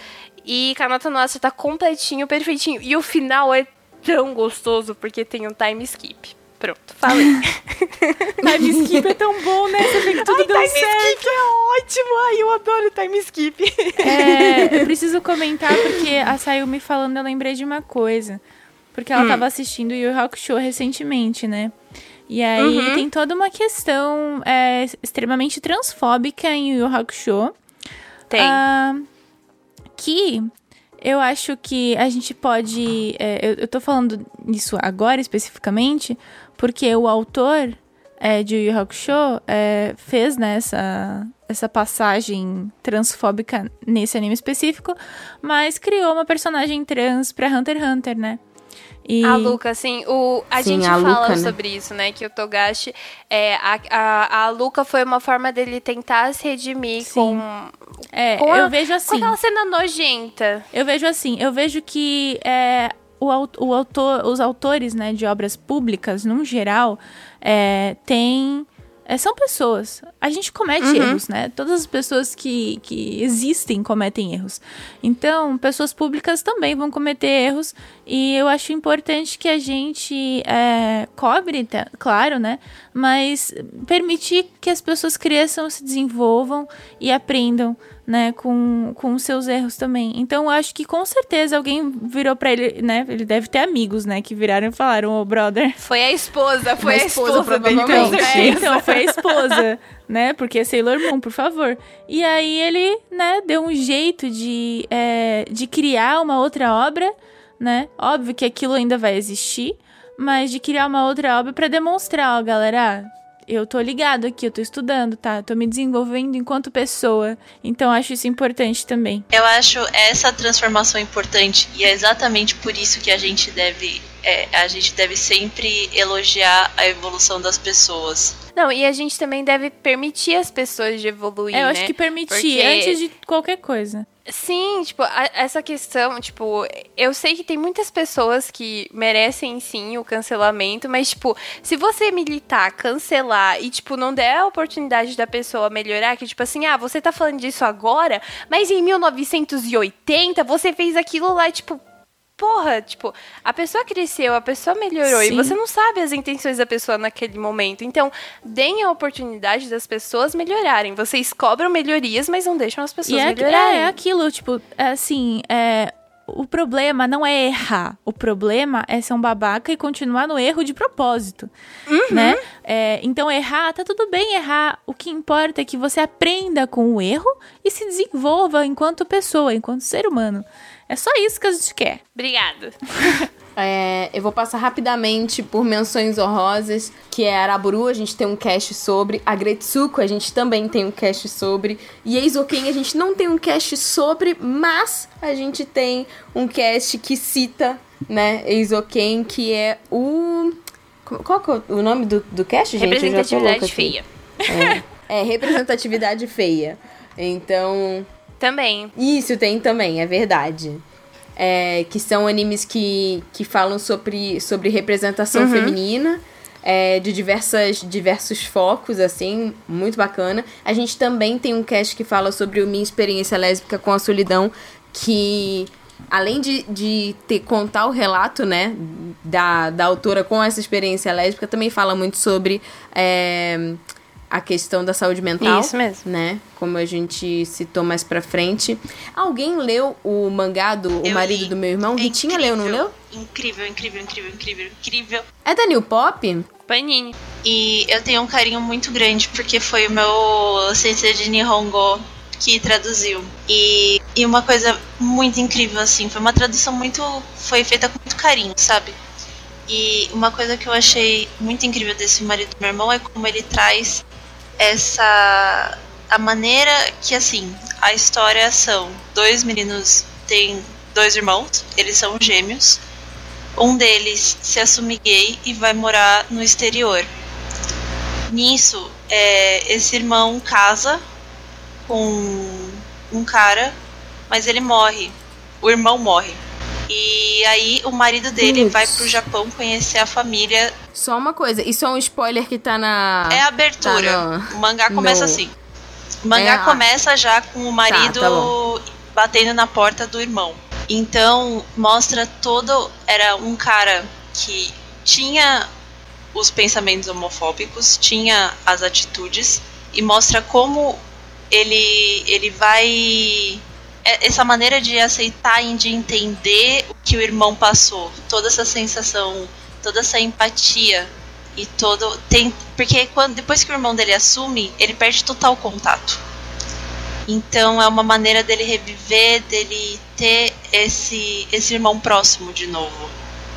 E Kanata Nossa tá completinho, perfeitinho. E o final é tão gostoso, porque tem um time skip. Pronto, falei. time skip é tão bom, né? Você vê que tudo Ai, deu time certo. skip é ótimo. Ai, eu adoro time skip. É, eu preciso comentar porque a Sayumi falando, eu lembrei de uma coisa. Porque ela Hum. tava assistindo Yu Yu Hakusho recentemente, né? E aí Uhum. tem toda uma questão é, extremamente transfóbica em Yu Yu Hakusho. Tem. Ah, que eu acho que a gente pode. é, eu, eu tô falando isso agora especificamente, porque o autor é, de Yu Yu Hakusho é, fez né, essa, essa passagem transfóbica nesse anime específico, mas criou uma personagem trans pra Hunter x Hunter, né? E... A Luca, assim, o, a Sim, gente a fala Luca, né? sobre isso, né? Que o Togashi, é, a, a, a Luca foi uma forma dele tentar se redimir Sim. com, É, com a- eu vejo com assim. aquela cena nojenta. Eu vejo assim, eu vejo que é, o, o autor, os autores né, de obras públicas, no geral, é, tem. é, são pessoas. A gente comete erros, né? Todas as pessoas que, que existem cometem erros. Então, pessoas públicas também vão cometer erros. E eu acho importante que a gente é, cobre, tá- claro, né? Mas permitir que as pessoas cresçam, se desenvolvam e aprendam né, com, com seus erros também. Então, eu acho que com certeza alguém virou pra ele, né? Ele deve ter amigos, né, que viraram e falaram, ô brother. Foi a esposa, foi A a esposa, esposa, dele, provavelmente. É, então, foi a esposa, né? Porque é Sailor Moon, por favor. E aí ele, né, deu um jeito de, é, de criar uma outra obra, né? Óbvio que aquilo ainda vai existir, mas de criar uma outra obra pra demonstrar, ó, galera, ah, eu tô ligado aqui, eu tô estudando, tá? Tô me desenvolvendo enquanto pessoa. Então acho isso importante também. Eu acho essa transformação importante e é exatamente por isso que a gente deve é, a gente deve sempre elogiar a evolução das pessoas. Não, e a gente também deve permitir as pessoas de evoluir, É, eu né? acho que permitir Porque- antes de qualquer coisa. Sim, tipo, a- essa questão, tipo, eu sei que tem muitas pessoas que merecem sim o cancelamento, mas, tipo, se você militar, cancelar e, tipo, não der a oportunidade da pessoa melhorar, que, tipo assim, ah, você tá falando disso agora, mas em 1980 você fez aquilo lá, tipo. Porra, tipo, a pessoa cresceu, a pessoa melhorou e Sim. você não sabe as intenções da pessoa naquele momento. Então, deem a oportunidade das pessoas melhorarem. Vocês cobram melhorias, mas não deixam as pessoas E é, melhorarem. é, é aquilo, tipo, é assim, é, o problema não é errar. O problema é ser um babaca e continuar no erro de propósito, né? É, então, errar, tá tudo bem errar. O que importa é que você aprenda com o erro e se desenvolva enquanto pessoa, enquanto ser humano. É só isso que a gente quer. Obrigada. É, eu vou passar rapidamente por menções honrosas, que é Araburu, a gente tem um cast sobre, a Gretsuko a gente também tem um cast sobre, e Eizoken a gente não tem um cast sobre, mas a gente tem um cast que cita, né, Eizoken, que é o... Qual que é o nome do, do cast, gente? Representatividade feia. É, representatividade feia. Então, Também. isso tem também, é verdade. É, que são animes que, que falam sobre, sobre representação feminina, é, de diversas, diversos focos, assim, muito bacana. A gente também tem um cast que fala sobre a minha experiência lésbica com a solidão, que além de, de ter, contar o relato, né, da, da autora com essa experiência lésbica, também fala muito sobre é, a questão da saúde mental Isso mesmo. né? Como a gente citou mais pra frente. Alguém leu o mangá do O Eu Marido li. do Meu Irmão? É Ritinha leu, não leu? Incrível, incrível, incrível, incrível, incrível. É da New Pop? Panini. E eu tenho um carinho muito grande porque foi o meu sensei de Nihongo que traduziu. E, e uma coisa muito incrível, assim, foi uma tradução muito. Foi feita com muito carinho, sabe? E uma coisa que eu achei muito incrível desse marido do meu irmão é como ele traz essa a maneira que assim, a história são dois meninos têm dois irmãos, eles são gêmeos. Um deles se assume gay e vai morar no exterior. Nisso, é, esse irmão casa com um cara, mas ele morre. O irmão morre. E aí o marido dele Putz. vai pro Japão conhecer a família. Só uma coisa, isso é um spoiler que tá na. É a abertura. Tá no- O mangá começa no- assim. O mangá É, ah. começa já com o marido tá bom. batendo na porta do irmão. Então mostra todo. Era um cara que tinha os pensamentos homofóbicos, tinha as atitudes e mostra como ele ele vai essa maneira de aceitar e de entender o que o irmão passou, toda essa sensação, toda essa empatia e todo tem porque quando depois que o irmão dele assume, ele perde total contato. Então é uma maneira dele reviver, dele ter esse esse irmão próximo de novo,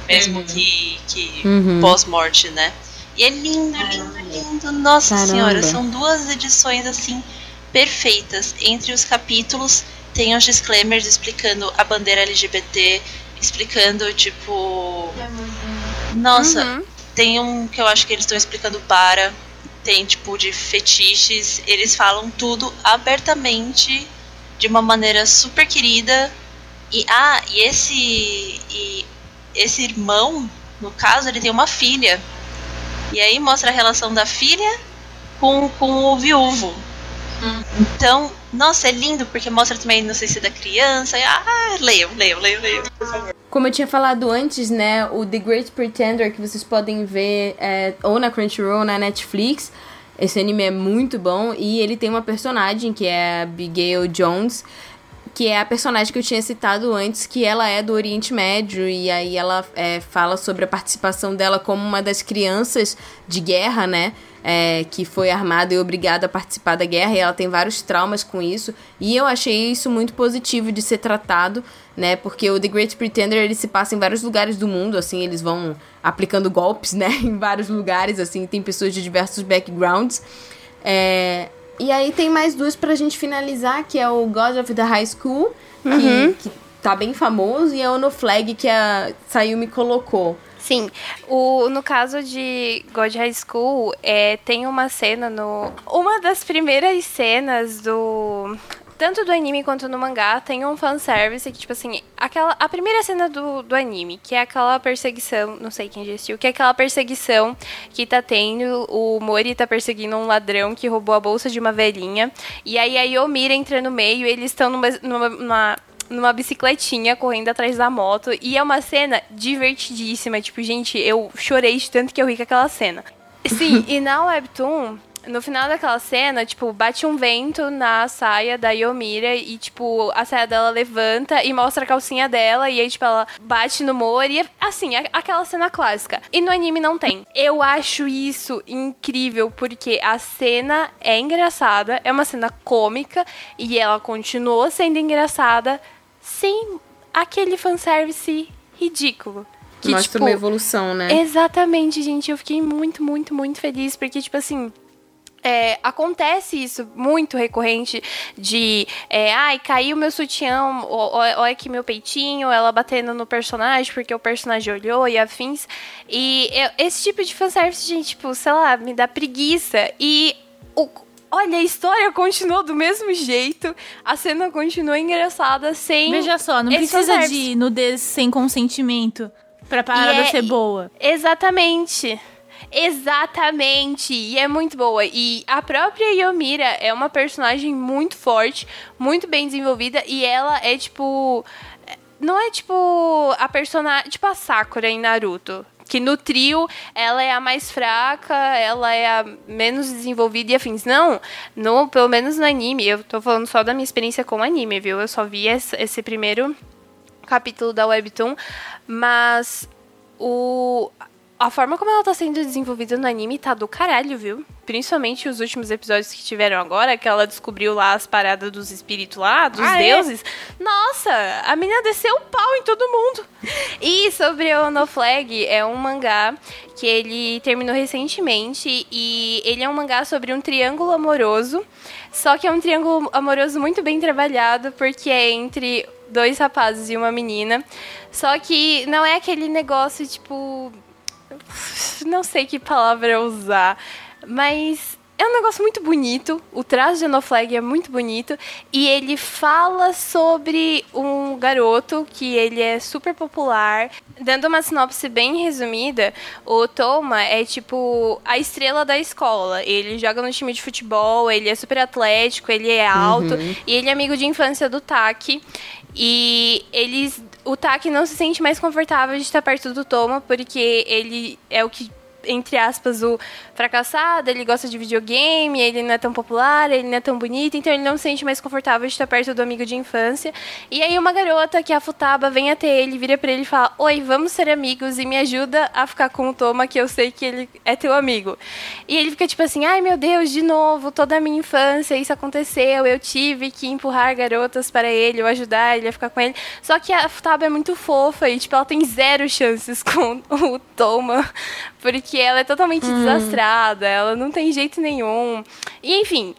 mesmo que que Uhum. pós-morte, né? E é lindo, lindo, lindo. Nossa Caramba. senhora, são duas edições assim perfeitas. Entre os capítulos tem os disclaimers explicando a bandeira LGBT, explicando tipo, nossa, Uhum. tem um que eu acho que eles estão explicando para, tem tipo de fetiches, eles falam tudo abertamente de uma maneira super querida. E ah, e esse e esse irmão, no caso, ele tem uma filha. E aí mostra a relação da filha com, com o viúvo. Então, nossa, é lindo porque mostra também a inocência da criança. E, ah, leiam, leiam, leiam, leiam. Como eu tinha falado antes, né, o The Great Pretender que vocês podem ver é, ou na Crunchyroll ou na Netflix. Esse anime é muito bom e ele tem uma personagem que é a Abigail Jones, que é a personagem que eu tinha citado antes, que ela é do Oriente Médio e aí ela é, fala sobre a participação dela como uma das crianças de guerra, né? é, que foi armada e obrigada a participar da guerra e ela tem vários traumas com isso. E eu achei isso muito positivo de ser tratado né? Porque o The Great Pretender ele se passa em vários lugares do mundo assim eles vão aplicando golpes né? Em vários lugares assim tem pessoas de diversos backgrounds. É, e aí tem mais duas pra gente finalizar que é o God of the High School que, que tá bem famoso e é o No Flag que a Sayumi colocou Sim, o, no caso de God High School, é, tem uma cena no. Uma das primeiras cenas do. Tanto do anime quanto no mangá, tem um fanservice que, tipo assim, aquela, a primeira cena do, do anime, que é aquela perseguição, não sei quem já assistiu, que é aquela perseguição que tá tendo, o Mori tá perseguindo um ladrão que roubou a bolsa de uma velhinha, e aí a Yomira entra no meio, e eles estão numa, numa, numa numa bicicletinha correndo atrás da moto. E é uma cena divertidíssima. Tipo, gente, eu chorei de tanto que eu ri com aquela cena. Sim, e na Webtoon, no final daquela cena, tipo, bate um vento na saia da Yomira e, tipo, a saia dela levanta e mostra a calcinha dela e aí, tipo, ela bate no Mori. Assim, a- aquela cena clássica. E no anime não tem. Eu acho isso incrível porque a cena é engraçada, é uma cena cômica e ela continuou sendo engraçada sem aquele fanservice ridículo. Que, mostra tipo, uma evolução né Exatamente, gente. Eu fiquei muito, muito, muito feliz, porque, tipo assim. É, acontece isso muito recorrente de é, ai, caiu meu sutiã, olha aqui meu peitinho, ela batendo no personagem porque o personagem olhou e afins. E eu- esse tipo de fanservice, gente, tipo, sei lá, me dá preguiça. E o, olha, a história continuou do mesmo jeito, a cena continua engraçada sem. Veja só, não precisa fanservice. de nudez sem consentimento pra parada E é- ser boa. Exatamente. Exatamente. E é muito boa. E a própria Yomira é uma personagem muito forte, muito bem desenvolvida. E ela é tipo. Não é tipo a personagem. Tipo a Sakura em Naruto. Que no trio ela é a mais fraca, ela é a menos desenvolvida e afins. Não, no, pelo menos no anime, eu tô falando só da minha experiência com o anime, viu? Eu só vi esse, esse primeiro capítulo da Webtoon, mas o a forma como ela tá sendo desenvolvida no anime tá do caralho, viu? Principalmente os últimos episódios que tiveram agora, que ela descobriu lá as paradas dos espíritos lá, dos ah, é? deuses. É? Nossa, a menina desceu o pau em todo mundo. E sobre o No Flag, é um mangá que ele terminou recentemente e ele é um mangá sobre um triângulo amoroso, só que é um triângulo amoroso muito bem trabalhado, porque é entre dois rapazes e uma menina. Só que não é aquele negócio tipo não sei que palavra usar, mas é um negócio muito bonito. O traço de Anoflag é muito bonito. E ele fala sobre um garoto que ele é super popular. Dando uma sinopse bem resumida, o Toma é tipo a estrela da escola. Ele joga no time de futebol, ele é super atlético, ele é alto. Uhum. E ele é amigo de infância do Taki. E eles. O Taki não se sente mais confortável de estar perto do Toma, porque ele é o que entre aspas, o fracassado, ele gosta de videogame, ele não é tão popular, ele não é tão bonito, então ele não se sente mais confortável de estar perto do amigo de infância. E aí uma garota, que é a Futaba, vem até ele, vira para ele e fala: Oi, vamos ser amigos e me ajuda a ficar com o Toma, que eu sei que ele é teu amigo. E ele fica tipo assim: Ai meu Deus, de novo, toda a minha infância isso aconteceu, eu tive que empurrar garotas para ele, ou ajudar ele a ficar com ele. Só que a Futaba é muito fofa e, tipo, ela tem zero chances com o Toma, porque ela é totalmente hum. desastrada, ela não tem jeito nenhum. E enfim,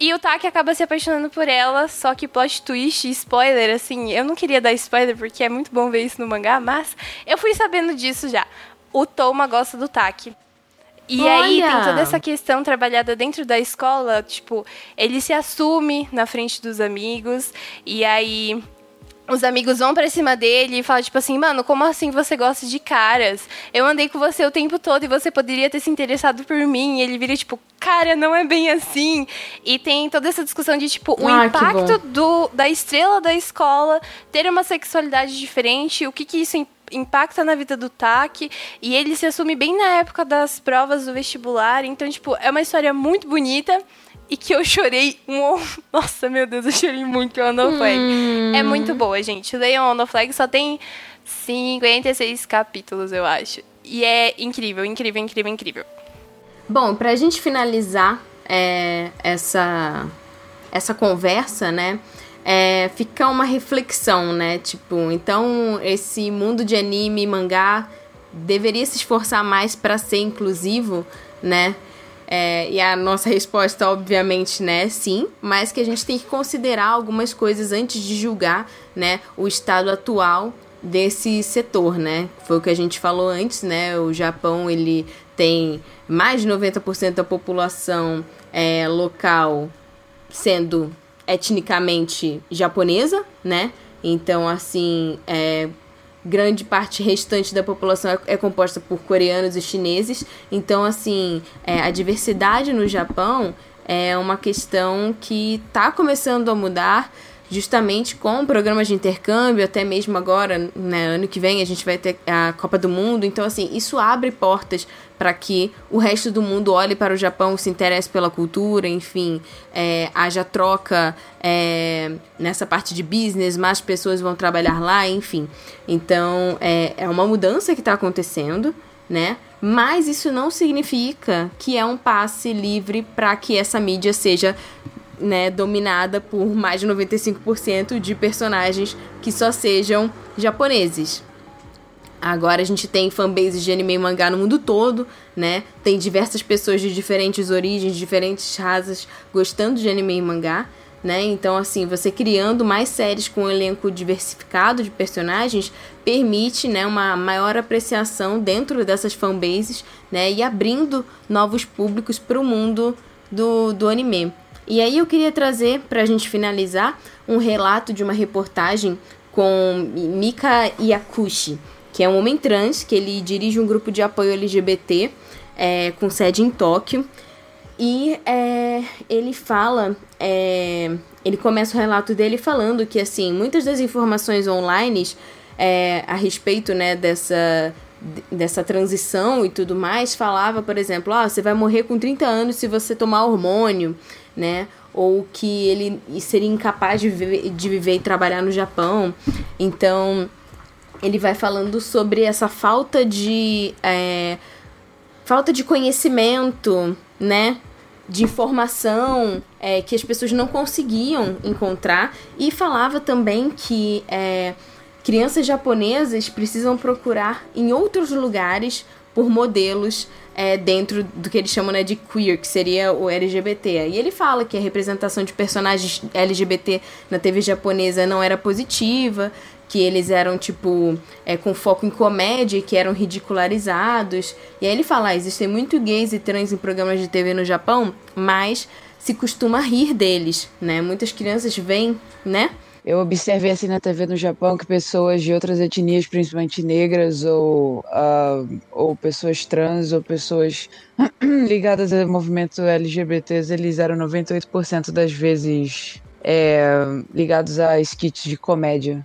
e o Taki acaba se apaixonando por ela, só que plot twist, spoiler, assim, eu não queria dar spoiler porque é muito bom ver isso no mangá, mas eu fui sabendo disso já. O Toma gosta do Taki. E Olha. aí tem toda essa questão trabalhada dentro da escola, tipo, ele se assume na frente dos amigos, e aí os amigos vão pra cima dele e falam, tipo assim, mano, como assim você gosta de caras? Eu andei com você o tempo todo e você poderia ter se interessado por mim. E ele vira, tipo, cara, não é bem assim. E tem toda essa discussão de, tipo, o ah, impacto do, da estrela da escola ter uma sexualidade diferente, o que que isso impacta na vida do TAC e ele se assume bem na época das provas do vestibular. Então, tipo, é uma história muito bonita e que eu chorei um. Nossa, meu Deus, eu chorei muito com No Flag. Hum. É muito boa, gente. Leiam No Flag só tem 56 capítulos, eu acho. E é incrível, incrível, incrível, incrível. Bom, pra gente finalizar é, essa, essa conversa, né? É, fica uma reflexão, né? Tipo, então esse mundo de anime e mangá deveria se esforçar mais para ser inclusivo, né? É, e a nossa resposta, obviamente, né, sim, mas que a gente tem que considerar algumas coisas antes de julgar, né, o estado atual desse setor, né? Foi o que a gente falou antes, né? O Japão ele tem mais de 90% da população é, local sendo etnicamente japonesa, né? Então, assim, é, grande parte restante da população é, é, composta por coreanos e chineses. Então, assim, é, a diversidade no Japão é uma questão que está começando a mudar justamente com programas de intercâmbio, até mesmo agora, né, ano que vem a gente vai ter a Copa do Mundo. Então, assim, isso abre portas para que o resto do mundo olhe para o Japão, se interesse pela cultura, enfim, é, haja troca é, nessa parte de business, mais pessoas vão trabalhar lá, enfim. Então, é, é uma mudança que está acontecendo, né? Mas isso não significa que é um passe livre para que essa mídia seja né, dominada por mais de 95% de personagens que só sejam japoneses. Agora a gente tem fanbases de anime e mangá no mundo todo, né? Tem diversas pessoas de diferentes origens, diferentes raças gostando de anime e mangá, né? Então, assim, você criando mais séries com um elenco diversificado de personagens permite, né, uma maior apreciação dentro dessas fanbases, né? E abrindo novos públicos para o mundo do, do anime. E aí eu queria trazer, para a gente finalizar, um relato de uma reportagem com Mika Yakushi, que é um homem trans, que ele dirige um grupo de apoio LGBT é, com sede em Tóquio. E é, ele fala, é, ele começa o relato dele falando que assim muitas das informações online é, a respeito né, dessa, dessa transição e tudo mais falava, por exemplo, ah, você vai morrer com 30 anos se você tomar hormônio né? Ou que ele seria incapaz de viver, de viver e trabalhar no Japão. Então, ele vai falando sobre essa falta de. É, falta de conhecimento, né? De informação é, que as pessoas não conseguiam encontrar. E falava também que é, crianças japonesas precisam procurar em outros lugares por modelos é, dentro do que eles chamam né, de queer, que seria o LGBT. E ele fala que a representação de personagens LGBT na TV japonesa não era positiva, que eles eram, tipo, é, com foco em comédia, que eram ridicularizados. E aí ele fala, ah, existem muito gays e trans em programas de TV no Japão, mas se costuma rir deles, né? Muitas crianças veem, né? Eu observei assim na TV no Japão que pessoas de outras etnias, principalmente negras ou, uh, ou pessoas trans ou pessoas ligadas ao movimento LGBTs, eles eram 98% das vezes é, ligados a skits de comédia.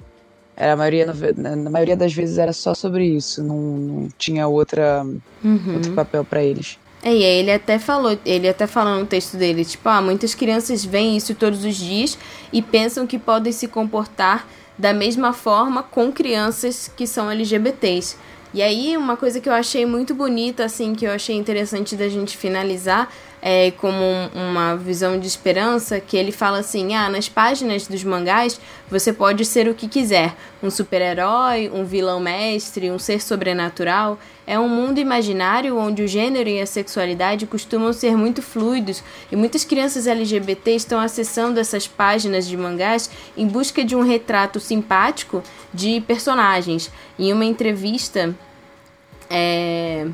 Era a maioria, na maioria das vezes era só sobre isso, não, não tinha outra, uhum. outro papel para eles. É, e aí ele até falou, ele até falou no texto dele, tipo, ah, muitas crianças veem isso todos os dias e pensam que podem se comportar da mesma forma com crianças que são LGBTs. E aí, uma coisa que eu achei muito bonita, assim, que eu achei interessante da gente finalizar, é, como um, uma visão de esperança, que ele fala assim: ah, nas páginas dos mangás você pode ser o que quiser, um super-herói, um vilão mestre, um ser sobrenatural. É um mundo imaginário onde o gênero e a sexualidade costumam ser muito fluidos e muitas crianças LGBT estão acessando essas páginas de mangás em busca de um retrato simpático de personagens. Em uma entrevista, é,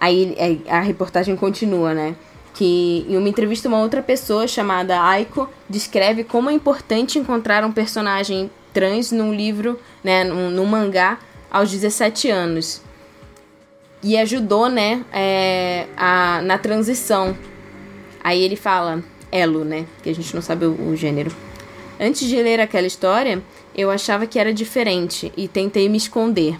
Aí a reportagem continua, né? Que em uma entrevista, uma outra pessoa chamada Aiko descreve como é importante encontrar um personagem trans num livro, né, num, num mangá, aos 17 anos. E ajudou, né, é, a, na transição. Aí ele fala, Elo, né, que a gente não sabe o, o gênero. Antes de ler aquela história, eu achava que era diferente e tentei me esconder.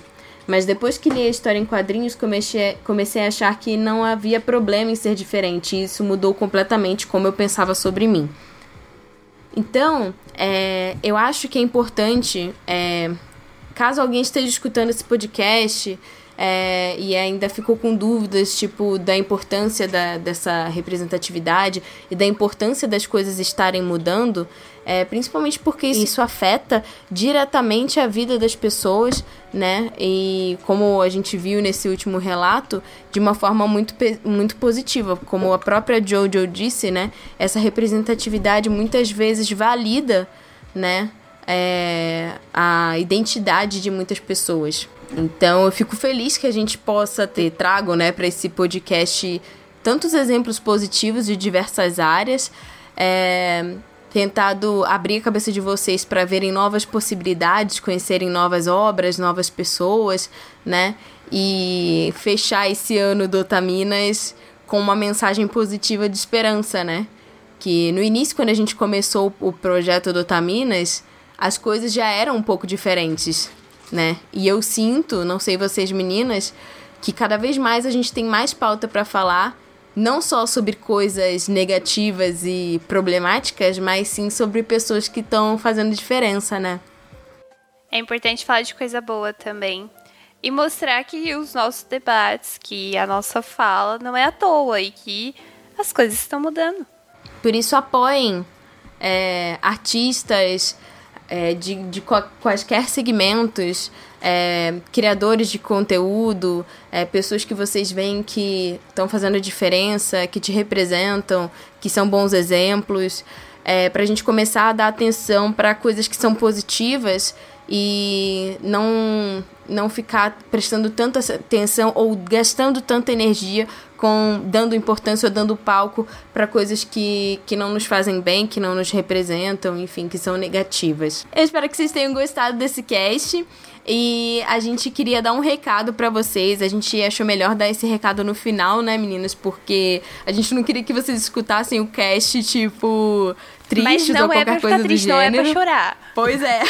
Mas depois que li a história em quadrinhos, comecei, comecei a achar que não havia problema em ser diferente. E isso mudou completamente como eu pensava sobre mim. Então, é, eu acho que é importante, é, caso alguém esteja escutando esse podcast é, e ainda ficou com dúvidas, tipo, da importância da, dessa representatividade e da importância das coisas estarem mudando, é, principalmente porque isso afeta diretamente a vida das pessoas, né? E como a gente viu nesse último relato, de uma forma muito, muito positiva. Como a própria Jojo disse, né? Essa representatividade muitas vezes valida, né? É, a identidade de muitas pessoas. Então eu fico feliz que a gente possa ter trago, né, para esse podcast tantos exemplos positivos de diversas áreas. É, tentado abrir a cabeça de vocês para verem novas possibilidades, conhecerem novas obras, novas pessoas, né? E fechar esse ano do Otaminas com uma mensagem positiva de esperança, né? Que no início, quando a gente começou o projeto do Otaminas, as coisas já eram um pouco diferentes, né? E eu sinto, não sei vocês meninas, que cada vez mais a gente tem mais pauta para falar não só sobre coisas negativas e problemáticas, mas sim sobre pessoas que estão fazendo diferença, né? É importante falar de coisa boa também. E mostrar que os nossos debates, que a nossa fala não é à toa e que as coisas estão mudando. Por isso apoiem é, artistas é, de, de quaisquer segmentos, é, criadores de conteúdo, é, pessoas que vocês veem que estão fazendo diferença, que te representam, que são bons exemplos, é, para a gente começar a dar atenção para coisas que são positivas e não não ficar prestando tanta atenção ou gastando tanta energia com dando importância ou dando palco para coisas que, que não nos fazem bem, que não nos representam, enfim, que são negativas. Eu espero que vocês tenham gostado desse cast. E a gente queria dar um recado para vocês. A gente achou melhor dar esse recado no final, né, meninas? Porque a gente não queria que vocês escutassem o cast, tipo, triste ou qualquer é coisa triste, do gênero. Não é pra chorar. Pois é.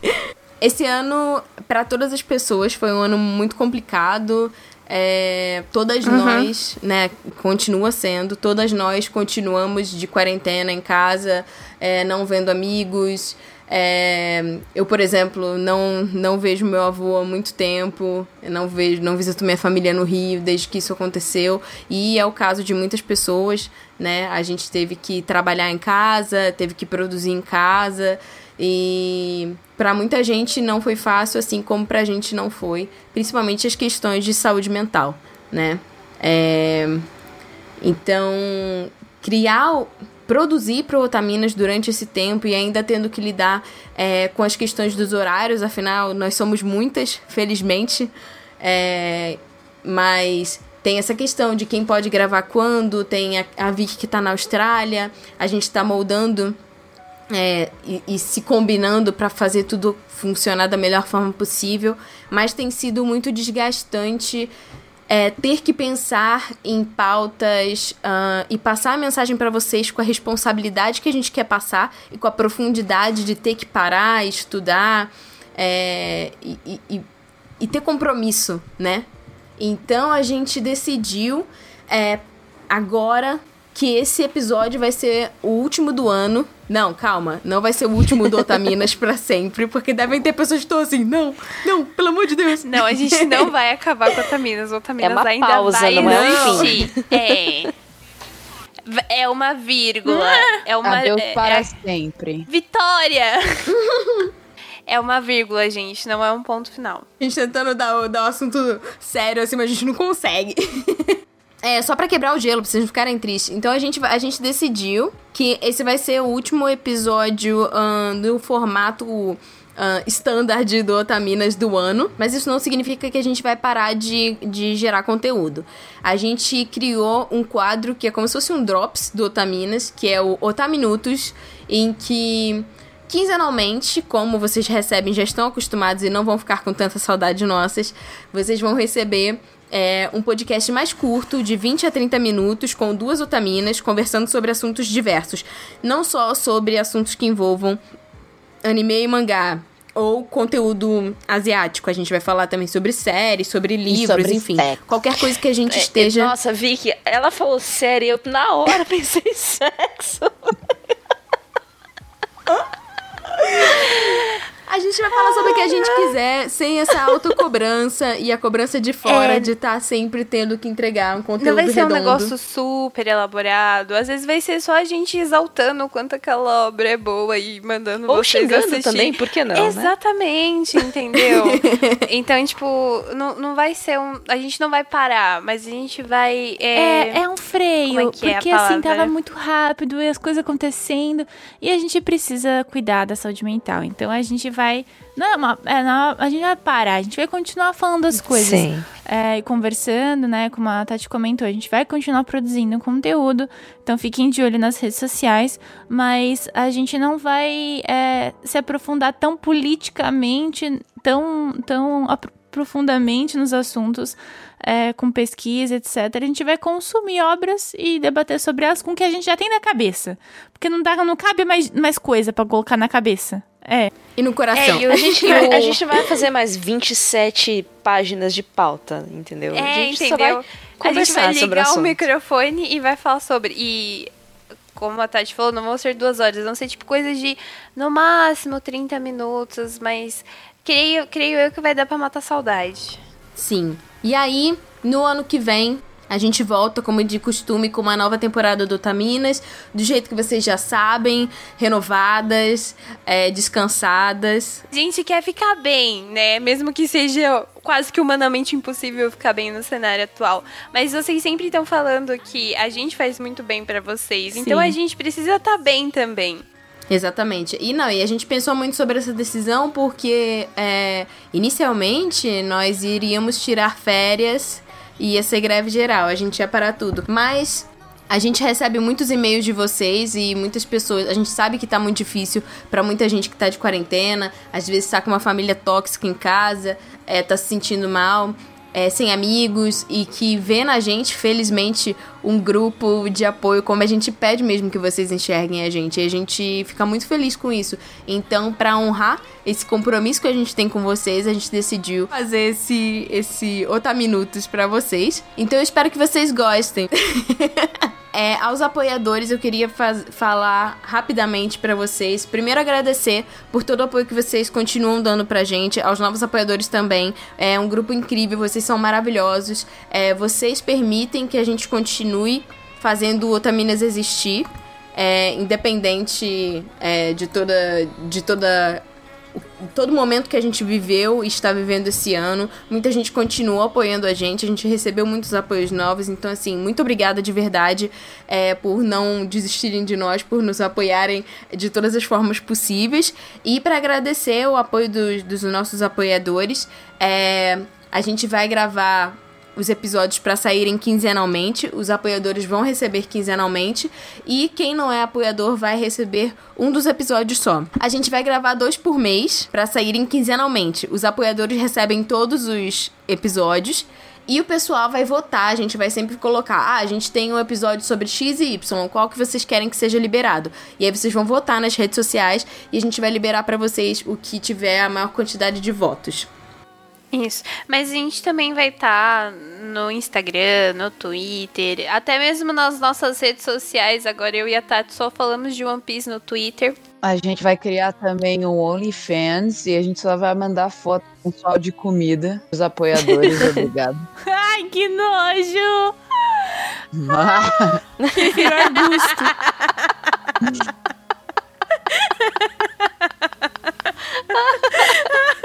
esse ano, para todas as pessoas, foi um ano muito complicado. É, todas uhum. nós, né, continua sendo, todas nós continuamos de quarentena em casa, é, não vendo amigos, É, eu, por exemplo, não, não vejo meu avô há muito tempo, eu não vejo, não visito minha família no Rio desde que isso aconteceu, e é o caso de muitas pessoas, né? A gente teve que trabalhar em casa, teve que produzir em casa, e para muita gente não foi fácil, assim como pra gente não foi, principalmente as questões de saúde mental, né? É, então, criar produzir prootaminas durante esse tempo e ainda tendo que lidar é, com as questões dos horários, afinal, nós somos muitas, felizmente. É, mas tem essa questão de quem pode gravar quando, tem a, a Vicky que está na Austrália, a gente está moldando é, e, e, se combinando para fazer tudo funcionar da melhor forma possível, mas tem sido muito desgastante é, ter que pensar em pautas uh, e passar a mensagem para vocês com a responsabilidade que a gente quer passar e com a profundidade de ter que parar, estudar é, e, e, e, ter compromisso, né? Então a gente decidiu é, agora que esse episódio vai ser o último do ano. Não, calma, não vai ser o último do Otaminas para sempre, porque devem ter pessoas que estão assim, não, não, pelo amor de Deus. Não, a gente não vai acabar com Otaminas, Otaminas é uma ainda pausa, vai não é existir. É. É uma vírgula. É uma. Adeus é, para é- sempre. Vitória! é uma vírgula, gente, não é um ponto final. A gente tentando dar, o- dar o assunto sério assim, mas a gente não consegue. É, só pra quebrar o gelo, pra vocês não ficarem tristes. Então a gente, a gente decidiu que esse vai ser o último episódio ahn, do formato ahn, standard do Otaminas do ano. Mas isso não significa que a gente vai parar de, de gerar conteúdo. A gente criou um quadro que é como se fosse um Drops do Otaminas, que é o Otaminutos, em que Quinzenalmente, como vocês recebem, já estão acostumados e não vão ficar com tanta saudade nossas, vocês vão receber é, um podcast mais curto, de 20 a 30 minutos, com duas otaminas, conversando sobre assuntos diversos. Não só sobre assuntos que envolvam anime e mangá. Ou conteúdo asiático. A gente vai falar também sobre séries, sobre livros, sobre enfim. sexo. Qualquer coisa que a gente É, esteja. Nossa, Vicky, ela falou sério, eu na hora pensei em sexo. A gente vai falar sobre o que a gente quiser, sem essa autocobrança e a cobrança de fora É. de estar sempre tendo que entregar um Não conteúdo vai ser um redondo. negócio super elaborado. Às vezes vai ser só a gente exaltando o quanto aquela obra é boa e mandando Ou vocês xingando assistir. também, por que não, né? Exatamente, entendeu? então, tipo, não, não vai ser um. A gente não vai parar, mas a gente vai. É, É, é um freio, como é que é a porque assim tava muito rápido e as coisas acontecendo e a gente precisa cuidar da saúde mental. Então a gente vai, não, é uma- é, não, a gente vai parar, a gente vai continuar falando as coisas Sim. é, e conversando, né? Como a Tati comentou, a gente vai continuar produzindo conteúdo, então fiquem de olho nas redes sociais, mas a gente não vai é, se aprofundar tão politicamente, tão, tão profundamente nos assuntos, é, com pesquisa, etc. A gente vai consumir obras e debater sobre elas com o que a gente já tem na cabeça, porque não, dá, não cabe mais, mais coisa pra colocar na cabeça. É. E no coração. É, e o- A gente, vai, a gente não vai fazer mais 27 páginas de pauta, entendeu? a É, gente entendeu? só vai a gente conversar vai sobre o ligar o assunto. microfone e vai falar sobre. E como a Tati falou, não vão ser duas horas, vão ser tipo coisas de no máximo 30 minutos, mas creio, creio eu que vai dar pra matar a saudade. Sim. E aí, no ano que vem, a gente volta, como de costume, com uma nova temporada do Otaminas, do jeito que vocês já sabem, renovadas, é, descansadas. A gente quer ficar bem, né? Mesmo que seja quase que humanamente impossível ficar bem no cenário atual. Mas vocês sempre estão falando que a gente faz muito bem pra vocês. Então Sim. a gente precisa estar bem também. Exatamente. E não, e a gente pensou muito sobre essa decisão porque é, inicialmente nós iríamos tirar férias e ia ser greve geral, a gente ia parar tudo. Mas a gente recebe muitos e-mails de vocês e muitas pessoas. A gente sabe que tá muito difícil pra muita gente que tá de quarentena, às vezes tá com uma família tóxica em casa, é, tá se sentindo mal. É, sem amigos e que vê na gente, felizmente, um grupo de apoio, como a gente pede mesmo que vocês enxerguem a gente. E a gente fica muito feliz com isso. Então, pra honrar esse compromisso que a gente tem com vocês, a gente decidiu fazer esse, esse Otaminutos pra vocês. Então, eu espero que vocês gostem. é, aos apoiadores eu queria falar rapidamente para vocês. Primeiro agradecer por todo o apoio que vocês continuam dando pra gente, aos novos apoiadores também. É um grupo incrível, vocês são maravilhosos. É, vocês permitem que a gente continue fazendo o Otaminas existir. É, independente é, de toda de toda todo momento que a gente viveu e está vivendo esse ano. Muita gente continuou apoiando a gente, a gente recebeu muitos apoios novos. Então, assim, muito obrigada de verdade é, por não desistirem de nós, por nos apoiarem de todas as formas possíveis. E para agradecer o apoio dos, dos nossos apoiadores, é, a gente vai gravar os episódios para saírem quinzenalmente. Os apoiadores vão receber quinzenalmente. E quem não é apoiador vai receber um dos episódios só. A gente vai gravar dois por mês para saírem quinzenalmente. Os apoiadores recebem todos os episódios. E o pessoal vai votar, a gente vai sempre colocar, ah, a gente tem um episódio sobre X e Y, qual que vocês querem que seja liberado? E aí vocês vão votar nas redes sociais e a gente vai liberar para vocês o que tiver a maior quantidade de votos. Isso. Mas a gente também vai estar tá no Instagram, no Twitter, até mesmo nas nossas redes sociais. Agora eu e a Tati só falamos de One Piece no Twitter. A gente vai criar também o OnlyFans e a gente só vai mandar foto sal de comida os apoiadores. obrigado. Ai, que nojo! Prefiro arbusto.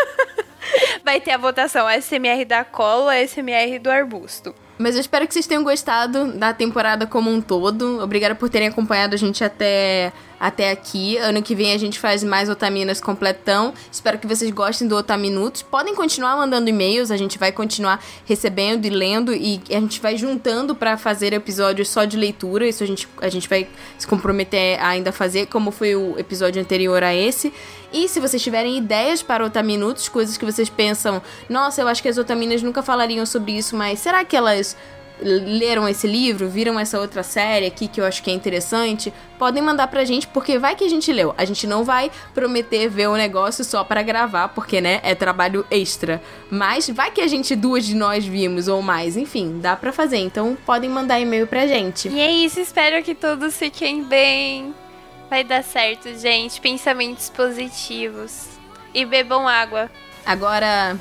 vai ter a votação SMR da cola SMR do arbusto. Mas eu espero que vocês tenham gostado da temporada como um todo. Obrigada por terem acompanhado a gente até até aqui. Ano que vem a gente faz mais Otaminas completão. Espero que vocês gostem do Otaminutos. Podem continuar mandando e-mails, a gente vai continuar recebendo e lendo e a gente vai juntando para fazer episódios só de leitura. Isso a gente, a gente vai se comprometer a ainda fazer, como foi o episódio anterior a esse. E se vocês tiverem ideias para Otaminutos, coisas que vocês pensam, nossa, eu acho que as Otaminas nunca falariam sobre isso, mas será que elas leram esse livro, viram essa outra série aqui que eu acho que é interessante, podem mandar pra gente, porque vai que a gente leu. A gente não vai prometer ver o negócio só para gravar, porque, né, é trabalho extra. Mas vai que a gente, duas de nós vimos ou mais, enfim, dá pra fazer. Então podem mandar e-mail pra gente. E é isso, espero que todos fiquem bem. Vai dar certo, gente. Pensamentos positivos. E bebam água. Agora,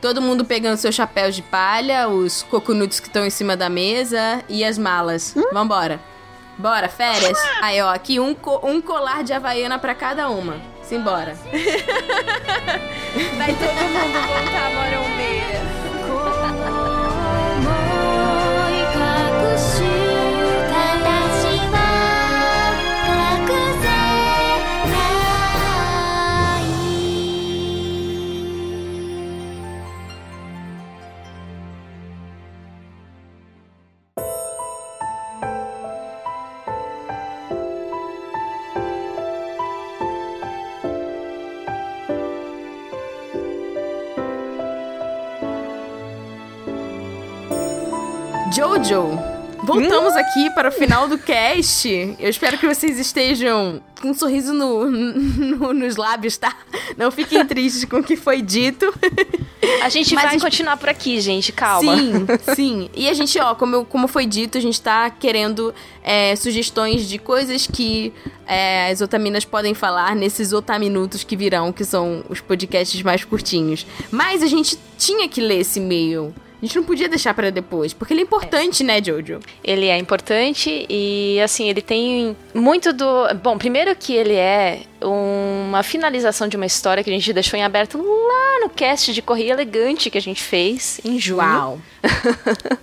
Todo mundo pegando seus chapéus de palha, os coconuts que estão em cima da mesa e as malas. Hum? Vambora. Bora, férias? Aí, ó, aqui um, co um colar de havaiana para cada uma. Simbora. Vai todo mundo voltar, Morombeira. Jojo, voltamos hum? aqui para o final do cast. Eu espero que vocês estejam com um sorriso no, no, nos lábios, tá? Não fiquem tristes com o que foi dito. A gente Mas vai continuar por aqui, gente, calma. Sim, sim. E a gente, ó, como, como foi dito, a gente tá querendo é, sugestões de coisas que é, as otaminas podem falar nesses otaminutos que virão, que são os podcasts mais curtinhos. Mas a gente tinha que ler esse e-mail. A gente não podia deixar para depois, porque ele é importante, é. né, Jojo? Ele é importante e, assim, ele tem muito do. Bom, primeiro que ele é uma finalização de uma história que a gente deixou em aberto lá no cast de Correio Elegante que a gente fez em junho. Uau!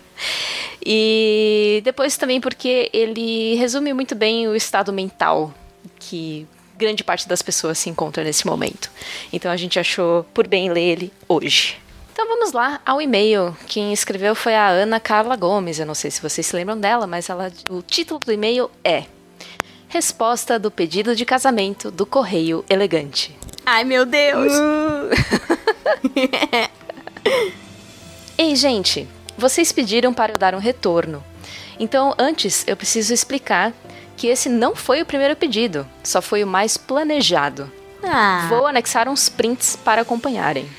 e depois também porque ele resume muito bem o estado mental que grande parte das pessoas se encontra nesse momento. Então a gente achou por bem ler ele hoje. Então vamos lá ao e-mail. Quem escreveu foi a Ana Carla Gomes. Eu não sei se vocês se lembram dela, mas ela, o título do e-mail é Resposta do pedido de casamento do Correio Elegante. Ai, meu Deus! Uh. Ei, gente, vocês pediram para eu dar um retorno. Então, antes, eu preciso explicar que esse não foi o primeiro pedido, só foi o mais planejado. Ah. Vou anexar uns prints para acompanharem.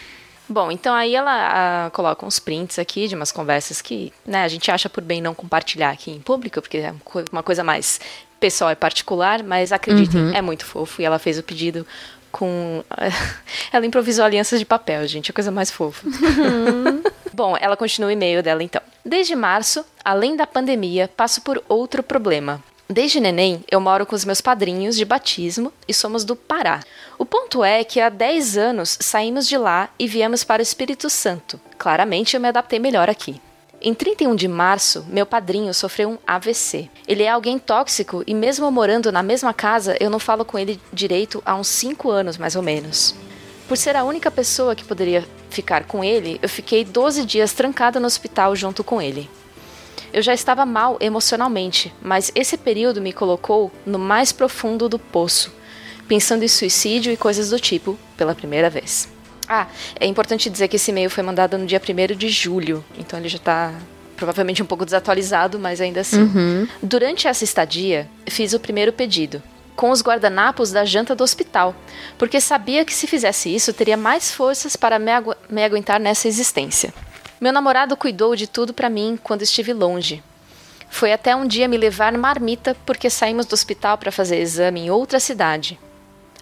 Bom, então aí ela a, coloca uns prints aqui de umas conversas que né, a gente acha por bem não compartilhar aqui em público, porque é uma coisa mais pessoal e particular, mas acreditem, uhum. é muito fofo. E ela fez o pedido com. ela improvisou alianças de papel, gente, a coisa mais fofa. Uhum. Bom, ela continua o e-mail dela então. Desde março, além da pandemia, passo por outro problema. Desde neném, eu moro com os meus padrinhos de batismo e somos do Pará. O ponto é que há 10 anos saímos de lá e viemos para o Espírito Santo. Claramente eu me adaptei melhor aqui. Em 31 de março, meu padrinho sofreu um AVC. Ele é alguém tóxico e, mesmo morando na mesma casa, eu não falo com ele direito há uns 5 anos mais ou menos. Por ser a única pessoa que poderia ficar com ele, eu fiquei 12 dias trancada no hospital junto com ele. Eu já estava mal emocionalmente, mas esse período me colocou no mais profundo do poço, pensando em suicídio e coisas do tipo pela primeira vez. Ah, é importante dizer que esse e-mail foi mandado no dia 1 de julho, então ele já está provavelmente um pouco desatualizado, mas ainda assim. Uhum. Durante essa estadia, fiz o primeiro pedido, com os guardanapos da janta do hospital, porque sabia que se fizesse isso teria mais forças para me, agu me aguentar nessa existência. Meu namorado cuidou de tudo para mim quando estive longe. Foi até um dia me levar marmita porque saímos do hospital para fazer exame em outra cidade.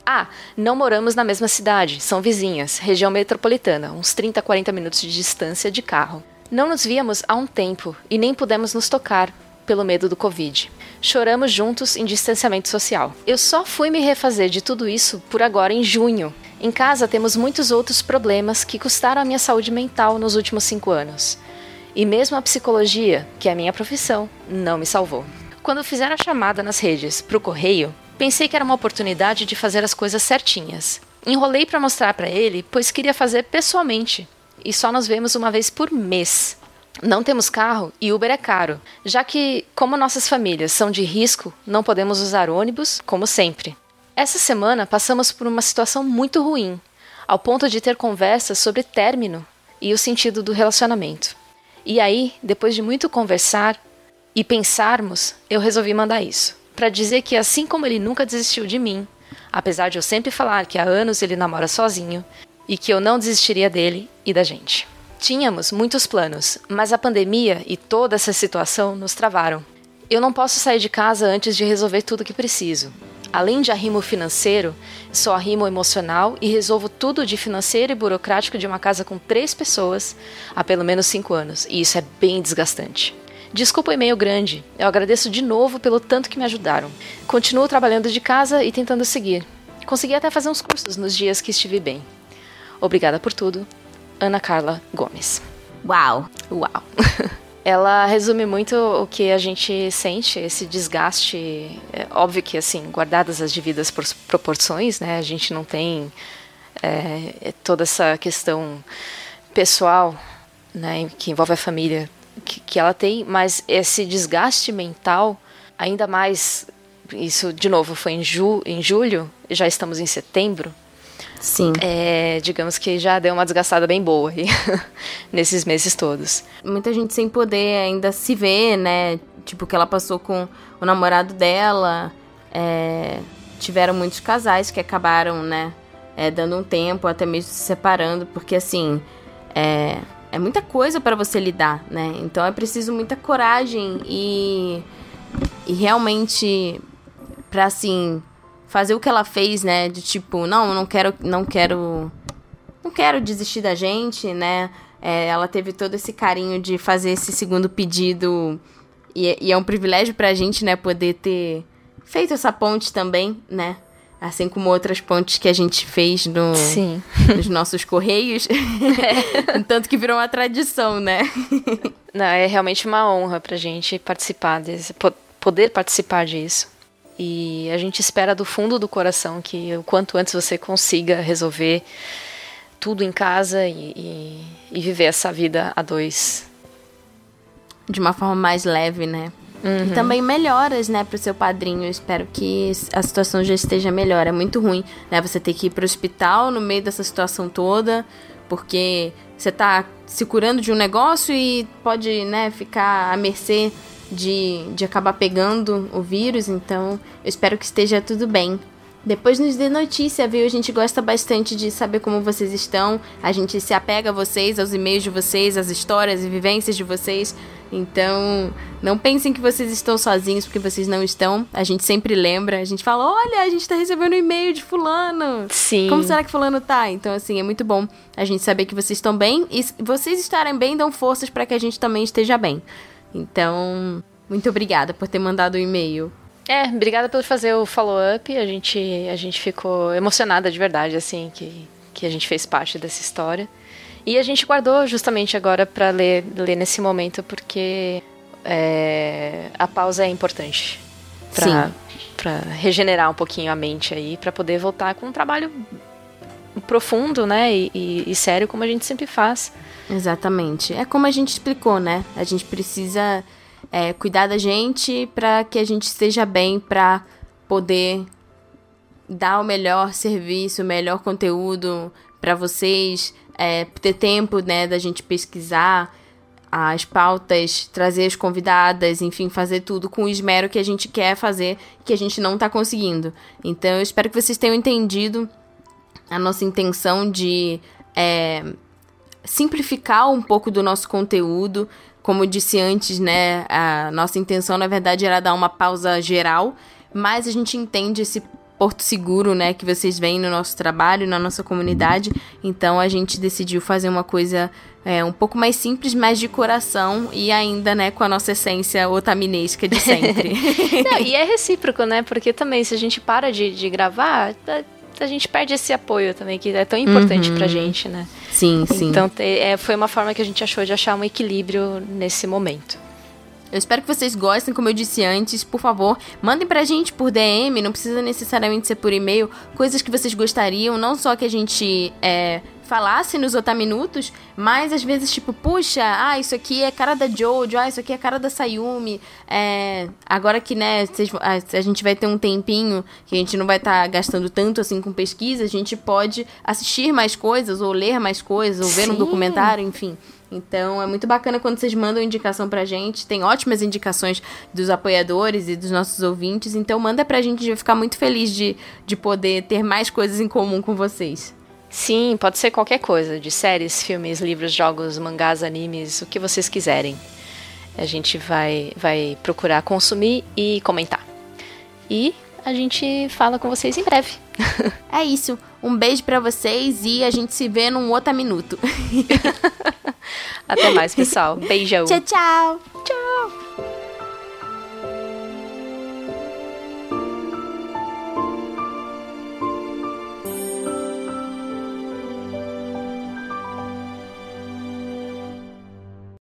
Ah, não moramos na mesma cidade, são vizinhas, região metropolitana, uns 30, 40 minutos de distância de carro. Não nos víamos há um tempo e nem pudemos nos tocar pelo medo do Covid. Choramos juntos em distanciamento social. Eu só fui me refazer de tudo isso por agora em junho, em casa temos muitos outros problemas que custaram a minha saúde mental nos últimos cinco anos. E mesmo a psicologia, que é a minha profissão, não me salvou. Quando fizeram a chamada nas redes para o correio, pensei que era uma oportunidade de fazer as coisas certinhas. Enrolei para mostrar para ele, pois queria fazer pessoalmente. E só nos vemos uma vez por mês. Não temos carro e Uber é caro, já que, como nossas famílias são de risco, não podemos usar ônibus, como sempre. Essa semana passamos por uma situação muito ruim, ao ponto de ter conversas sobre término e o sentido do relacionamento. E aí, depois de muito conversar e pensarmos, eu resolvi mandar isso, para dizer que assim como ele nunca desistiu de mim, apesar de eu sempre falar que há anos ele namora sozinho e que eu não desistiria dele e da gente. Tínhamos muitos planos, mas a pandemia e toda essa situação nos travaram. Eu não posso sair de casa antes de resolver tudo que preciso. Além de arrimo financeiro, sou arrimo emocional e resolvo tudo de financeiro e burocrático de uma casa com três pessoas há pelo menos cinco anos, e isso é bem desgastante. Desculpa o e-mail grande, eu agradeço de novo pelo tanto que me ajudaram. Continuo trabalhando de casa e tentando seguir. Consegui até fazer uns cursos nos dias que estive bem. Obrigada por tudo. Ana Carla Gomes. Uau! Uau! ela resume muito o que a gente sente, esse desgaste. É óbvio que, assim, guardadas as devidas proporções, né? A gente não tem é, toda essa questão pessoal, né? Que envolve a família que, que ela tem, mas esse desgaste mental, ainda mais. Isso, de novo, foi em, ju, em julho, já estamos em setembro. Sim. É, digamos que já deu uma desgastada bem boa aí, nesses meses todos. Muita gente sem poder ainda se ver, né? Tipo, que ela passou com o namorado dela. É, tiveram muitos casais que acabaram, né? É, dando um tempo, até mesmo se separando, porque assim. É, é muita coisa para você lidar, né? Então é preciso muita coragem e, e realmente para assim fazer o que ela fez, né? De tipo, não, não quero, não quero, não quero desistir da gente, né? É, ela teve todo esse carinho de fazer esse segundo pedido e, e é um privilégio pra gente, né? Poder ter feito essa ponte também, né? Assim como outras pontes que a gente fez no, Sim. nos nossos correios. Tanto que virou uma tradição, né? Não, é realmente uma honra pra gente participar desse, poder participar disso. E a gente espera do fundo do coração que o quanto antes você consiga resolver tudo em casa e, e, e viver essa vida a dois. De uma forma mais leve, né? Uhum. E também melhoras, né, pro seu padrinho. Eu espero que a situação já esteja melhor. É muito ruim, né, você ter que ir pro hospital no meio dessa situação toda, porque você tá se curando de um negócio e pode, né, ficar à mercê de, de acabar pegando o vírus, então eu espero que esteja tudo bem. Depois nos dê notícia, viu? A gente gosta bastante de saber como vocês estão. A gente se apega a vocês, aos e-mails de vocês, às histórias e vivências de vocês. Então, não pensem que vocês estão sozinhos, porque vocês não estão. A gente sempre lembra. A gente fala: olha, a gente tá recebendo um e-mail de Fulano. Sim. Como será que Fulano tá? Então, assim, é muito bom a gente saber que vocês estão bem. E vocês estarem bem dão forças para que a gente também esteja bem. Então, muito obrigada por ter mandado o um e-mail. É, obrigada por fazer o follow-up. A gente, a gente ficou emocionada de verdade, assim, que, que a gente fez parte dessa história. E a gente guardou justamente agora para ler, ler nesse momento, porque é, a pausa é importante para regenerar um pouquinho a mente aí, para poder voltar com um trabalho profundo, né, e, e, e sério, como a gente sempre faz. Exatamente. É como a gente explicou, né? A gente precisa é, cuidar da gente para que a gente esteja bem para poder dar o melhor serviço, o melhor conteúdo para vocês, é, ter tempo né, da gente pesquisar as pautas, trazer as convidadas, enfim, fazer tudo com o esmero que a gente quer fazer, que a gente não está conseguindo. Então, eu espero que vocês tenham entendido a nossa intenção de é, simplificar um pouco do nosso conteúdo, como eu disse antes, né, a nossa intenção na verdade era dar uma pausa geral, mas a gente entende esse porto seguro, né, que vocês veem no nosso trabalho, na nossa comunidade. Então a gente decidiu fazer uma coisa é, um pouco mais simples, mas de coração e ainda, né, com a nossa essência otaminesca de sempre. Não, e é recíproco, né? Porque também se a gente para de, de gravar, a gente perde esse apoio também, que é tão importante uhum. pra gente, né? Sim, sim. Então é, foi uma forma que a gente achou de achar um equilíbrio nesse momento. Eu espero que vocês gostem, como eu disse antes. Por favor, mandem pra gente por DM, não precisa necessariamente ser por e-mail, coisas que vocês gostariam, não só que a gente é, falasse nos otaminutos, mas às vezes, tipo, puxa, ah, isso aqui é cara da Jojo, ah, isso aqui é cara da Sayumi. É, agora que, né, a gente vai ter um tempinho que a gente não vai estar tá gastando tanto assim com pesquisa, a gente pode assistir mais coisas, ou ler mais coisas, ou ver Sim. um documentário, enfim. Então é muito bacana quando vocês mandam indicação pra gente. Tem ótimas indicações dos apoiadores e dos nossos ouvintes. Então manda pra gente, a gente vai ficar muito feliz de, de poder ter mais coisas em comum com vocês. Sim, pode ser qualquer coisa, de séries, filmes, livros, jogos, mangás, animes, o que vocês quiserem. A gente vai, vai procurar consumir e comentar. E a gente fala com vocês em breve. é isso. Um beijo para vocês e a gente se vê num outro minuto. Até mais, pessoal. Beijão. Tchau, tchau.